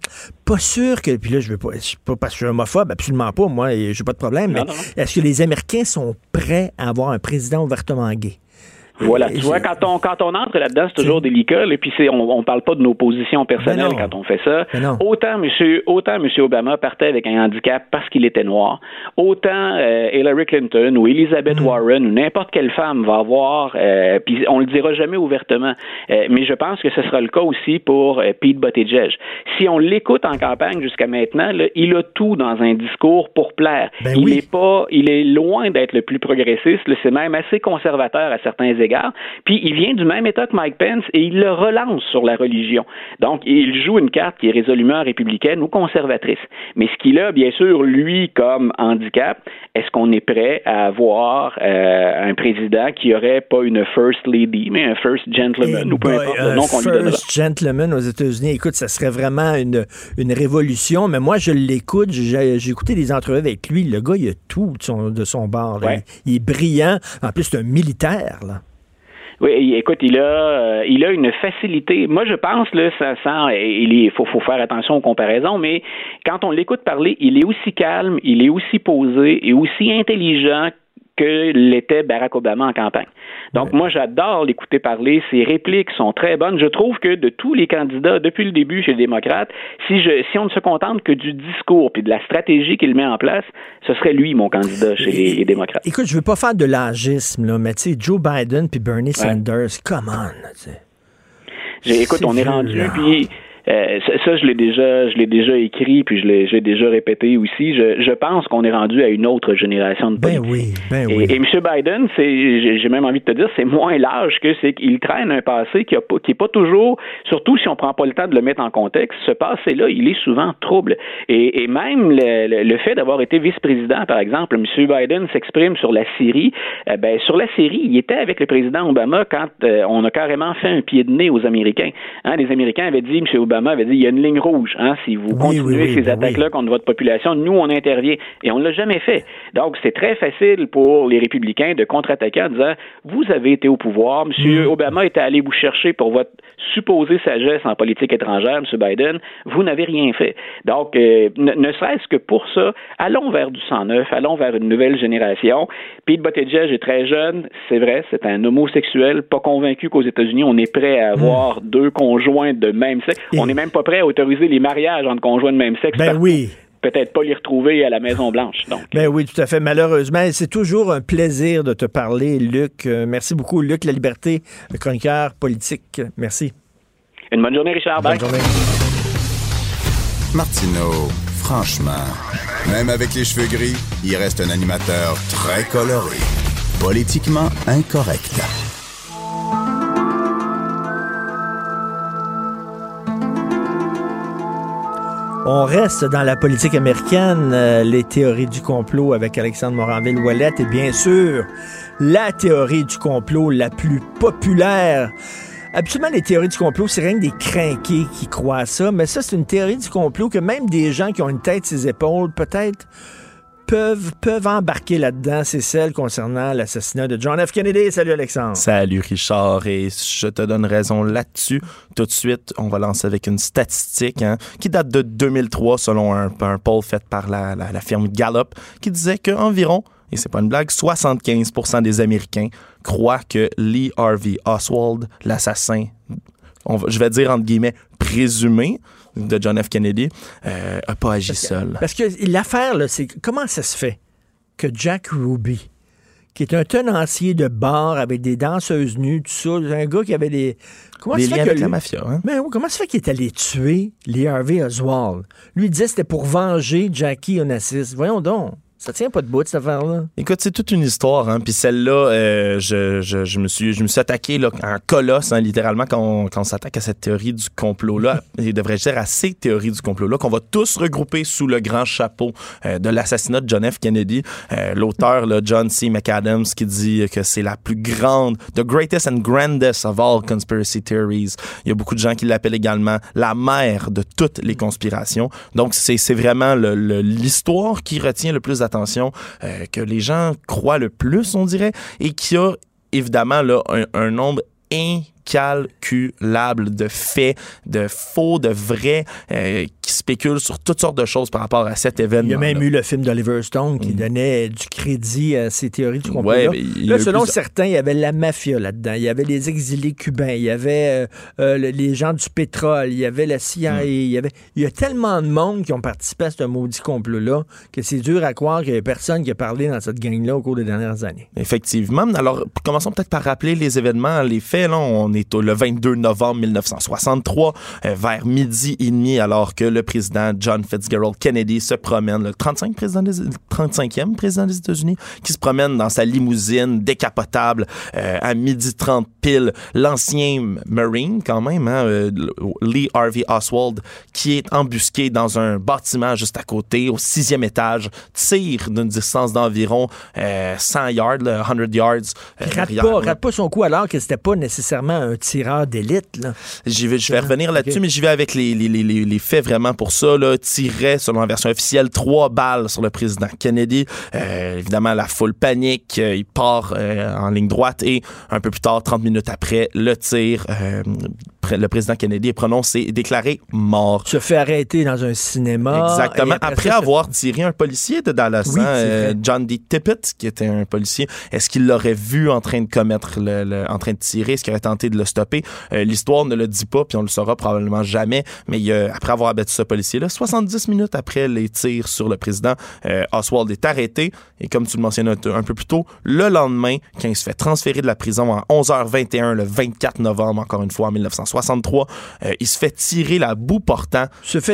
pas sûr que. Puis là, je veux pas, je suis pas parce que je suis homophobe, absolument pas. Moi, et j'ai pas de problème. Mais Non, est-ce que les Américains sont prêts à avoir un président ouvertement gay? Voilà, tu vois, quand on, quand on entre là-dedans, c'est toujours délicat, et puis on, on parle pas de nos positions personnelles quand on fait ça. Autant monsieur, autant monsieur Obama partait avec un handicap parce qu'il était noir, autant euh, Hillary Clinton ou Elizabeth Mm. Warren ou n'importe quelle femme va avoir, euh, puis on le dira jamais ouvertement, euh, mais je pense que ce sera le cas aussi pour euh, Pete Buttigieg. Si on l'écoute en campagne jusqu'à maintenant, là, il a tout dans un discours pour plaire. Ben il oui. est pas, il est loin d'être le plus progressiste. C'est même assez conservateur à certains égards. Puis il vient du même État que Mike Pence et il le relance sur la religion. Donc il joue une carte qui est résolument républicaine ou conservatrice. Mais ce qu'il a, bien sûr, lui comme handicap, est-ce qu'on est prêt à avoir euh, un président qui aurait pas une first lady, mais un first gentleman ou peu Boy, importe le nom qu'on lui donnera? First gentleman aux États-Unis. Écoute, ça serait vraiment une, une révolution. Mais moi, je l'écoute. J'ai écouté des entrevues avec lui. Le gars, il a tout de son, de son bord. Ouais. Il, il est brillant. En plus, c'est un militaire. Là. Oui, écoute, il a, euh, il a une facilité. Moi, je pense là, ça sent. Il est, faut, faut faire attention aux comparaisons, mais quand on l'écoute parler, il est aussi calme, il est aussi posé et aussi intelligent que l'était Barack Obama en campagne. Donc, moi, j'adore l'écouter parler. Ses répliques sont très bonnes. Je trouve que de tous les candidats, depuis le début chez les démocrates, si, je, si on ne se contente que du discours puis de la stratégie qu'il met en place, ce serait lui, mon candidat chez les, les démocrates. Écoute, je veux pas faire de l'âgisme, là, mais tu sais, Joe Biden puis Bernie Sanders, come on. là, écoute, on est rendu, puis euh, ça, ça, je l'ai déjà, je l'ai déjà écrit, puis je l'ai, je l'ai déjà répété aussi. Je, je pense qu'on est rendu à une autre génération de Ben politiques. oui, ben oui. et M. Biden, c'est, j'ai même envie de te dire, c'est moins large que c'est qu'il traîne un passé qui a pas, qui est pas toujours, surtout si on prend pas le temps de le mettre en contexte, ce passé-là, il est souvent trouble. Et, et même le, le- le fait d'avoir été vice-président, par exemple, M. Biden s'exprime sur la Syrie. Euh, ben, sur la Syrie, il était avec le président Obama quand euh, on a carrément fait un pied de nez aux Américains. Hein, les Américains avaient dit, M. Obama avait dit, il y a une ligne rouge. Hein, si vous continuez oui, oui, ces ben attaques-là contre votre population, nous, on intervient. Et on ne l'a jamais fait. Donc, c'est très facile pour les républicains de contre-attaquer en disant, vous avez été au pouvoir, M. Mm. Obama est allé vous chercher pour votre supposée sagesse en politique étrangère, M. Biden, vous n'avez rien fait. Donc, euh, ne, ne serait-ce que pour ça, allons vers du 109, allons vers une nouvelle génération. Pete Buttigieg est très jeune, c'est vrai, c'est un homosexuel, pas convaincu qu'aux États-Unis, on est prêt à avoir deux conjoints de même sexe. On n'est même pas prêt à autoriser les mariages entre conjoints de même sexe. Ben oui. Peut-être pas les retrouver à la Maison-Blanche. Donc, Ben oui, tout à fait. Malheureusement, c'est toujours un plaisir de te parler, Luc. Euh, merci beaucoup, Luc La Liberté, le chroniqueur politique. Merci. une bonne journée, Richard. Bye. Bonne journée. Martineau, franchement, même avec les cheveux gris, il reste un animateur très coloré, politiquement incorrect. On reste dans la politique américaine, euh, les théories du complot avec Alexandre Moranville-Ouellette et bien sûr, la théorie du complot la plus populaire. Absolument, les théories du complot, c'est rien que des crinqués qui croient ça, mais ça, c'est une théorie du complot que même des gens qui ont une tête sur les épaules, peut-être peuvent, embarquer là-dedans, c'est celle concernant l'assassinat de John F. Kennedy. Salut Alexandre. Salut Richard, et je te donne raison là-dessus. Tout de suite, on va lancer avec une statistique hein, qui date de 2003 selon un, un poll fait par la, la, firme Gallup qui disait qu'environ, et c'est pas une blague, 75% des Américains croient que Lee Harvey Oswald, l'assassin, je vais dire entre guillemets présumé de John F. Kennedy, euh, a pas agi seul. Parce que l'affaire, c'est comment ça se fait que Jack Ruby, qui est un tenancier de bar avec des danseuses nues, tout ça, un gars qui avait des. Comment Des liens que avec la lui- mafia, hein? Mais oui, comment ça fait qu'il est allé tuer Lee Harvey Oswald? Lui, il disait que c'était pour venger Jackie Onassis. Voyons donc. Ça tient pas de bout, cette affaire-là. Écoute, c'est toute une histoire, hein. Puis celle-là, euh, je, je, je me suis, je me suis attaqué là, en colosse, hein, littéralement, quand on, on s'attaque à cette théorie du complot-là, et devrais-je dire à ces théories du complot-là, qu'on va tous regrouper sous le grand chapeau euh, de l'assassinat de John F. Kennedy. Euh, L'auteur, John C. McAdams, qui dit que c'est la plus grande, the greatest and grandest of all conspiracy theories. Il y a beaucoup de gens qui l'appellent également la mère de toutes les conspirations. Donc, c'est vraiment l'histoire qui retient le plus d'attention, euh, que les gens croient le plus, on dirait, et qui a évidemment là, un, un nombre incalculable de faits, de faux, de vrais, euh, qui spéculent sur toutes sortes de choses par rapport à cet événement. Il y a même eu le film d'Oliver Stone qui donnait du crédit à ces théories du complot. Mm. Ouais, là, selon certains, il y avait la mafia là-dedans, il y avait les exilés cubains, il y avait euh, euh, le- les gens du pétrole, il y avait la CIA, Mm. il y avait il y a tellement de monde qui ont participé à ce maudit complot-là que c'est dur à croire qu'il y a personne qui a parlé dans cette gang-là au cours des dernières années. Effectivement. Alors, commençons peut-être par rappeler les événements, les faits. Là, on est au, le 22 novembre 1963, euh, vers midi et demi, alors que le président John Fitzgerald Kennedy se promène, le 35 président des, 35e président des États-Unis, qui se promène dans sa limousine décapotable euh, à midi 30 pile. L'ancien Marine, quand même, hein, euh, Lee Harvey Oswald, qui est embusqué dans un bâtiment juste à côté, au sixième étage, tire d'une distance d'environ euh, 100 yards, là, 100 yards. Rate pas, rate pas son coup alors que c'était pas nécessairement un tireur d'élite. vais, je vais revenir là-dessus, mais j'y vais avec les, les, les, les- faits vraiment pour ça. Là, tirait, selon la version officielle, trois balles sur le président Kennedy. Euh, évidemment, la foule panique. Euh, il part euh, en ligne droite et un peu plus tard, 30 minutes après, le tir, le président Kennedy est prononcé et déclaré mort. Se fait arrêter dans un cinéma. Exactement. Après, ça, avoir tiré un policier de Dallas, Oui, hein, euh. John D. Tippett, qui était un policier, est-ce qu'il l'aurait vu en train de commettre, le, le- en train de tirer? Est-ce qu'il aurait tenté de le stopper? Euh, L'histoire ne le dit pas, puis on le saura probablement jamais. Mais il a- après avoir abattu ce policier-là, 70 minutes après les tirs sur le président, euh, Oswald est arrêté. Et comme tu le mentionnais un, un peu plus tôt, le lendemain, quand il se fait transférer de la prison à 11h21, le 24 novembre, encore une fois, en 1963, euh, il se fait tirer la boue portant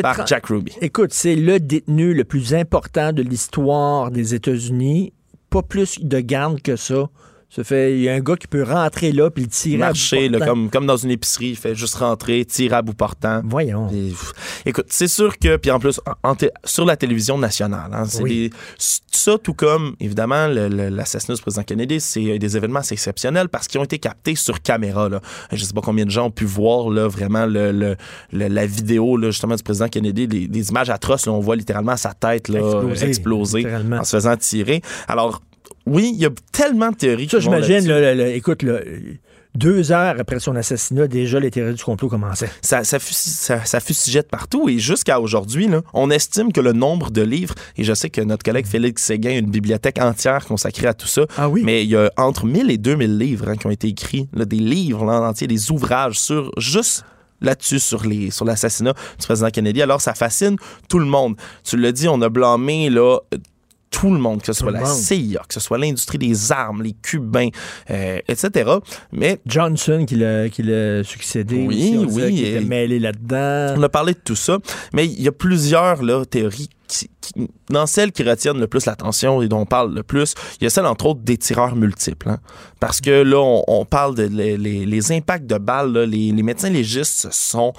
par tra- Jack Ruby. Écoute, c'est le détenu le plus important de l'histoire des États-Unis. Pas plus de garde que ça. Fait, il y a un gars qui peut rentrer là puis le tirer. à bout marcher, là, portant. comme, comme dans une épicerie, il fait juste rentrer, tirer à bout portant. Voyons. Et, pff, écoute, c'est sûr que, puis en plus, en- en té- sur la télévision nationale, hein, c'est Oui. des- c- ça, tout comme, évidemment, l'assassinat du président Kennedy, c'est des événements assez exceptionnels parce qu'ils ont été captés sur caméra. Là. Je sais pas combien de gens ont pu voir là, vraiment le, le- le- la vidéo là, justement du président Kennedy, des, des images atroces. Là, on voit littéralement sa tête là, Exploser, exploser en se faisant tirer. Alors, oui, il y a tellement de théories. Ça, j'imagine, écoute, là, deux heures après son assassinat, déjà les théories du complot commençaient. ça, ça, ça, partout. Et jusqu'à aujourd'hui, on estime que le nombre de livres, et je sais que notre collègue Félix Séguin a une bibliothèque entière consacrée à tout ça, Ah oui? mais il y a entre 1000 et 2000 livres hein, qui ont été écrits, là, des livres là, en entier, des ouvrages sur juste là-dessus sur les sur l'assassinat du président Kennedy. Alors ça fascine tout le monde. Tu l'as dit, on a blâmé là tout le monde, que ce soit la monde. CIA, que ce soit l'industrie des armes, les Cubains, euh, etc. Mais Johnson qui l'a, qui l'a succédé. Oui, aussi, on disait oui, qu'il était mêlé là-dedans. on a parlé de tout ça, mais il y a plusieurs là, théories qui, qui- dans celles qui retiennent le plus l'attention et dont on parle le plus, il y a celle entre autres des tireurs multiples. hein. Parce que là, on, on parle de les, impacts de balles. là, les, les médecins légistes se sont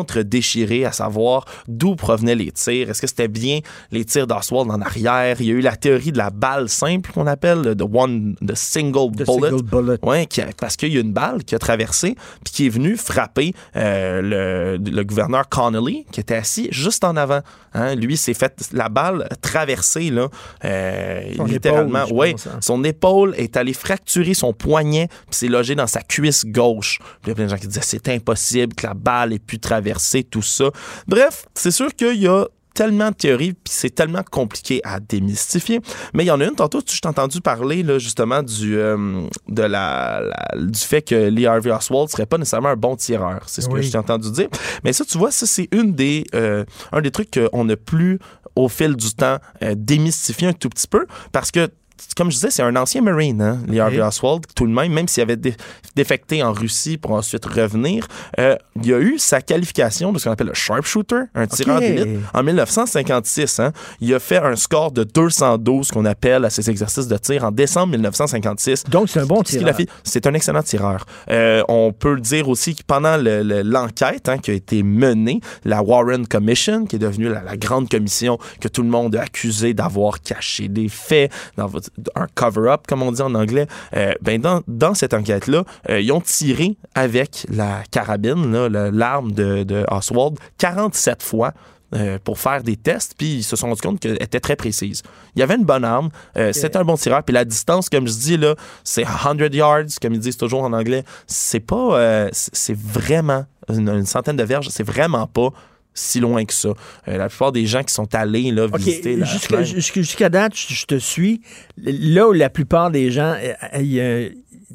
entre-déchirés à savoir d'où provenaient les tirs. Est-ce que c'était bien les tirs d'Oswald en arrière? Il y a eu la théorie de la balle simple qu'on appelle, le- the one, the single The bullet. single bullet. Ouais, qui a- parce qu'il y a une balle qui a traversé puis qui est venue frapper euh, le, le gouverneur Connolly qui était assis juste en avant. Hein, lui s'est fait la balle balle a traversé, là, euh, Son littéralement. épaule, ouais, pense, hein. son épaule est allée fracturer son poignet, puis c'est logé dans sa cuisse gauche. Puis il y a plein de gens qui disaient c'est impossible que la balle ait pu traverser tout ça. Bref, c'est sûr qu'il y a tellement de théories, puis c'est tellement compliqué à démystifier. Mais il y en a une, tantôt, tu t'ai entendu parler là, justement du, euh, de la, la- du fait que Lee Harvey Oswald serait pas nécessairement un bon tireur. C'est ce que je t'ai entendu dire. Mais ça, tu vois, ça, c'est une des, euh, un des trucs qu'on a plus, au fil du temps, euh, démystifié un tout petit peu, parce que comme je disais, c'est un ancien Marine, hein, Lee Harvey Oswald, tout de même, même s'il avait dé- défecté en Russie pour ensuite revenir, euh, il a eu sa qualification de ce qu'on appelle le sharpshooter, un tireur Ok. d'élite, en 1956. Hein. Il a fait un score de 212 qu'on appelle à ses exercices de tir en décembre 1956. Donc, c'est un bon tireur. c'est un excellent tireur. Euh, on peut dire aussi que pendant le- le- l'enquête hein, qui a été menée, la Warren Commission, qui est devenue la, la grande commission que tout le monde a accusé d'avoir caché des faits, d'avoir- un cover-up, comme on dit en anglais, euh, ben dans, dans cette enquête-là, euh, ils ont tiré avec la carabine, l'arme de, de Oswald, 47 fois. euh, pour faire des tests, puis ils se sont rendus compte qu'elle était très précise. Il y avait une bonne arme, euh, c'était un bon tireur, puis la distance, comme je dis, là, c'est 100 yards, comme ils disent toujours en anglais. C'est pas. euh, c'est c'est vraiment une, une centaine de verges, c'est vraiment pas si loin que ça. Euh, la plupart des gens qui sont allés là, OK, visiter la jusqu'à date, je, je te suis. Là où la plupart des gens, euh, euh,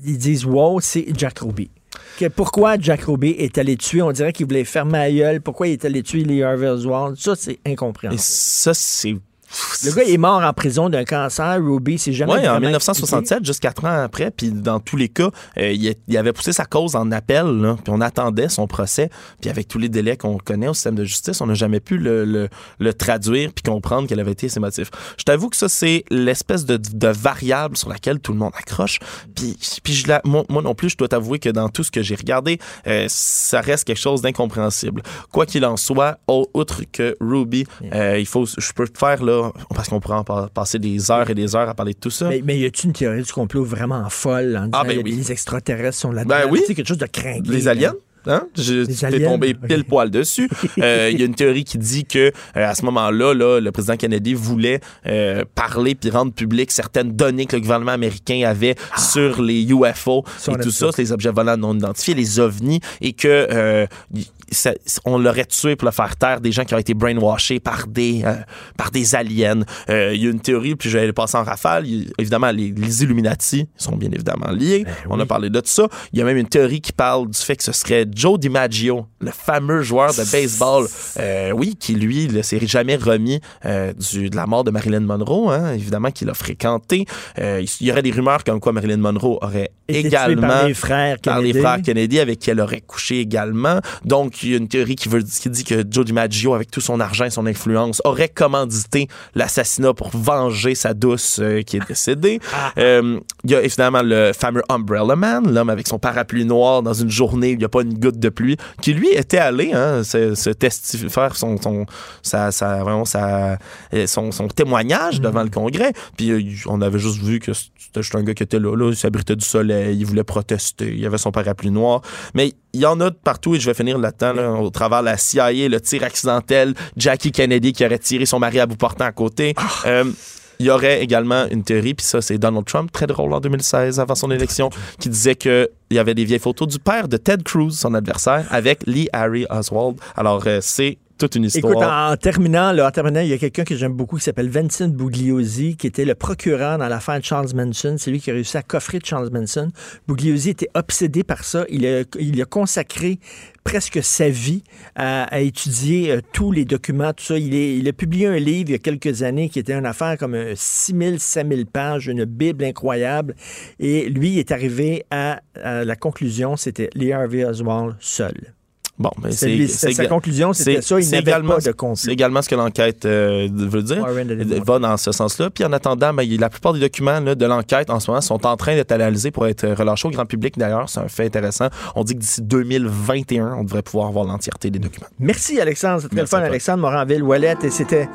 ils disent « wow », c'est Jack Ruby. Que pourquoi Jack Ruby est allé tuer? On dirait qu'il voulait fermer la gueule. Pourquoi il est allé tuer Lee Harvey Oswald? Ça, c'est Et incompréhensible. ça, c'est. Le gars est mort en prison d'un cancer. Ruby, c'est jamais Oui, en vraiment 1967, juste quatre ans après, puis dans tous les cas, euh, il, a- il avait poussé sa cause en appel, là, puis on attendait son procès, puis avec tous les délais qu'on connaît au système de justice, on n'a jamais pu le, le- le traduire puis comprendre quels avaient été ses motifs. Je t'avoue que ça, c'est l'espèce de, de variable sur laquelle tout le monde accroche, puis, puis je la- moi, moi non plus, je dois t'avouer que dans tout ce que j'ai regardé, euh, ça reste quelque chose d'incompréhensible. Quoi qu'il en soit, au- outre que Ruby, euh, il faut, je peux te faire là, parce qu'on pourrait en pa- passer des heures et des heures à parler de tout ça. Mais, mais y a-tu une théorie du complot vraiment folle en disant Ah, ben oui. les extraterrestres sont là-dedans? Ben oui. C'est quelque chose de craqué. Les aliens? Hein? Je t'es tombé pile poil dessus. Euh, Il y a une théorie qui dit que euh, à ce moment-là, là, le président Kennedy voulait euh, parler puis rendre public certaines données que le gouvernement américain avait sur les UFO on et tout ça, ça. les objets volants non identifiés, les ovnis, et que euh, ça- on l'aurait tué pour le faire taire des gens qui auraient été brainwashés par des euh, par des aliens. Euh, Il y a une théorie, puis je vais passer en rafale. Y évidemment, les, les Illuminati sont bien évidemment liés. on a parlé de ça. Il y a même une théorie qui parle du fait que ce serait Joe DiMaggio, le fameux joueur de baseball, euh, oui, qui lui ne s'est jamais remis du, de la mort de Marilyn Monroe, hein, évidemment qu'il a fréquenté. Il y aurait des rumeurs comme quoi Marilyn Monroe aurait tué également par les frères par les Kennedy. frères Kennedy avec qui elle aurait couché également. Donc, il y a une théorie qui, veut, qui dit que Joe DiMaggio, avec tout son argent et son influence, aurait commandité l'assassinat pour venger sa douce euh, qui est décédée. Euh, il y a évidemment le fameux Umbrella Man, l'homme avec son parapluie noir dans une journée où il n'y a pas une goutte de pluie, qui lui était allé hein, se, se testi- faire son, son, sa, sa- vraiment sa- euh, son, son témoignage devant le Congrès. Puis on avait juste vu que c'était juste un gars qui était là, là il s'abritait du soleil, il voulait protester, il avait son parapluie noir. Mais il y en a de partout, et je vais finir là-dedans, là, au travers de la CIA, le tir accidentel, Jackie Kennedy qui aurait tiré son mari à bout portant à côté. Euh, il y aurait également une théorie, puis ça, c'est Donald Trump, très drôle en 2016, avant son élection, qui disait qu'il y avait des vieilles photos du père de Ted Cruz, son adversaire, avec Lee Harry Oswald. Alors, euh, c'est toute une histoire. Écoute, en, en terminant, là, en terminant, il y a quelqu'un que j'aime beaucoup qui s'appelle Vincent Bugliosi, qui était le procureur dans l'affaire de Charles Manson. C'est lui qui a réussi à coffrer Charles Manson. Bugliosi était obsédé par ça. Il a, il a consacré presque sa vie à, étudier euh, tous les documents, tout ça. Il, a publié un livre il y a quelques années qui était une affaire comme 6 000, 7 000 pages, une Bible incroyable. Et lui est arrivé à, à la conclusion, c'était Lee Harvey Oswald seul. Bon, mais C'est sa- sa conclusion, c'était c'est- ça, il c'est n'avait également- pas de complot. C'est également ce que l'enquête euh, veut dire, va dans ce sens-là. Puis en attendant, ben, la plupart des documents là, de l'enquête en ce moment sont en train d'être analysés pour être relâchés au grand public. D'ailleurs, c'est un fait intéressant. On dit que d'ici 2021, on devrait pouvoir avoir l'entièreté des documents. Merci Alexandre, c'était le fun. Alexandre Moranville, Wallet, et c'était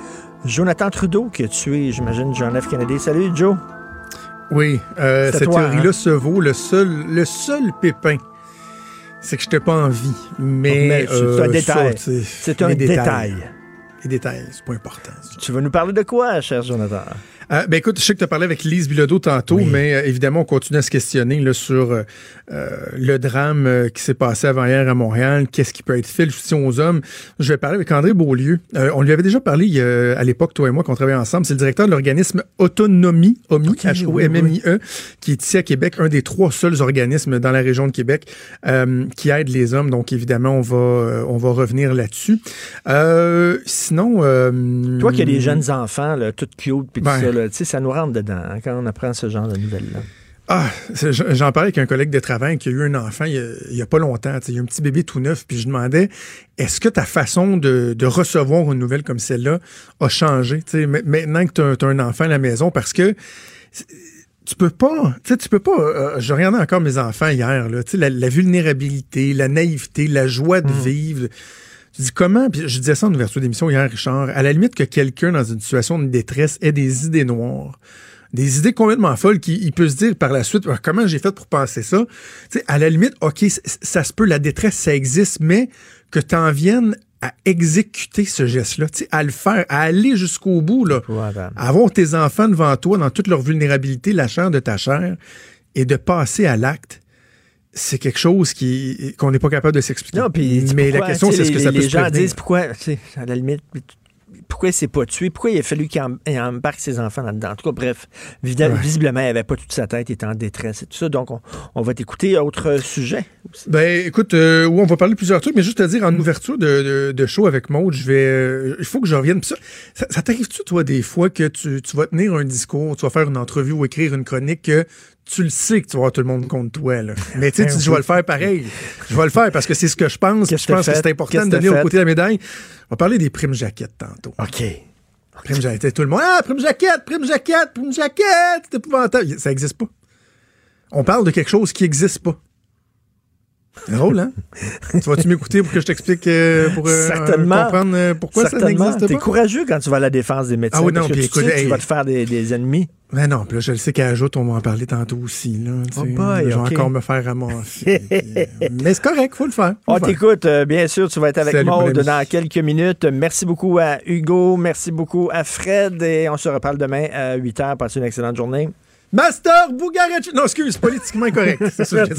Jonathan Trudeau qui a tué, j'imagine, John F. Kennedy. Salut Joe. Oui, euh, cette toi, théorie-là hein? se vaut. Le seul, le seul pépin, c'est que je n'étais pas en vie. Mais, Mais c'est euh, un détail. C'est un les détail. Les détails, c'est pas important. Tu vas nous parler de quoi, cher Jonathan? Euh, ben écoute, je sais que tu as parlé avec Lise Bilodeau tantôt, mais euh, évidemment, on continue à se questionner là, sur euh, le drame euh, qui s'est passé avant-hier à Montréal. Qu'est-ce qui peut être fait, justice aux hommes? Je vais parler avec André Beaulieu. Euh, on lui avait déjà parlé à l'époque, toi et moi, qu'on travaillait ensemble. C'est le directeur de l'organisme Autonomie, OMI, H-O-M-M-I-E, qui est ici à Québec, un des trois seuls organismes dans la région de Québec euh, qui aide les hommes. Donc, évidemment, on va, euh, on va revenir là-dessus. Euh, sinon... euh, Toi qui as des jeunes enfants, là, tout cute, puis ça, là, tu sais, ça nous rentre dedans hein, quand on apprend ce genre de nouvelles-là. Ah, j'en parlais avec un collègue de travail qui a eu un enfant il y a, pas longtemps. Il y a un petit bébé tout neuf, puis je demandais est-ce que ta façon de, de recevoir une nouvelle comme celle-là a changé tu sais, ma- maintenant que tu as, un enfant à la maison? Parce que tu peux pas, tu sais, tu peux pas. euh, je regardais encore mes enfants hier, là, tu sais, la, la vulnérabilité, la naïveté, la joie de vivre. Tu dis comment, puis je disais ça en ouverture d'émission hier, Richard, à la limite que quelqu'un dans une situation de détresse ait des idées noires, des idées complètement folles qui il peut se dire par la suite Ah, comment j'ai fait pour penser ça? Tu sais, à la limite, OK, ça se peut, la détresse, ça existe, mais que tu en viennes à exécuter ce geste-là, tu sais, à le faire, à aller jusqu'au bout, là, à avoir tes enfants devant toi dans toute leur vulnérabilité, la chair de ta chair, et de passer à l'acte. C'est quelque chose qui qu'on n'est pas capable de s'expliquer. Non, puis mais pourquoi, la question, c'est est-ce que les- ça peut les se gens prévenir? disent pourquoi, tu sais, à la limite, pourquoi il s'est pas tué, pourquoi il a fallu qu'il em- il embarque ses enfants là-dedans. En tout cas, bref, visiblement, il avait pas toute sa tête, il était en détresse et tout ça. Donc, on, on va t'écouter. Autre sujet. Ben, écoute, euh, oui, on va parler de plusieurs trucs, mais juste te dire, en ouverture de, de, de show avec Maud, je vais, euh, il faut que je revienne. Ça, ça, ça t'arrive-tu, toi, des fois, que tu, tu vas tenir un discours, tu vas faire une entrevue ou écrire une chronique, que tu le sais que tu vas avoir tout le monde contre toi, là? Mais tu sais, tu dis, je vais le faire pareil. Je vais le faire parce que c'est ce que je pense. Je pense que c'est important de donner au côté de la médaille. On va parler des primes jaquettes tantôt. OK. Prime jaquette, tout le monde. Ah, prime jaquette, prime jaquette, prime jaquette, c'est épouvantable. Ça existe pas. On parle de quelque chose qui existe pas. Drôle, hein? tu vas-tu m'écouter pour que je t'explique euh, pour euh, comprendre euh, pourquoi ça n'existe T'es pas? courageux quand tu vas à la défense des médecins. Ah oui, non, parce que tu écoute, sais que hey. tu vas te faire des, des ennemis. Mais non, puis là, je le sais qu'à Ajoute, on va en parler tantôt aussi. Là, Oh boy, je vais encore me faire ramasser. Mais c'est correct, faut le faire. faut On faire. t'écoute, euh, bien sûr, tu vas être avec Salut, Maude dans quelques minutes. Merci beaucoup à Hugo, merci beaucoup à Fred et on se reparle demain à 8 h. Passez une excellente journée. Master Bougaretti. Non, excuse, politiquement incorrect. C'est